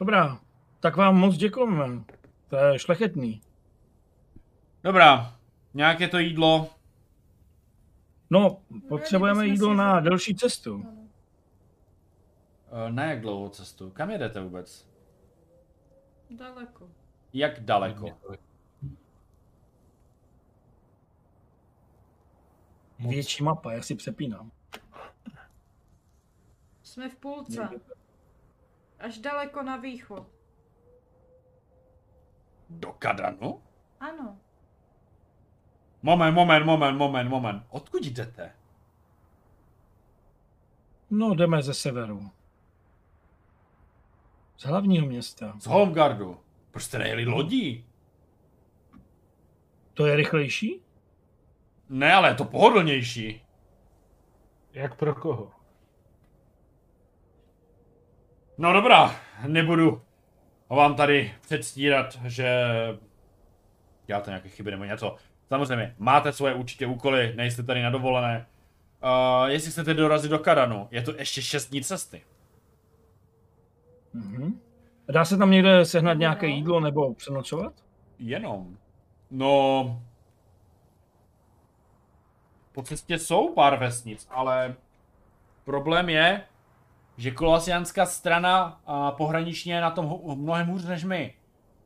Dobrá, tak vám moc děkujeme. To je šlechetný. Dobrá, nějaké to jídlo. No, potřebujeme jídlo na delší cestu. Uh, na jak dlouhou cestu? Kam jedete vůbec? Daleko. Jak daleko? Moc. Větší mapa, já si přepínám. Jsme v půlce. Až daleko na východ. Do Kadanu? Ano. Moment, moment, moment, moment, moment. Odkud jdete? No, jdeme ze severu. Z hlavního města. Z Holmgardu. Proč jste nejeli lodí? To je rychlejší? Ne, ale je to pohodlnější. Jak pro koho? No dobrá, nebudu vám tady předstírat, že děláte nějaké chyby nebo něco. Samozřejmě, máte svoje určitě úkoly, nejste tady na dovolené. Uh, jestli chcete dorazit do Kadanu, je to ještě 6 dní cesty. Mhm. Dá se tam někde sehnat No. nějaké jídlo nebo přenocovat? Jenom. No... Po cestě jsou pár vesnic, ale problém je, že kolasianská strana a pohraničně je na tom mnohem hůř než my.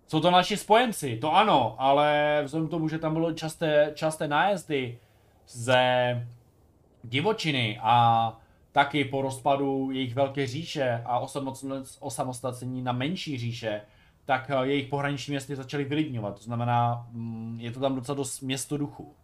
Jsou to naši spojenci, to ano, ale vzhledem k tomu, že tam bylo časté, časté nájezdy ze divočiny a taky po rozpadu jejich velké říše a osamostatnění na menší říše, tak eh, jejich pohraniční městy začaly vylidňovat. To znamená, mm, je to tam docela dost město duchu.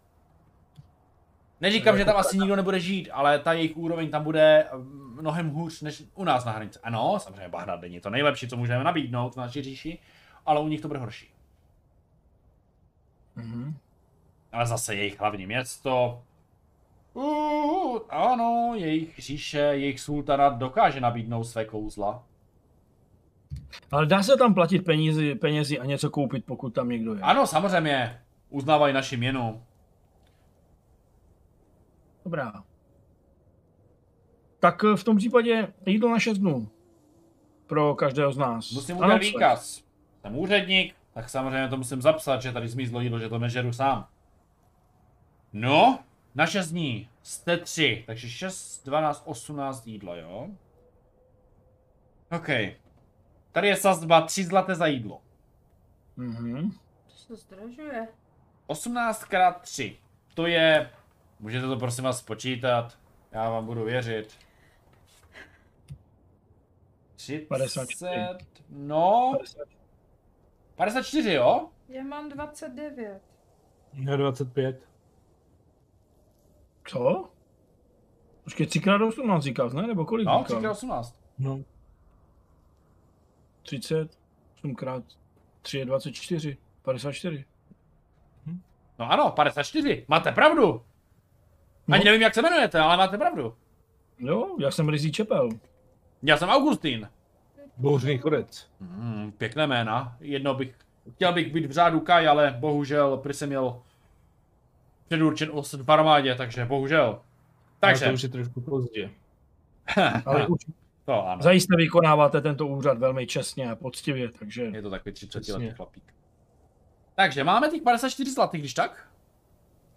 Neříkám, že tam asi nikdo nebude žít, ale ta jejich úroveň tam bude mm, mnohem hůř než u nás na hranici. Ano, samozřejmě Bahrad není to nejlepší, co můžeme nabídnout v naší říši, ale u nich to bude horší. Mhm. Ale zase jejich hlavní město. Uh, ano, jejich říše, jejich sultanát dokáže nabídnout své kouzla. Ale dá se tam platit penízi, penězi a něco koupit, pokud tam někdo je. Ano, samozřejmě, uznávají naši měnu. Dobrá. Tak v tom případě jídlo na 6 dnů. Pro každého z nás. Musím udělat výkaz. Jsem úředník, tak samozřejmě to musím zapsat, že tady zmizlo jídlo, že to nežeru sám. No, Na 6 dní jste 3, takže 6, 12, 18 jídlo, jo? OK. Tady je sazba 3 zlaté za jídlo. Mhm. To se zdražuje. 18 x 3. To je... Můžete to prosím vás spočítat. Já vám budu věřit. 30, 54. No, 54 jo? Já mám 29. Já 25. Co? Počkej, 3x18 říkáš, ne? Nebo kolik No, 3 říkal? x 18. No. 30, 8x 3 je 24, 54. No ano, 54. Máte pravdu. Ani No. nevím, jak se jmenujete, ale máte pravdu. Jo, já jsem Rizí Čepel. Já jsem Augustín. Bouřný chodec. Hmm, pěkné jména. Jedno bych, chtěl bych být v řádu Kaj, ale bohužel prý jsem měl předurčen osud v armádě, takže bohužel. Takže. Takže, to už je trošku pozdě. Ale už to ano. zajisté vykonáváte tento úřad velmi čestně a poctivě, takže... Je to takový 30 letý chlapík. Takže máme těch 54 zlatých, když tak?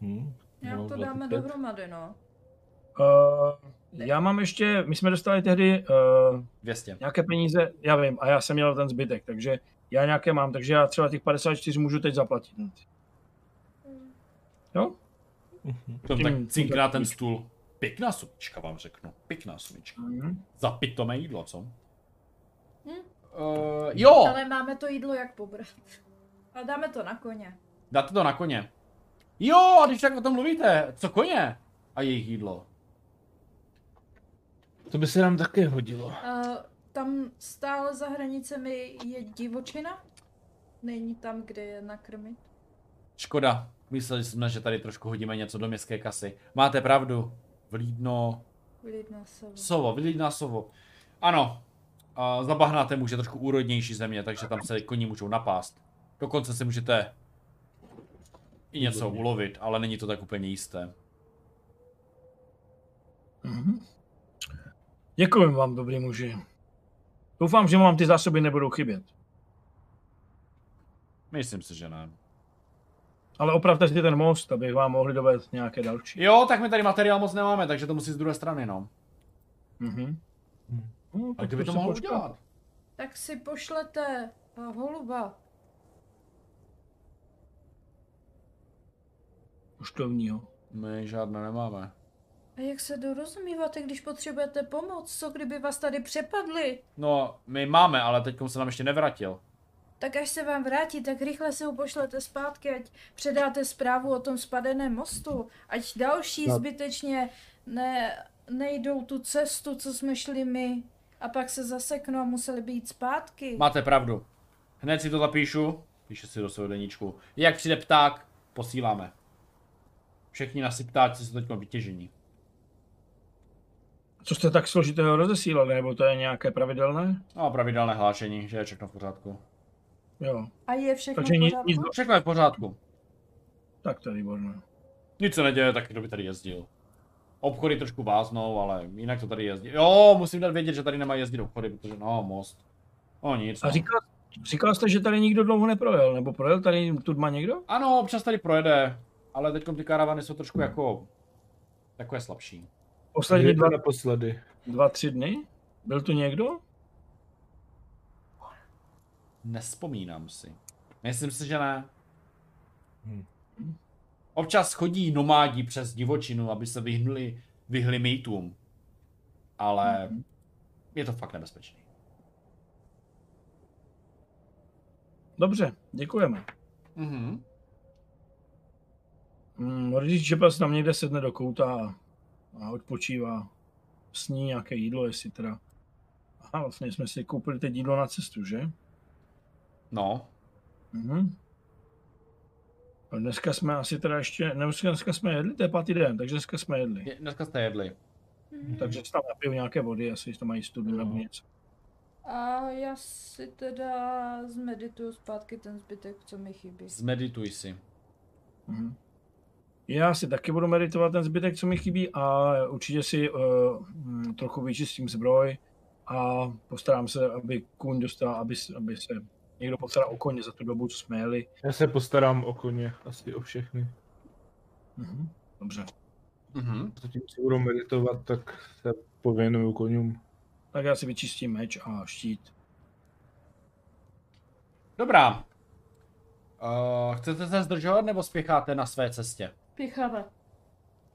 Hm. Jak No, to dáme 25. dohromady, no. Uh, já mám ještě, my jsme dostali tehdy uh, 200. nějaké peníze, já vím, a já jsem měl ten zbytek, takže já nějaké mám, takže já třeba těch 54 můžu teď zaplatit. Jo? To Tím- tak na ten stůl. Pěkná sumička vám řeknu. Pěkná sumička. Mhm. Za pitomé jídlo, co? Hm. Uh, jo, Ale máme to jídlo jak pobrat. A dáme to na koně. dáte to na koně. Jo, a když tak o tom mluvíte, co koně? A jejich jídlo. To by se nám také hodilo. Uh, tam stále za hranicemi je divočina? Není tam, kde je nakrmit? Škoda, mysleli jsme, že tady trošku hodíme něco do městské kasy. Máte pravdu. Vlídno, Vylidná sovo. sovo, vlídná sovo. Ano, a za bahnátem už je trošku úrodnější země, takže tam se koní můžou napást. Dokonce si můžete i něco ulovit, ale není to tak úplně jisté. Mhm. Děkuji vám, dobrý muži. Doufám, že vám ty zásoby nebudou chybět. Myslím si, že ne. Ale opravte si ten most, abych vám mohli dovést nějaké další. Jo, tak my tady materiál moc nemáme, takže to musí z druhé strany, no. Mhm. No, A tak kdyby to mohl udělat? Tak si pošlete uh, holuba. Poštovního. My žádné nemáme. A jak se dorozumíváte, když potřebujete pomoc? Co kdyby vás tady přepadli? No, my máme, ale teď se nám ještě nevrátil. Tak až se vám vrátí, tak rychle se ho pošlete zpátky, ať předáte zprávu o tom spadeném mostu. Ať další No. zbytečně ne, nejdou tu cestu, co jsme šli my. A pak se zaseknou a museli být zpátky. Máte pravdu. Hned si to zapíšu, píše si do svého deníčku. Jak přijde pták, posíláme. Všichni nasi ptáci jsou teď vytěžení. Co jste tak složitého rozesílali, nebo to je nějaké pravidelné? No pravidelné hlášení, že je všechno v pořádku. Jo, A je všechno takže v pořádku? nic, Všechno je v pořádku. tak to je výborné. Nic se neděje, tak kdo by tady jezdil. Obchody trošku váznou, ale jinak to tady jezdí. Jo, musím dát vědět, že tady nemají jezdit obchody, protože no, most. No nic. A No. říkal, říkal jste, že tady nikdo dlouho neprojel, nebo projel tady tu má někdo? Ano, občas tady projede, ale teď ty karavany jsou trošku jako takové slabší. Poslední dva, naposledy. dva, tři dny? Byl tu někdo? Nespomínám si. Myslím si, že ne. Hm. Občas chodí nomádi přes divočinu, aby se vyhnuli, vyhli mýtům. Ale je to fakt nebezpečný. Dobře, děkujeme. Mhm. Mm, Rodič Čepel se tam někde sedne do kouta a, a odpočívá. Sní nějaké jídlo, jestli teda... Aha, vlastně jsme si koupili teď jídlo na cestu, že? No, Mhm. A dneska jsme asi teda ještě, ne, dneska, dneska jsme jedli, to je pátý den, takže dneska jsme jedli. je- dneska jste jedli. Mhm. Takže si tam napiju nějaké vody, asi to mají studu nebo No. něco. A já si teda zmedituju zpátky ten zbytek, co mi chybí. Zmedituj si. Mhm. Já si taky budu meditovat ten zbytek, co mi chybí a určitě si uh, trochu vyčistím zbroj a postarám se, aby kůň dostal, aby, aby se někdo postaral o koně za tu dobu, co jsme jeli. Já se postarám o koně, asi o všechny. Mhm. Dobře. Mhm. Zatím si budou meditovat, tak se pověnuju konům. Tak já si vyčistím meč a štít. Dobrá. Uh, chcete se zdržovat nebo spěcháte na své cestě? Pěcháme.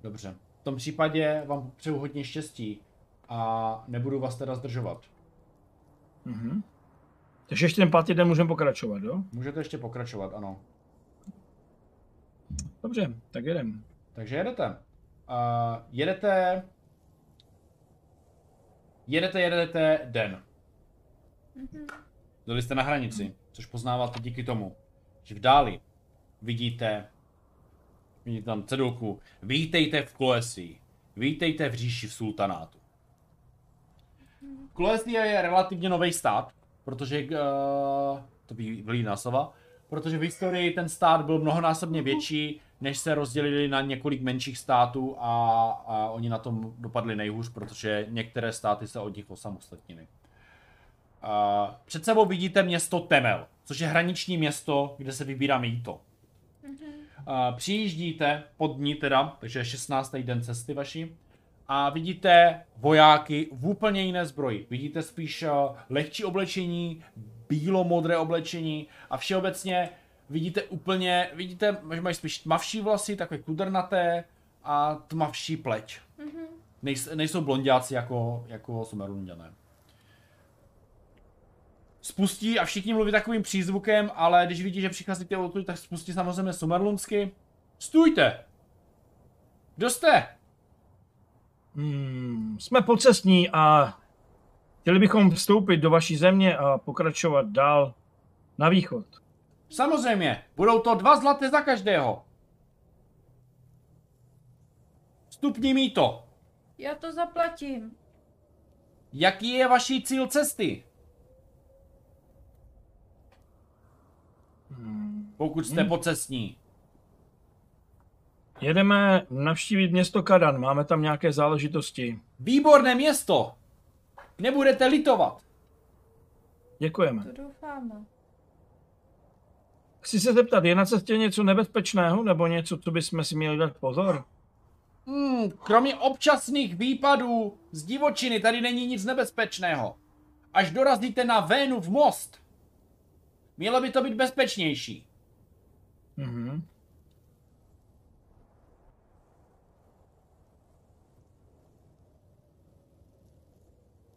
Dobře. V tom případě vám přeju hodně štěstí a nebudu vás teda zdržovat. Mhm. Takže ještě ten pátý den můžeme pokračovat, jo? Můžete ještě pokračovat, ano. Dobře, tak jedem. Takže jedete. Uh, jedete... Jedete, jedete den. Byli jste na hranici, což poznáváte díky tomu, že v dáli vidíte, vidíte tam cedulku, vítejte v Kloesii, vítejte v říši v sultanátu. Kloesia je relativně nový stát, protože, uh, to by vlídná slova, protože v historii ten stát byl mnohonásobně větší, než se rozdělili na několik menších států a, a oni na tom dopadli nejhůř, protože některé státy se od nich osamostatnily. Uh, před sebou vidíte město Temel, což je hraniční město, kde se vybírá mýto. Uh, přijíždíte pod ní teda, takže je 16. den cesty vaší, a vidíte vojáky v úplně jiné zbroji. Vidíte spíš uh, lehčí oblečení, bílo-modré oblečení a všeobecně vidíte úplně, vidíte, že mají spíš tmavší vlasy, takové kudrnaté a tmavší pleť. Nejs, nejsou blondiáci jako, jako Sumerunďané. Spustí a všichni mluví takovým přízvukem, ale když vidí, že přicházíte odtud, tak spustí samozřejmě sumerlunsky. Stůjte! Kdo jste? Hmm, jsme pocestní a chtěli bychom vstoupit do vaší země a pokračovat dál na východ. Samozřejmě, budou to dva zlaté za každého. Vstupní mýto. Já to zaplatím. Jaký je vaší cíl cesty? Pokud jste pocestní. Jedeme navštívit město Kadan, máme tam nějaké záležitosti. Výborné město! Nebudete litovat. Děkujeme. To doufáme. Chci se zeptat, je na cestě něco nebezpečného nebo něco, co bychom si měli dát pozor? Hmm, kromě občasných výpadů z divočiny tady není nic nebezpečného. Až dorazíte na Vénův most, mělo by to být bezpečnější. Mhm.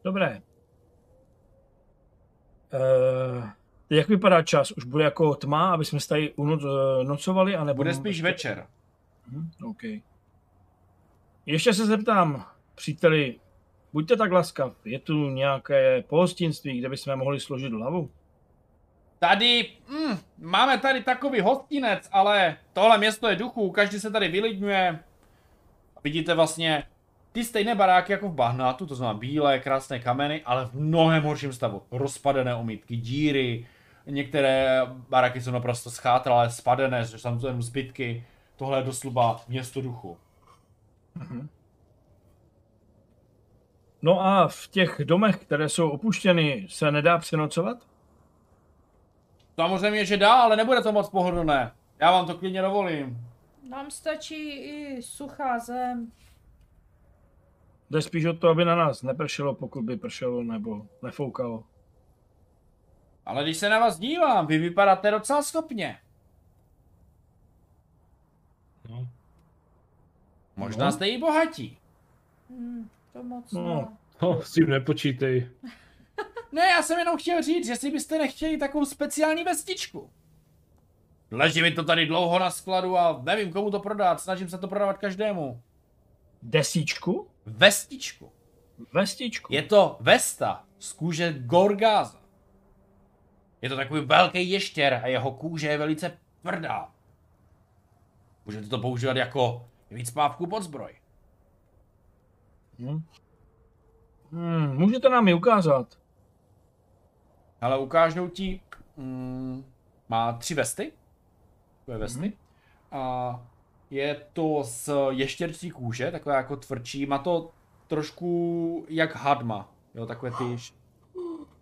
Dobré. Uh, jak vypadá čas? Už bude jako tma, aby jsme se tady unoc, eh, nocovali? Anebo... Bude spíš večer. Mhm, OK. Ještě se zeptám, příteli, buďte tak laskav, je tu nějaké pohostinství, kde bychom mohli složit hlavu? Tady, mm, máme tady takový hostinec, ale tohle město je duchů, každý se tady vylidňuje. Vidíte vlastně ty stejné baráky jako v Bahnátu, to znamená bílé, krásné kameny, ale v mnohem horším stavu. Rozpadené omítky, díry, některé baráky jsou naprosto schátralé, spadené, že tam jsou jenom zbytky. Tohle je doslova město duchu. No a v těch domech, které jsou opuštěny, se nedá přenocovat? Samozřejmě, že dá, ale nebude to moc pohodlné. Já vám to klidně dovolím. Nám stačí i suchá zem. Jde spíš o to, aby na nás nepršelo, pokud by pršelo nebo nefoukalo. Ale když se na vás dívám, vy vypadáte docela schopně. No. Možná No. jste i bohatí. Hm, to moc No. ne. no, s tím nepočítej. Ne, já jsem jenom chtěl říct, jestli byste nechtěli takovou speciální vestičku. Leží mi to tady dlouho na skladu a nevím komu to prodat, snažím se to prodávat každému. Desíčku? Vestičku. Vestičku? Je to vesta z kůže Gorgáza. Je to takový velký ještěr a jeho kůže je velice tvrdá. Můžete to používat jako víc pávku pod zbroj. Hm. Hmm, můžete nám ji ukázat? Ale ukážou ti, mm, má tři vesty, takové vesty, a je to z ještěrčí kůže, taková jako tvrdší, má to trošku jak hadma, jo, takové ty, š-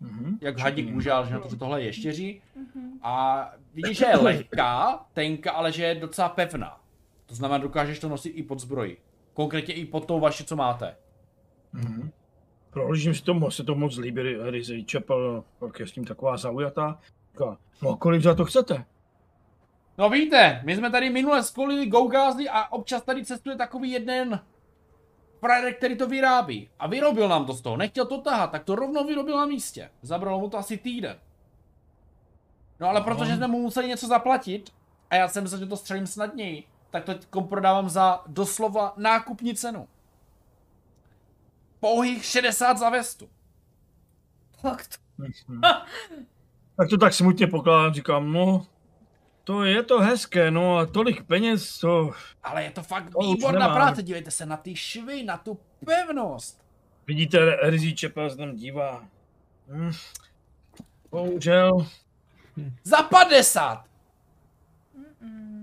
Mhm. jak hadí kůže, ale že na to, že tohle je ještěří. A vidíš, že je lehká, tenká, ale že je docela pevná. To znamená, dokážeš to nosit i pod zbroji. Konkrétně i pod tou vaši, co máte. Mhm. Prohlížím si to, mo- se to moc líbí, Rizzy Čepel, jak je s tím taková zaujatá. Říká, no a kolik za to chcete? No víte, my jsme tady minule skolili Gougázy a občas tady cestuje takový jeden frajer, který to vyrábí. A vyrobil nám to z toho, nechtěl to tahat, tak to rovnou vyrobil na místě. Zabralo mu to asi týden. No ale protože jsme mu museli něco zaplatit, a já jsem myslel, že to střelím snadněji, tak to prodávám za doslova nákupní cenu. Pouhých 60 za vestu. Fakt. Tak to tak smutně pokládám, říkám, no, to je to hezké, no a tolik peněz, to Ale je to fakt To výborná práce, dívejte se na ty švy, na tu pevnost. vidíte, Rizzy Čepel se tam dívá. Hm. Bohužel, Za 50! Mm.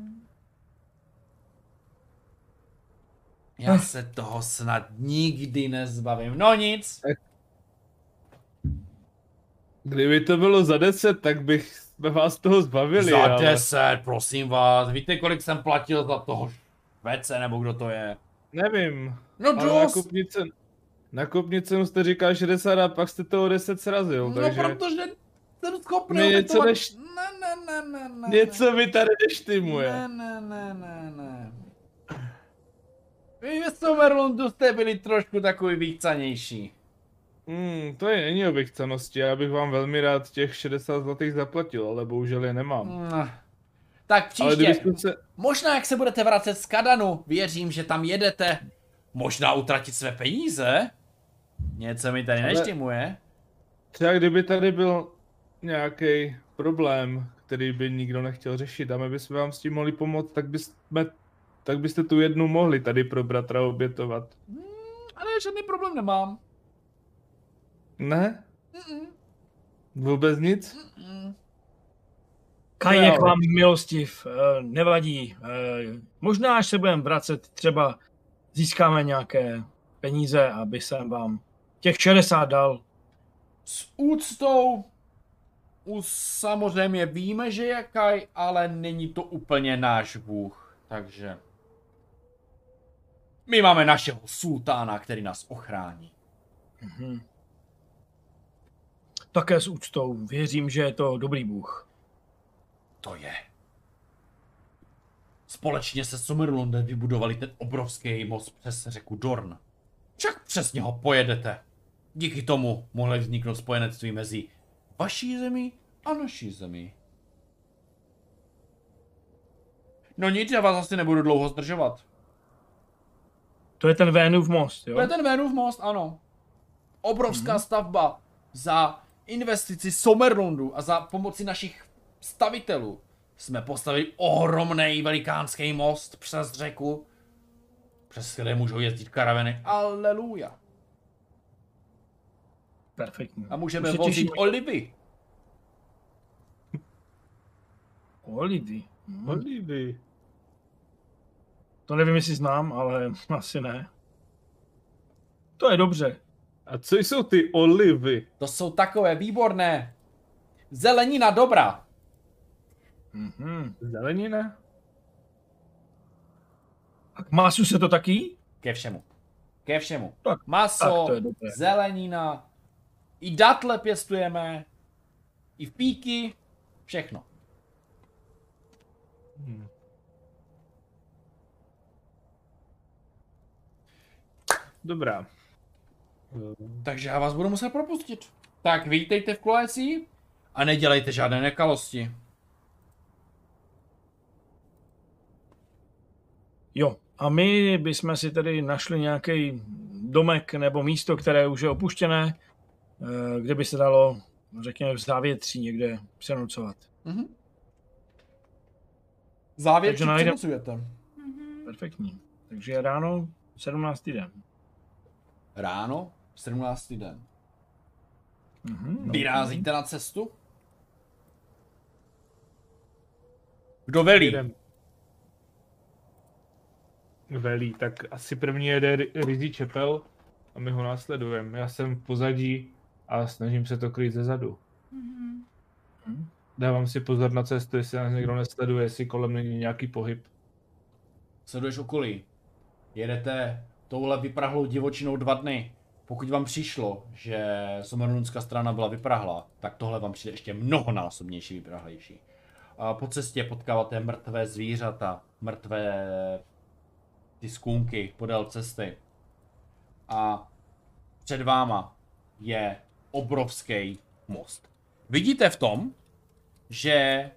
Já se toho snad nikdy nezbavím. No nic. Kdyby to bylo za 10, tak bych jsme vás toho zbavili, Za ale... 10, prosím vás. Víte, kolik jsem platil za toho švece, nebo kdo to je? Nevím, No dost. Nakupní cenu jste říkal 60 a pak jste toho 10 srazil, No takže... protože jsem schopný něco než- Ne, ne, ne, ne, ne. Něco mi tady neštymuje. Ne, ne, ne, ne, ne. Vy v Summerlandu jste byli trošku takový vychcanější. Hmm, to je není o vychcanosti, já bych vám velmi rád těch 60 zlatých zaplatil, ale bohužel je nemám. Mm. Tak příště, se... možná jak se budete vracet z Kadanu, věřím, že tam jedete, možná utratit své peníze? Něco mi tady Ale- neštimuje. Třeba kdyby tady byl nějaký problém, který by nikdo nechtěl řešit a my bychom vám s tím mohli pomoct, tak, bychom, tak byste tu jednu mohli tady pro bratra obětovat. Ale žádný problém nemám. Ne? Mm-mm, Vůbec nic? mm. Kaj Jo. je k vám milostiv, eh, nevadí. eh, Možná, až se budeme vracet, třeba získáme nějaké peníze, aby jsem vám těch 60 dal. S úctou už samozřejmě víme, že je Kaj, ale není to úplně náš bůh, takže... My máme našeho sultána, který nás ochrání. Mhm. Také s úctou. Věřím, že je to dobrý bůh. To je. Společně se Summerlundem vybudovali ten obrovský most přes řeku Dorn. Však přes něho pojedete. Díky tomu mohly vzniknout spojenectví mezi vaší zemí a naší zemí. No nic, já vás asi nebudu dlouho zdržovat. To je ten Vénův most, jo? To je ten Vénův most, ano. Obrovská mm-hmm. stavba za investici Somerlundu a za pomoci našich stavitelů jsme postavili ohromný velikánský most přes řeku, přes které můžou jezdit karavany. Aleluja. Perfektní. A můžeme Už vozit olivy. Olivy. Olivy. To nevím, jestli znám, ale asi ne. To je dobře. A co jsou ty olivy? To jsou takové výborné zelenina dobra. Mhm. Zelenina? A k másu se to taky? Ke všemu. Ke všemu. Tak- Maso, tak to je dobré. zelenina, i datle pěstujeme, i v píky, všechno. Hmm. Dobrá. Takže já vás budu muset propustit. Tak vítejte v Kloeci a nedělejte žádné nekalosti. Jo. A my bychom si tedy našli nějaký domek nebo místo, které už je opuštěné, eh, kde by se dalo, řekněme, v závětří někde přenocovat. Mhm. Či najdem- přenocujete? Mhm. Perfektní. Takže ráno 17. den. Ráno, 17. den. Mhm. Vyrazíte na cestu? Kdo velí? Jedem. Velí, tak asi první jede Ri- Rizzy Čepel a my ho následujeme. Já jsem v pozadí a snažím se to krýt ze zadu. Mhm. Dávám si pozor na cestu, jestli nás někdo nesleduje, jestli kolem není nějaký pohyb. Sleduješ okolí. jedete touhle vyprahlou divočinou dva dny. Pokud vám přišlo, že somerunská strana byla vyprahla, tak tohle vám přijde ještě mnohonásobnější vyprahlejší. A po cestě potkáváte mrtvé zvířata, mrtvé ty skůnky podél cesty. A před váma je obrovský most. Vidíte v tom, že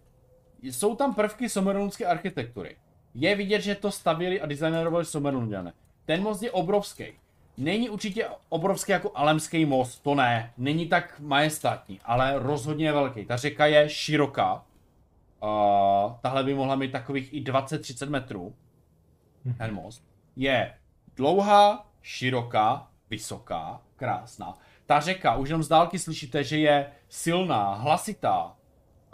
jsou tam prvky somerunské architektury. Je vidět, že to stavěli a designerovali Somerundiané. Ten most je obrovský. Není určitě obrovský jako Alemský most, to ne. Není tak majestátní, ale rozhodně je velký. Ta řeka je široká. Uh, tahle by mohla mít takových i 20-30 metrů. Ten most. Je dlouhá, široká, vysoká, krásná. Ta řeka, už jenom z dálky slyšíte, že je silná, hlasitá.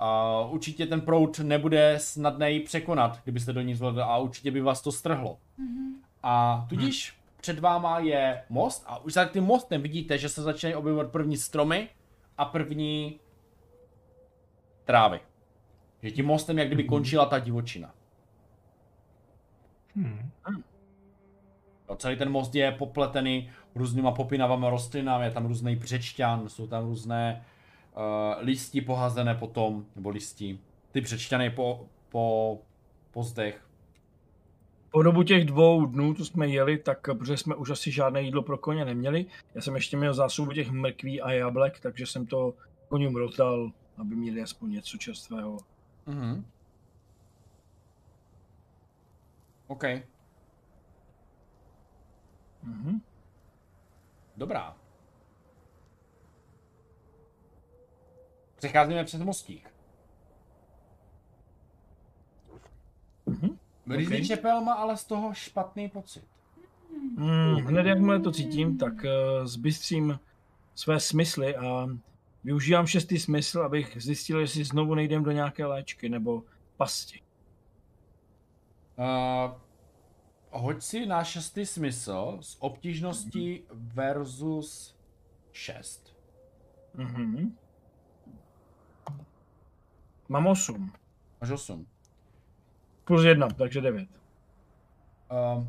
Uh, určitě ten proud nebude snadné ji překonat, kdybyste do ní zvládli a určitě by vás to strhlo. A tudíž hmm. před váma je most a už za tím mostem vidíte, že se začínají objevovat první stromy a první trávy. Že tím mostem jak kdyby končila ta divočina. Hmm. Jo, celý ten most je popletený různýma popinavými rostlinami, je tam různý břečťan, jsou tam různé uh, listi pohazené potom, nebo listi. Ty břečťany po, po, po zdech. Po dobu těch dvou dnů, co jsme jeli, tak protože jsme už asi žádné jídlo pro koně neměli, já jsem ještě měl zásobu těch mrkví a jablek, takže jsem to koním rozdal, aby měli aspoň něco čerstvého. Mhm. OK, Mhm. dobrá. Přecházíme přes mostík. Mhm. Rizí Ok. Čepel má ale z toho špatný pocit. Mm, hned jakmile to cítím, tak uh, zbystřím své smysly a využívám šestý smysl, abych zjistil, jestli znovu nejdem do nějaké léčky nebo pasti. Uh, hoď si na šestý smysl s obtížností versus 6. Mhm. Mám 8. Máš 8. Plus 1, takže 9. Uh,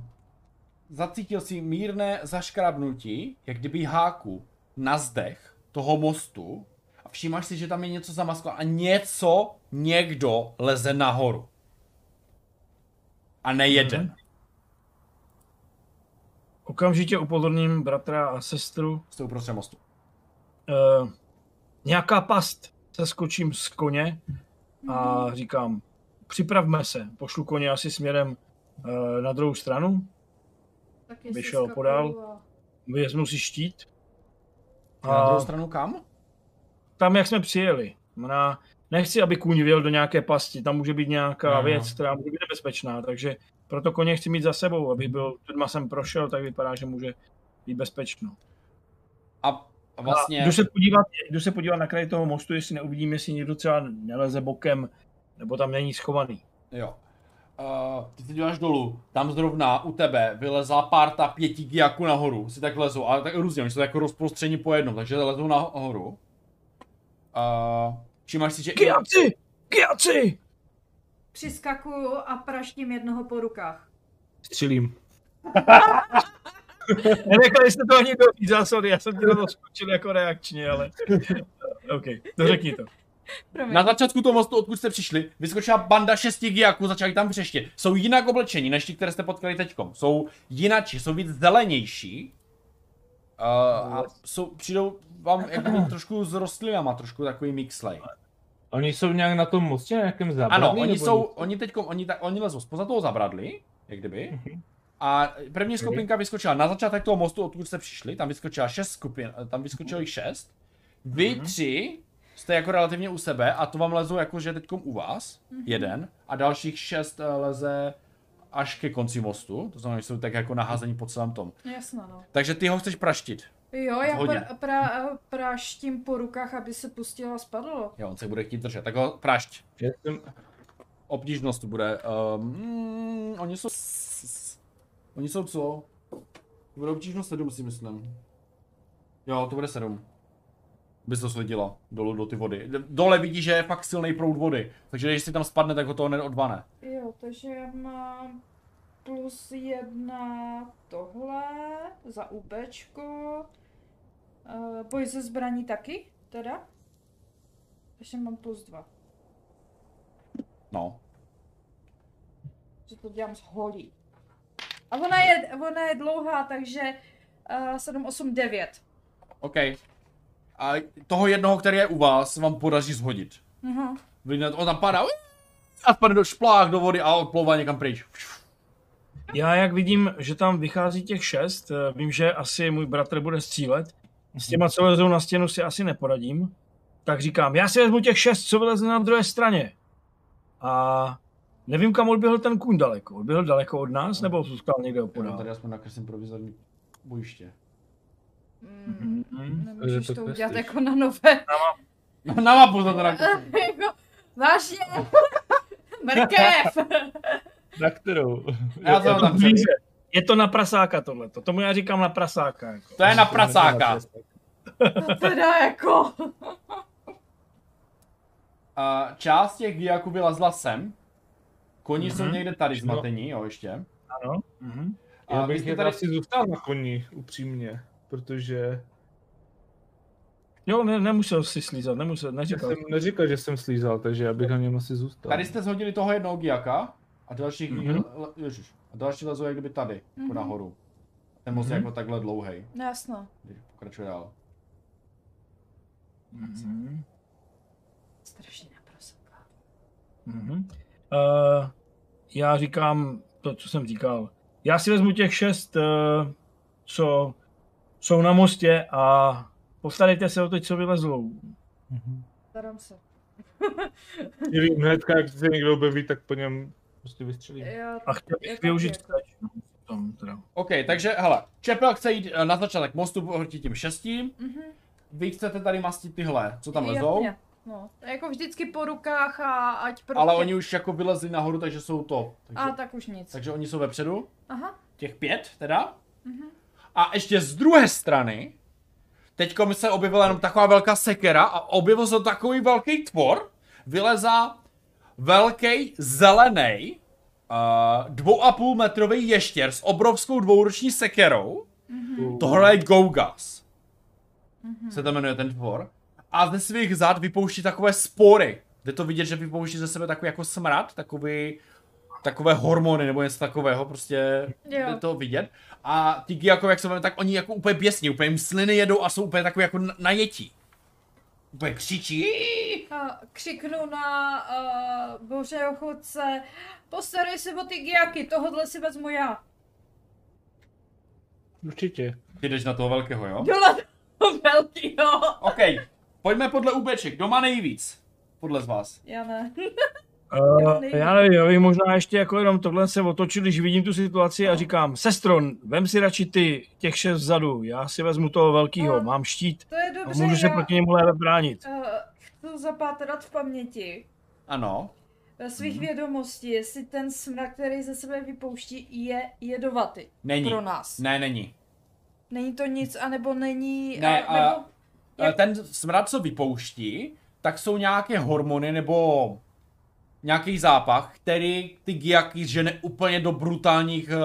zacítil si mírné zaškrabnutí, jak kdyby háku na zdech toho mostu a všímáš si, že tam je něco zamasklo a něco, někdo leze nahoru. A ne jeden. Mhm. Okamžitě upozorním bratra a sestru. Jste uprostřed mostu. Uh, nějaká past. Seskočím z koně a říkám, připravme se. Pošlu koně asi směrem uh, na druhou stranu. Taky By si šel skakuju podál. a- Vezmu si štít. A na druhou stranu kam? tam, jak jsme přijeli. Mna, nechci, aby kůň vyjel do nějaké pasti, tam může být nějaká Aha. věc, která může být nebezpečná, takže proto koně chci mít za sebou, aby byl, tudma jsem prošel, tak vypadá, že může být bezpečno. A, a vlastně... A jdu se, podívat, jdu se podívat na kraj toho mostu, jestli neuvidím, jestli někdo třeba neleze bokem, nebo tam není schovaný. Jo. Uh, ty se díváš dolů, tam zrovna u tebe vylezla párta pěti giaků nahoru, si tak lezou, ale tak různě, oni jsou jako rozprostření po jednom, takže lezou nahoru. Uh, všimáš si, že... Kiaci! Kiaci! Přiskakuju a praštím jednoho po rukách. Střílím. Nenechali jste to ani do já, sorry, já jsem ti to skočil jako reakčně, ale... OK, to řekni to. Promiň. Na začátku toho mostu, odkud jste přišli, vyskočila banda šesti giaků, začali tam přeštět. Jsou jinak oblečení, než ti, které jste potkali teďkom. Jsou jinači, jsou víc zelenější. Uh, a jsou, přijdou vám jak kdyby trošku s rostlinama, trošku takový mixlej. Oni jsou nějak na tom mostě, na nějakém zábradlí? Ano, oni jsou, nic? oni teďkom, oni, tak, oni lezou spoza toho zabradli, jak kdyby. A první skupinka vyskočila na začátek toho mostu, odkud jste přišli, tam vyskočila šest skupin, tam vyskočilo jich šest. Vy tři jste jako relativně u sebe a to vám lezou jako, že teďkom u vás, jeden, a dalších šest eh, leze až ke konci mostu, to znamená, že jsou tak jako naházení po celém tom. Jasno, no. Takže ty ho chceš praštit. Jo, já Hodně. pra, pra, praštím po rukách, aby se pustil a spadlo. Jo, on se bude chtít držet, tak ho prašť. Já jsem, Obtížnost bude. Um, mm, oni jsou... Oni jsou co? To bude obtížnost 7 si myslím. Jo, to bude 7. Bys to sledila dolů do ty vody. Dole vidíš, že je fakt silný proud vody. Takže když si tam spadne, tak ho to hned odvane. Jo, takže já mám plus jedna tohle za UBčko. Uh, boj ze zbraní taky, teda? Ještě mám plus dva. No. Že to dělám z holí. A ona je, ona je dlouhá, takže uh, 7, 8, 9. OK. A toho jednoho, který je u vás, vám podaří zhodit. Mhm. Vy na- on tam padá a spadne do šplách do vody a odplouvá někam pryč. Já jak vidím, že tam vychází těch šest, eh, vím, že asi můj bratr bude střílet. S těma, co lezou na stěnu, si asi neporadím. Tak říkám, já si vezmu těch šest, co vylezli na druhé straně. A nevím, kam odběhl ten kůň daleko. Odběhl daleko od nás, nebo zůstal někde opodál? tady aspoň nakreslím provizorní bojiště. Mm, Mhm. nemůžeš to to udělat kreslíš. jako na nové. Na mapu to teda jako, vážně. Mrkev. Na kterou? Já to tam Blíže. Je to na prasáka tohleto. Tomu já říkám na prasáka. Jako. To je na pracáka. To teda jako. A část těch diáků vylezla sem. Koni jsou Mhm. někde tady zmatení, jo, ještě. Ano. Mhm. A Já vy bych jste tady... tady- asi zůstal na koni, upřímně, protože Jo, ne, nemusel si slízat, nemusel, já neříkal. jsem neříkal, že jsem slízal, takže já bych na něm asi zůstal. Tady jste zhodili toho jednoho giaka a další, Mhm. mm-hmm. ježiš, a další lezou jak kdyby tady, mm-hmm. Mhm. nahoru. Ten most je Mhm. jako takhle dlouhý, No jasno. když pokračuje dál. Mhm. Strašně naprosto. Mhm. Uh, já říkám to, co jsem říkal. Já si vezmu těch šest, uh, co jsou na mostě a postarejte se o to, co vylezlou. Mhm. Starám se. Nevím, hnedka, jak se někdo objeví, tak po něm prostě vystřelím. Já, A chtěl bych využít tam teda. OK, takže hele, Čepel chce jít eh, na začátek mostu proti tím šestím, Mhm. vy chcete tady mastit tyhle, co tam lezou, Jasně. No, jako vždycky po rukách a ať prostě... ale oni už jako vylezli nahoru, takže jsou to. Takže, A tak už nic. takže oni jsou vepředu, Aha. těch pět teda. Mhm. A ještě z druhé strany, teďko mi se objevila jenom taková velká sekera a objevil se takový velký tvor, vylezá velký zelený uh, dvou a půl metrový ještěr s obrovskou dvouroční sekerou. Mhm. Tohle je Gougas. Se to jmenuje ten tvor. A ze svých zad vypouští takové spory. Jde to vidět, že vypouští ze sebe takový jako smrad, takový, takové hormony nebo něco takového, prostě Jo. to vidět. A ty Giakové, jak se jmenuje, tak oni jako úplně běsní, úplně jim sliny jedou a jsou úplně takový jako na- najetí. Úplně křičí. A křiknu na uh, božího chodce, postarej se o ty giaky, tohodle si vezmu já. Určitě. Ty jdeš na toho velkého, jo? Dole toho velkýho. OK, pojďme podle UBček, kdo má nejvíc? Podle z vás. Já ne. Uh, já nevím, já bych možná ještě jako jenom tohle se otočil, když vidím tu situaci a říkám, sestro, vem si radši ty, těch šest vzadu, já si vezmu toho velkýho, No. mám štít To je a dobře, můžu se já proti němu lépe bránit. uh, chci zapátrat v paměti. Ano. Ve svých Mhm. vědomostí, jestli ten smrad, který ze sebe vypouští, je jedovatý Není. pro nás. Ne, není. Není to nic, anebo není... Ne, a, a- nebo, A Jak- ten smrad, co vypouští, tak jsou nějaké hormony nebo nějaký zápach, který ty giaky žene úplně do brutálních uh,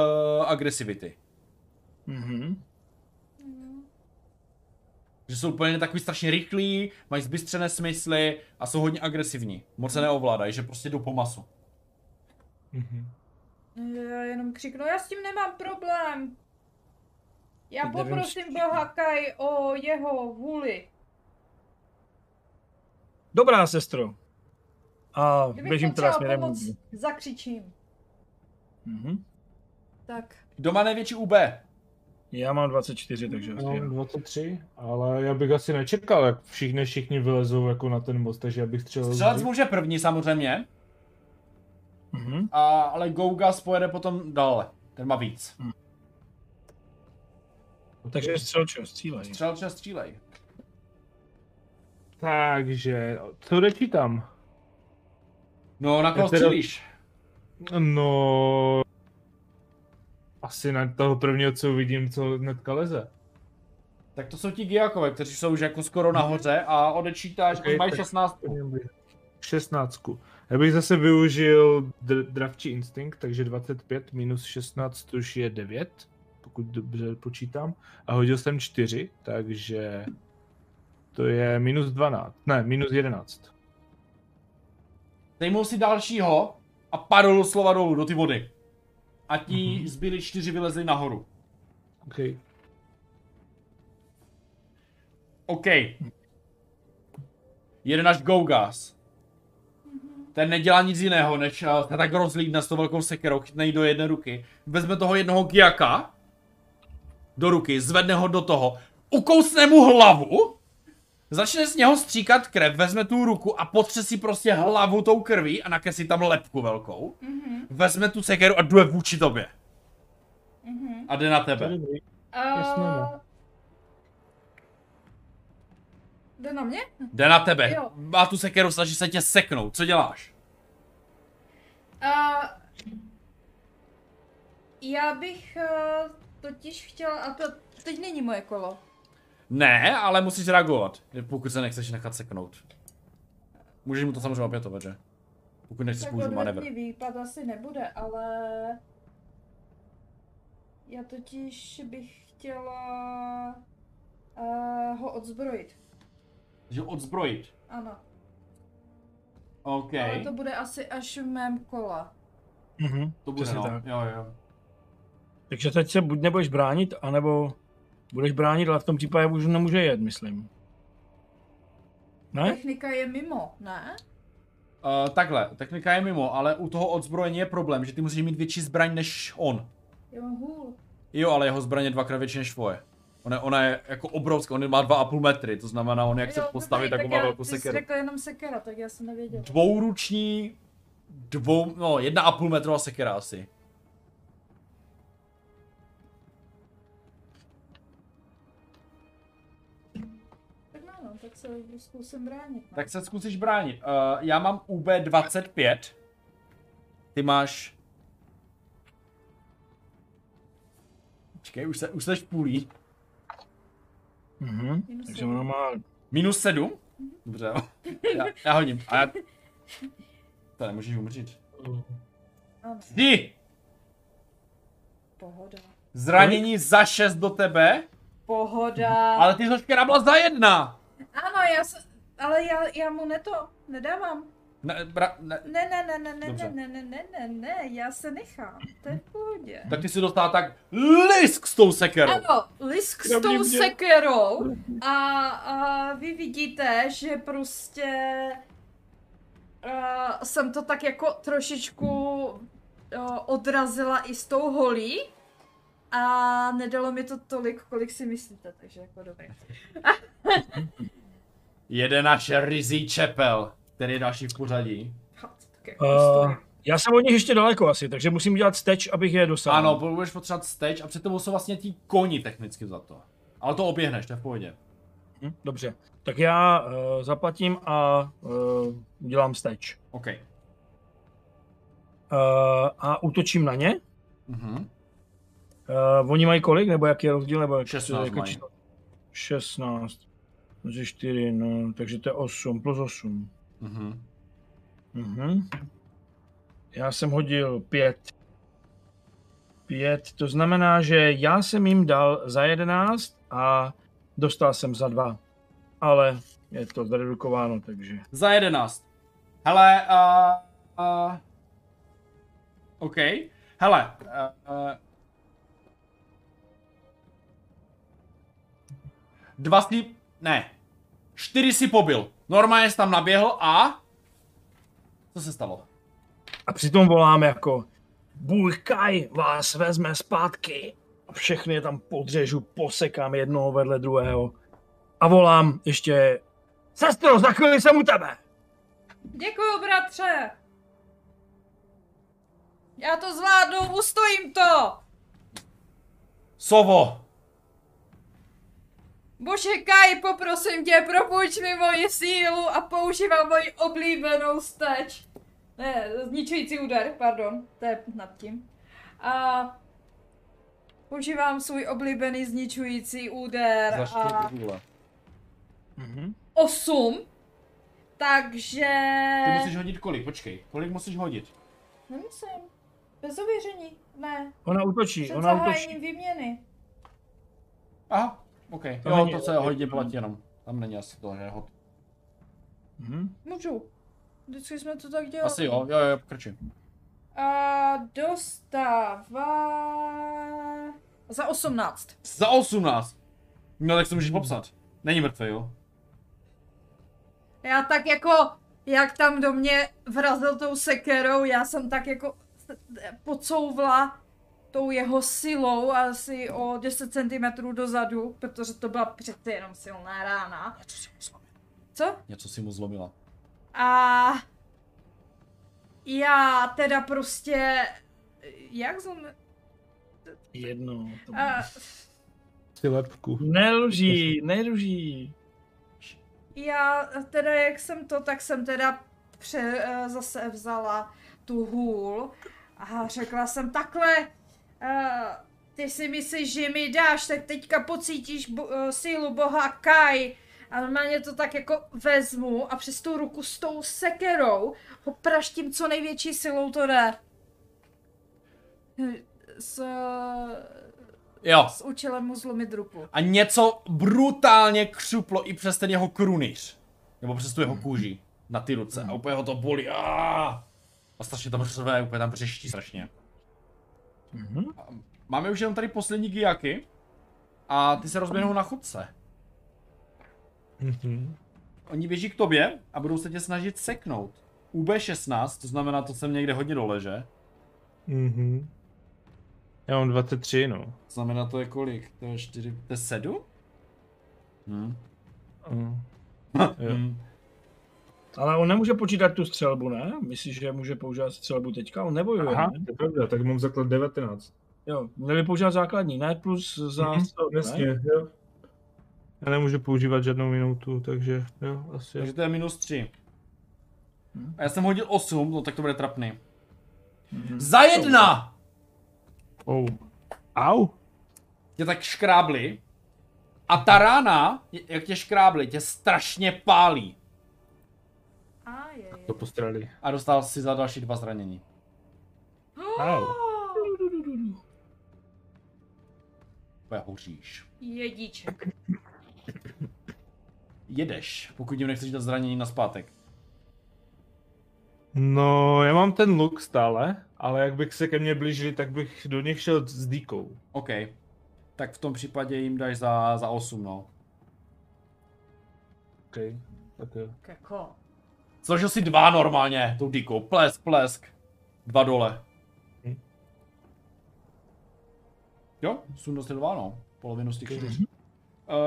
agresivity. Mhm. Že jsou úplně takový strašně rychlí, mají zbystřené smysly a jsou hodně agresivní. Moc se neovládají, že prostě jdou po masu. Mhm. Já jenom křiknu, já s tím nemám problém. Já Teď nevím, poprosím s- Boha Kaj o jeho vůli. Dobrá, sestro. A Kdybych běžím teda směrem. pomoc, zakřičím. Mhm. Tak, Kdo má největší UB? Já mám 24, takže Já asi mám jo. 23, ale já bych asi nečekal, jak všichni, všichni vylezou jako na ten most, takže já bych střelil. Střelec může první samozřejmě, Mhm. a, ale Gougas pojede potom dále. Ten má víc. Takže střelčo, střílej. Střelče střílej. Takže, co odečítám? No, na koho teda- střílíš? No... Asi na toho prvního, co uvidím, co hnedka leze. Tak to jsou ti Giakové, kteří jsou už jako skoro nahoře a odečítáš, Ok, okay, mají tak- 16. Po něm bych- 16. Já bych zase využil dr- dravčí instinkt, takže 25 minus 16 už je 9, pokud dobře počítám. A hodil jsem 4, takže to je minus 12. Ne, minus 11. Sejmul si dalšího a padl slova dolů do ty vody. A ti zbyli čtyři vylezli nahoru. OK. OK. Jeden až Gougas. Ten nedělá nic jiného, než se tak rozlídne s tou velkou sekerou, chytne do jedné ruky. Vezme toho jednoho Giaka do ruky, zvedne ho do toho, ukousne mu hlavu, začne z něho stříkat krev, vezme tu ruku a potře si prostě hlavu tou krví a nakreslí tam lepku velkou. Vezme tu sekeru a jde vůči tobě. A jde na tebe. no. Jde na mě? Jde na tebe. Jo. Má tu sekeru, snaží se tě seknout. Co děláš? A... Já bych uh, totiž chtěla, a to teď není moje kolo. Ne, ale musíš reagovat, pokud se nechceš nechat seknout. Můžeš mu to samozřejmě opětovat, že? Pokud nechceš použít manévr. výpad asi nebude, ale... Já totiž bych chtěla uh, ho odzbrojit. Že odzbrojit. Ano. OK. Ale to bude asi až v mém kola. Mhm, To bude no. tak. Jo, jo. Takže teď se buď nebudeš bránit, anebo budeš bránit, ale v tom případě už nemůže jet, myslím. Ne? Technika je mimo, ne? Uh, takhle, technika je mimo, ale u toho odzbrojení je problém, že ty musíš mít větší zbraň než on. Já mám hůl. Jo, ale jeho zbraň je dvakrát větší než tvoje. Ona, ona je jako obrovská, on má 2,5 metry, to znamená, on jak se Jo, postaví, tak on má velkou Ty jsi sekeru. řekl jenom sekera, tak já jsem nevěděla. Dvouruční, dvou, no, jedna a půl metrová sekera asi. Se zkusím bránit. Tak se zkusíš bránit. Uh, já mám UB25. Ty máš... Počkej, už se, už seš v půlí. Mhm. Minus Takže sedm. ono má... Minus 7? Dobře, jo. Já, já hodím. A já... To nemůžeš umřít. Ano, Ty! pohoda. Zranění za 6 do tebe, Pohoda. ale ty hoškera byla za jedna! Ano, já se, ale já, já mu neto, nedávám. Ne, bra, ne. Ne, ne, ne, ne, ne, Dobře. ne, ne, ne, ne, ne, já se nechám. To je v pohodě. Tak ty si dostala tak lisk s tou sekerou. Ano, lisk s tou mě. sekerou a, a vy vidíte, že prostě uh, jsem to tak jako trošičku uh, odrazila i s tou holí a nedalo mi to tolik, kolik si myslíte, takže jako dobré. Jede náš rizí čepel, který je další v pořadí. Uh, já jsem od nich ještě daleko asi, takže musím udělat steč, abych je dosáhl. Ano, budeš potřebovat steč a před tebou jsou vlastně ti koni technicky za to. Ale to oběhneš, to je v pohodě. Hm, dobře. Tak já uh, zaplatím a uh, udělám steč. OK. Uh, a útočím na ně. Mhm. Uh, oni mají kolik, nebo jaký je rozdíl, nebo jak 16 jaké mají. číslo? 16. Takže 4, no, takže to je 8, plus 8. Mhm. Mhm. Já jsem hodil 5. 5, to znamená, že já jsem jim dal za 11 a dostal jsem za 2. Ale je to zredukováno, takže... Za 11. Hele, uh, uh, OK. Hele, uh, uh, dva si, ne, čtyři si pobil. Normálně jsi tam naběhl a... Co se stalo? A přitom volám jako Bůh Kaj vás vezme zpátky. A všechny je tam podřežu, posekám jednoho vedle druhého. A volám ještě Sestro, za chvíli jsem u tebe. Děkuju, bratře! Já to zvládnu, ustojím to! Sovo! Bože Kai, poprosím tě, propůjč mi moji sílu a používám moji oblíbenou steč. Ne, zničující úder, pardon, to je nad tím. A používám svůj oblíbený zničující úder Za a. Mhm. 8. takže... Ty musíš hodit kolik, počkej, kolik musíš hodit? Nemusím. Bez ověření. Ne. Ona útočí, Před ona zahájením útočí. výměny. Aha, OK. To Jo, není- to se hodně platí jenom. Tam není asi to, že hod. Mhm. Můžu. Vždycky jsme to tak dělali. Asi jo, jo, jo, pokračuj. A dostává... Za 18. Za 18. No tak to můžeš popsat. Není mrtvý, jo? Já tak jako, jak tam do mě vrazil tou sekerou, já jsem tak jako pocouvla tou jeho silou asi o 10 cm dozadu, protože to byla přece jenom silná rána. Něco si mu zlomila. Co? Něco si mu zlomila. A já teda prostě, jak jsem, Jedno. To... a lepku. Nelží, nelží. já teda jak jsem to, tak jsem teda pře, eh, zase vzala tu hůl a řekla jsem takhle, eh, ty si myslíš, že mi dáš, tak teďka pocítíš bo, eh, sílu boha Kai. A normálně to tak jako vezmu a přes tu ruku s tou sekerou ho praštím co největší silou to jde. S, Jo. s účelem mu zlomit ruku. A něco brutálně křuplo i přes ten jeho krunýř. Nebo přes tu jeho kůži. Na ty ruce. A úplně ho to bolí. Aaaa. A strašně tam řve, úplně tam břeští strašně. Mhm. A Máme už jenom tady poslední gijaky. A ty se rozběhnou na chodce. Mhm. Oni běží k tobě a budou se tě snažit seknout. UB16, to znamená, to jsem někde hodně dole, že? Mhm. Já mám 23, no. Znamená, to je kolik? To je 4, to je 7? Hm. Mhm. Jo. Ale on nemůže počítat tu střelbu, ne? Myslíš, že může používat střelbu teďka? On nebojuje, Aha, ne? to je pravda, tak mám základ 19. Jo, měli používat základní, ne? Plus za Mhm, střelbu, Jasně, ne? jo. Já nemůžu používat žádnou minutu, takže jo, asi. Takže to je minus 3. Hm. A já jsem hodil 8, no tak to bude trapný. Mhm. Za jedna! Oh. Au! Tě tak škrábli. A ta rána, jak tě škrábli, tě strašně pálí. A je, je. To postrali. A dostal si za další dva zranění. Au. Úplně hoříš. Jedíček. Jedeš, pokud jim nechceš dát zranění na zpátek. No, já mám ten luk stále, ale jak bych se ke mně blížili, tak bych do nich šel s dýkou. OK. Tak v tom případě jim dáš za, za 8, no. OK, tak jo. Jako. Složil si dva normálně, tou dikou. Plesk, plesk. Dva dole. Hm. Jo, sundal si dva, no. Polovinu z těch čtyř. Uh,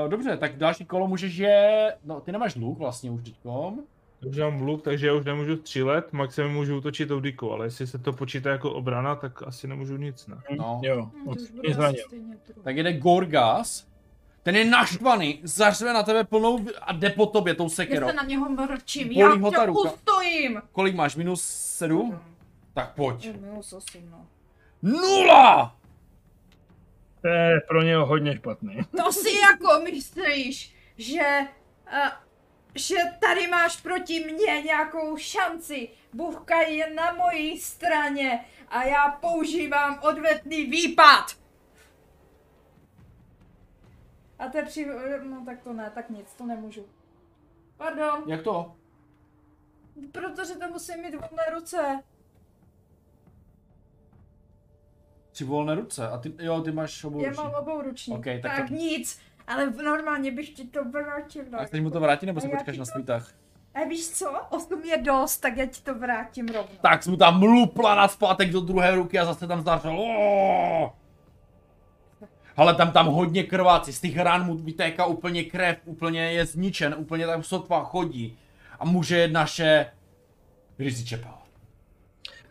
dobře, tak další kolo můžeš je... No, ty nemáš luk vlastně už teďkom. Takže mám luk, takže já už nemůžu střílet, maximum můžu útočit tou dýkou, ale jestli se to počítá jako obrana, tak asi nemůžu nic, ne? No. Jo, on to už se bude asi zranil. stejně druhý. Tak jede Gorgas. Ten je naštvaný, zařve na tebe plnou a jde po tobě tou Já sekerou. se na něho mrčím, Bolí já ho ta tě ruka. ustojím! Kolik máš? Minus 7? Tak pojď. Minus 8, no. Nula! To je pro něho hodně špatný. To si jako myslíš, že, uh, že tady máš proti mně nějakou šanci. Bůhka je na mojí straně a já používám odvetný výpad. A to je při... No tak to ne, tak nic, to nemůžu. Pardon, Jak to? protože to musím mít volné ruce. Tři volné ruce. A ty, jo, ty máš obou Já ruční. mám obou ruční. Ok, tak tak to- nic, ale normálně bych ti to vrátil. A chceš mu to vrátit, nebo já počkáš na to- svůj tah? A víš co? 8 je dost, tak já ti to vrátím rovnou. Tak jsi mu tam mlupla na zpátek do druhé ruky a zase tam zdařil. Ale tam tam hodně krvácí, z těch rán mu vytéká úplně krev, úplně je zničen, úplně tam sotva chodí. A může jet naše Rizzy Čepel.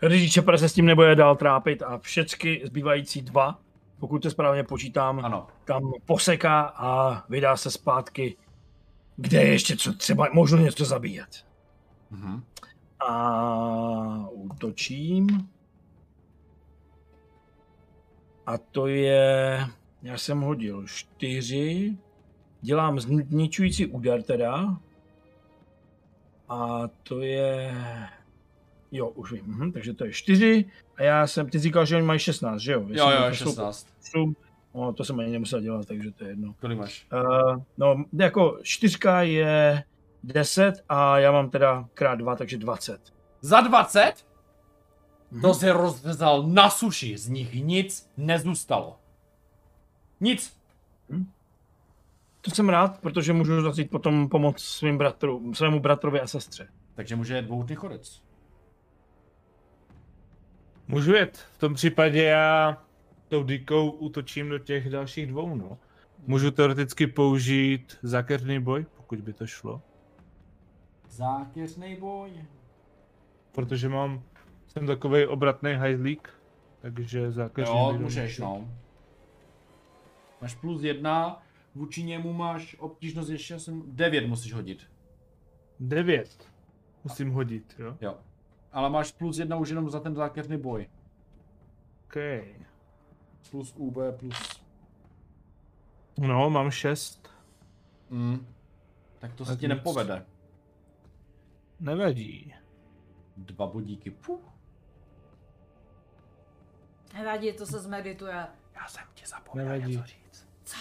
Rizí Čepra se s tím nebude dál trápit a všechny zbývající dva, pokud to správně počítám, Ano. tam poseká a vydá se zpátky, kde je ještě co třeba možno něco zabíjet. Mhm. A útočím. A to je, já jsem hodil čtyři, dělám zničující úder teda. A to je... Jo, už vím. Mhm, takže to je 4 a já jsem, ty říkal, že oni mají 16, že jo? Jestli Jo, jo, to jsou 16. osm, No, to jsem ani nemusel dělat, takže to je jedno. Kolik máš? Uh, no, jako čtyřka je 10 a já mám teda krát 2, takže 20. Za 20? Mhm. To se rozvezal na suši, z nich nic nezůstalo. Nic. To jsem rád, protože můžu začít potom pomoct svým bratru, svému bratrovi a sestře. Takže může jet dvoutý chodec. Můžu jet. V tom případě já tou dykou útočím do těch dalších dvou, no. Můžu teoreticky použít zákeřný boj, pokud by to šlo. Zákeřný boj. Protože mám, jsem takový obratný hajzlík, takže zákeřný Jo, boj můžeš, domůžu. no. Máš plus jedna, vůči němu máš obtížnost ještě jsem 9 musíš hodit. Devět. Musím hodit, jo. Jo. Ale máš plus jedna už jenom za ten zákeřný boj. OK. Plus UB, plus... No, mám šest. Mm. Tak to se ti nic. nepovede. Nevadí. Dva bodíky. Puh. Nevadí, to se zmedituje. Já jsem ti zapomněl Nevadí. něco říct. Co?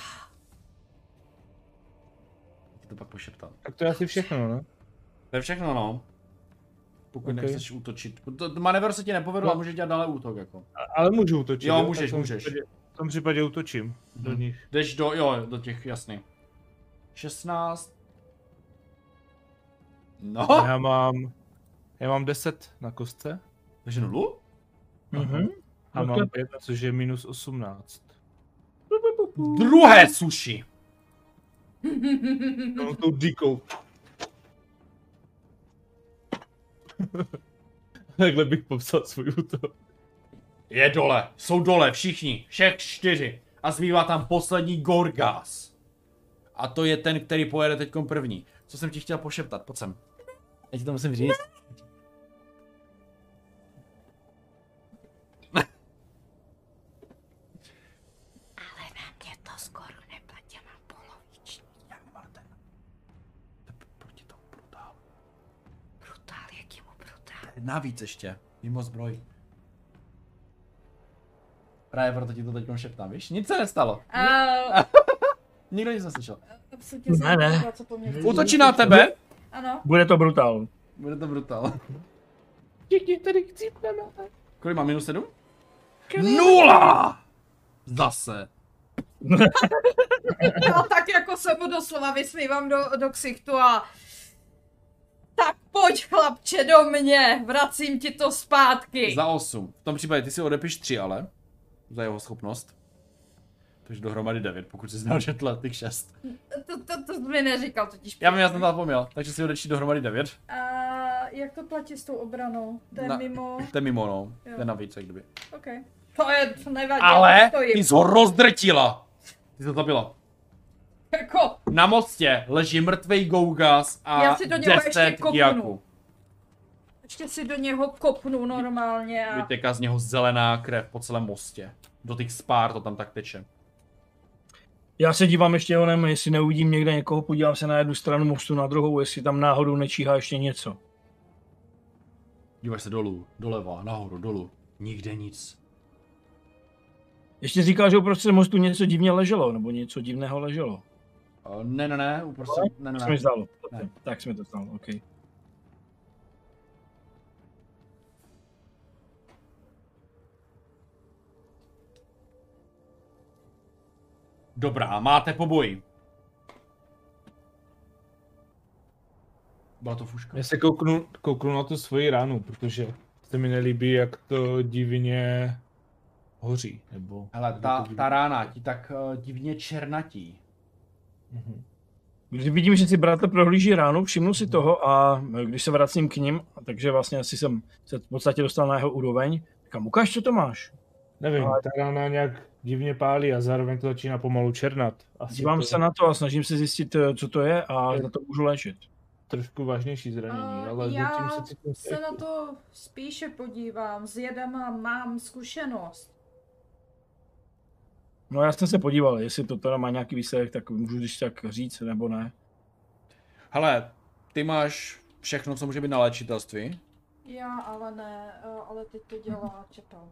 Ti to pak pošeptal. Tak to je asi všechno, no. To je všechno, no. Pokud Ok. nechceš útočit. To, to manévr se ti nepovedl No. a můžeš dělat dále útok, jako. A- Ale můžu útočit. Jo, Tak můžeš, v tom můžeš. Případě, v tom případě útočím do Mhm. nich. Jdeš do, jo, do těch, jasný. 16. No, Já mám, já mám 10 na kostce takže nulu? Mhm. A mám 5, což je minus 18. Druhé sushi. No tou díkou. Takhle bych popsal svůj útok. Je dole, jsou dole všichni, všech čtyři. A zbývá tam poslední Gorgas. A to je ten, který pojede teď první. Co jsem ti chtěl pošeptat, pojď sem. Já ti to musím říct. Navíc ještě, mimo zbroj. Právě proto ti to teď šeptám, víš? Nic se nestalo. Uh, Nikdo nic neslyšel. Ne, ne. Co po mně chce. Útočí na tebe. Ano. Bude to brutál. Bude to brutál. Všichni tady chcípneme. Kolik má minus 7? Nula! Zase. No tak jako se mu doslova vysmívám do, do ksichtu a... Pojď chlapče do mě, vracím ti to zpátky. Za 8. V tom případě ty si odepiš 3 ale. Za jeho schopnost. Takže dohromady 9, pokud jsi znal, že tle těch 6. To, to, to mi neříkal totiž. Já vím, já jsem to zapomněl. Takže si odečti dohromady 9. A jak to platí s tou obranou? To je Na- mimo... To je mimo, no. Jo. To je navíc, jak kdyby. OK. To je, to nevadí, Ale to ty jsi ho rozdrtila. Ty jsi to zabila. Jako, Na mostě leží mrtvej Gougas a Já si do něho ještě 10 kopnu. Giaku. ještě si do něho kopnu normálně a... Vyteká z něho zelená krev po celém mostě. Do těch spár to tam tak teče. Já se dívám ještě onem, jestli neuvidím někde někoho, podívám se na jednu stranu mostu, na druhou, jestli tam náhodou nečíhá ještě něco. Díváš se dolů, doleva, nahoru, dolů. Nikde nic. Ještě říkal, že uprostřed mostu něco divně leželo, nebo něco divného leželo. Uh, ne, ne, ne, uprostřed, ne, ne, Tak se mi ne. zdálo. Ne. Tak se mi to stalo, OK. Dobrá, máte poboj. Byla to fuška. Já se kouknu, kouknu na tu svoji ránu, protože se mi nelíbí, jak to divně hoří. Nebo Hele, ta, to divně- ta rána ti tak uh, divně černatí. Mhm. Když vidím, že si bratr prohlíží ránu, všimnu si toho a když se vracím k ním, takže vlastně asi jsem se v podstatě dostal na jeho úroveň, říkám, ukáž, co to máš. Nevím, Ale- ta rána nějak divně pálí a zároveň to začíná pomalu černat. Asi Dívám to se na to a snažím se zjistit, eh, co to je a za to můžu léčit. trošku vážnější zranění, A ale já zatím se cítím se na to spíše podívám, s jedama mám zkušenost. No já jsem se podíval, jestli to teda má nějaký výsledek, tak můžu když tak říct, nebo ne. Hele, ty máš všechno, co může být na léčitelství. Já ale ne, eh, ale teď to dělá Čepel.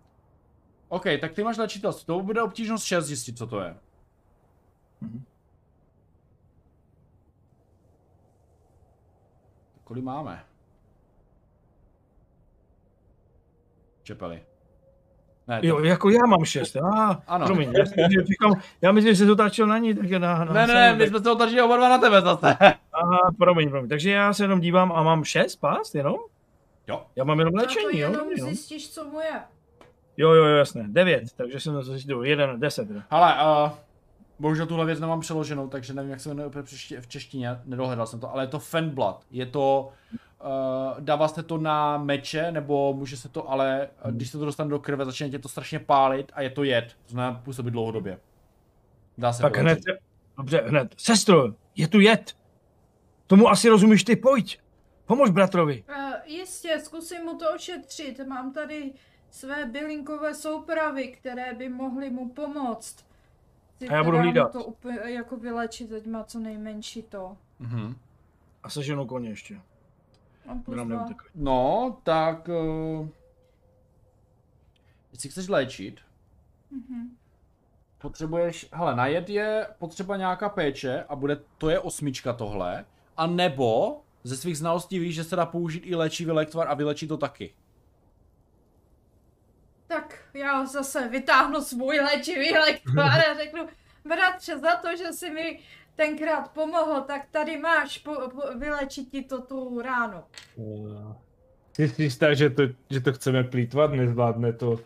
OK, tak ty máš léčitelství. To bude obtížnost 6 zjistit, co to je. Mhm. Kolik máme? Čepeli. Ne, to... Jo, jako já mám šest. Ah, Ano. Promiň, já, si říkám, já myslím, že se to táčel na ní, tak je na, na ne, ne, ne, my jsme se otočili oba dva na tebe zase. Aha, promiň, promiň. Takže já se jenom dívám a mám šest pás jenom? Jo. Já mám jenom léčení, jo? jenom jo? zjistíš, co mu je. Jo, jo, jo, jasné. Devět, takže jsem to zjistil. Jeden, deset. Hele, uh, bohužel tuhle věc nemám přeloženou, takže nevím, jak se jmenuje v češtině, nedohledal jsem to, ale je to Fenblood. Je to, uh, dává se to na meče, nebo může se to, ale uh, když se to dostane do krve, začne tě to strašně pálit a je to jed, to znamená působit dlouhodobě. Dá se Tak hned, dobře, hned. Sestro, je tu jed. Tomu asi rozumíš ty, pojď. Pomož bratrovi. Uh, jistě, zkusím mu to ošetřit. Mám tady své bylinkové soupravy, které by mohly mu pomoct. Chci A já budu hlídat. to úplně jako vylečit, ať má co nejmenší to. Mhm. A seženu koně ještě. No, tak... Uh, jestli chceš léčit, Mhm. potřebuješ, hele, na jed je potřeba nějaká péče a bude, to je osmička tohle, a nebo ze svých znalostí víš, že se dá použít i léčivý lektvar a vylečit to taky. Tak já zase vytáhnu svůj léčivý lektvar a řeknu, bratře, za to, že jsi mi tenkrát pomohl, tak tady máš, po, po, vylečit ti to tu ránu. Uh, Ty jsi jistá, že to, že to chceme plítvat, nezvládne to.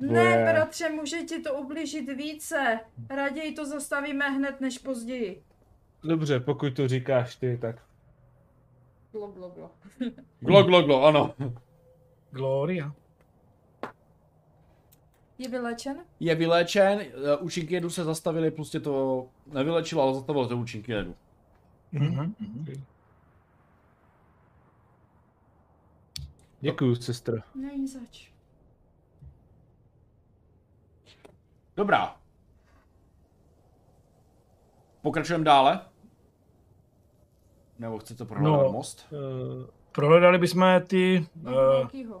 Ne, Tvoje- bratře, může ti to ublížit více. Raději to zastavíme hned než později. Dobře, pokud to říkáš ty, tak Blo, blo, blo. Glo, glo, glo, ano. Gloria. Je vylečen? Je vyléčen, eh, účinky jedu se zastavily, plus tě to nevylečilo, ale zastavilo to účinky jedu. Mhm. mhm. Děkuju, sestro. Není zač. Dobrá. Pokračujeme dále? Nebo chcete prohledat No. most? Uh, Prohledali bychom ty, Uh.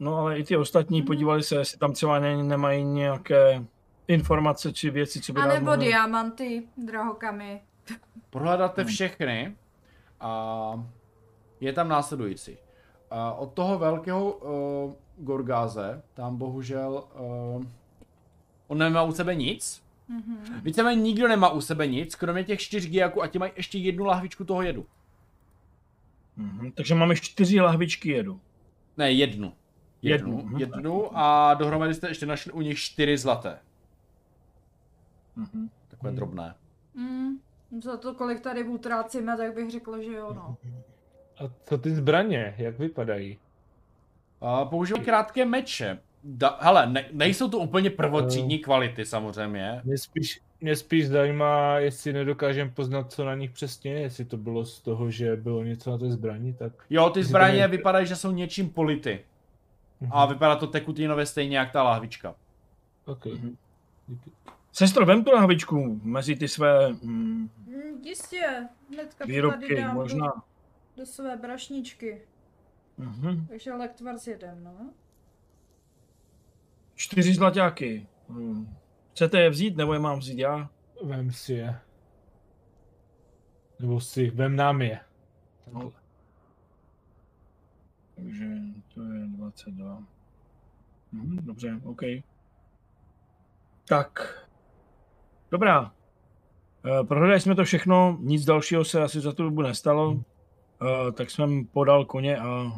No ale i ty ostatní, Mhm. podívali se, jestli tam třeba ne, nemají nějaké informace či věci, co by A nebo mohly- diamanty, drahokamy. Prohledáte Hmm. všechny a je tam následující. A od toho velkého uh, Gorgáze, tam bohužel uh, on nemá u sebe nic. Mhm. Víceméně nikdo nemá u sebe nic, kromě těch čtyř gijaků a ti mají ještě jednu lahvičku toho jedu. Mhm, takže máme čtyři lahvičky jedu. Ne, jednu. Jednu, Jednu, jednu, mhm. jednu a dohromady jste ještě našli u nich čtyři zlaté. Mhm. Takové Hmm. drobné. Mm, za to, kolik tady utrácíme, tak bych řekla, že jo, no. a co ty zbraně, jak vypadají? A používají krátké meče. Da, hele, ne, nejsou to úplně Eh. prvotřídní kvality samozřejmě. Mě spíš, mě spíš zajímá, jestli nedokážeme poznat, co na nich přesně je, jestli to bylo z toho, že bylo něco na té zbraní, tak... Jo, ty zbraně je- vypadají, že jsou něčím polity. Mhm. A vypadá to tekutinově stejně jak ta lahvička. Ok. Mhm. Díky. Sestro, vem tu lahvičku mezi ty své mm, Mm, jistě, hnedka to tady výrobky, dám možná. Do, do své brašničky. Mhm. Takže lektvar s jedem, no. Čtyři zlaťáky. Hmm. Chcete je vzít, nebo je mám vzít já? Vem si je. Nebo si, vem nám je. No. Takže to je 22. Mhm, dobře, OK. Tak. Dobrá. Eh, Prohledali jsme to všechno, nic dalšího se asi za tu dobu nestalo. Eh, Tak jsem podal koně a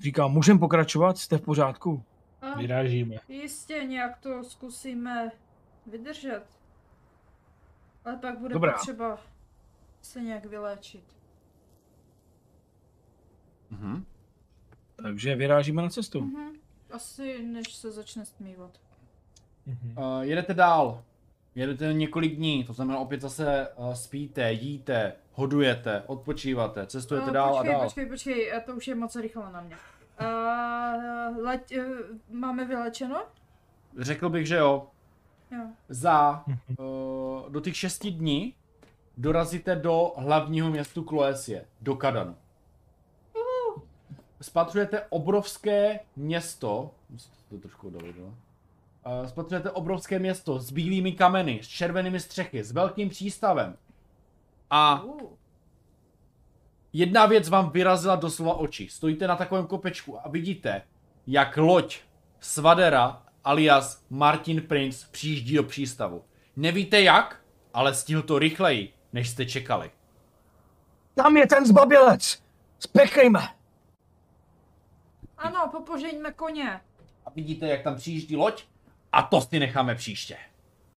říkám, můžeme pokračovat, jste v pořádku? A Vyrážíme. jistě nějak to zkusíme vydržet. Ale pak bude Dobrá. potřeba se nějak vyléčit. Mhm. Takže vyrážíme na cestu. Mhm. Asi než se začne stmívat. Mhm. Uh, jedete dál. Jedete několik dní, to znamená opět zase uh, spíte, jíte, hodujete, odpočíváte, cestujete Eh, dál počkej, a dál. počkej, počkej, to už je moc rychle na mě. Uh, leť, uh, máme vylečeno? Řekl bych, že jo. Jo. Za uh, do těch šesti dní dorazíte do hlavního městu Kloesie, do Kadanu. Spatřujete obrovské město, to trošku dolit, no. Uh, spatřujete obrovské město s bílými kameny, s červenými střechy, s velkým přístavem. A jedna věc vám vyrazila doslova oči. Stojíte na takovém kopečku a vidíte, jak loď Svadera alias Martin Prince přijíždí do přístavu. Nevíte jak, ale stihl to rychleji, než jste čekali. Tam je ten zbabilec! Spěchejme! Ano, popožeňme koně. A vidíte, jak tam přijíždí loď? A to si necháme příště.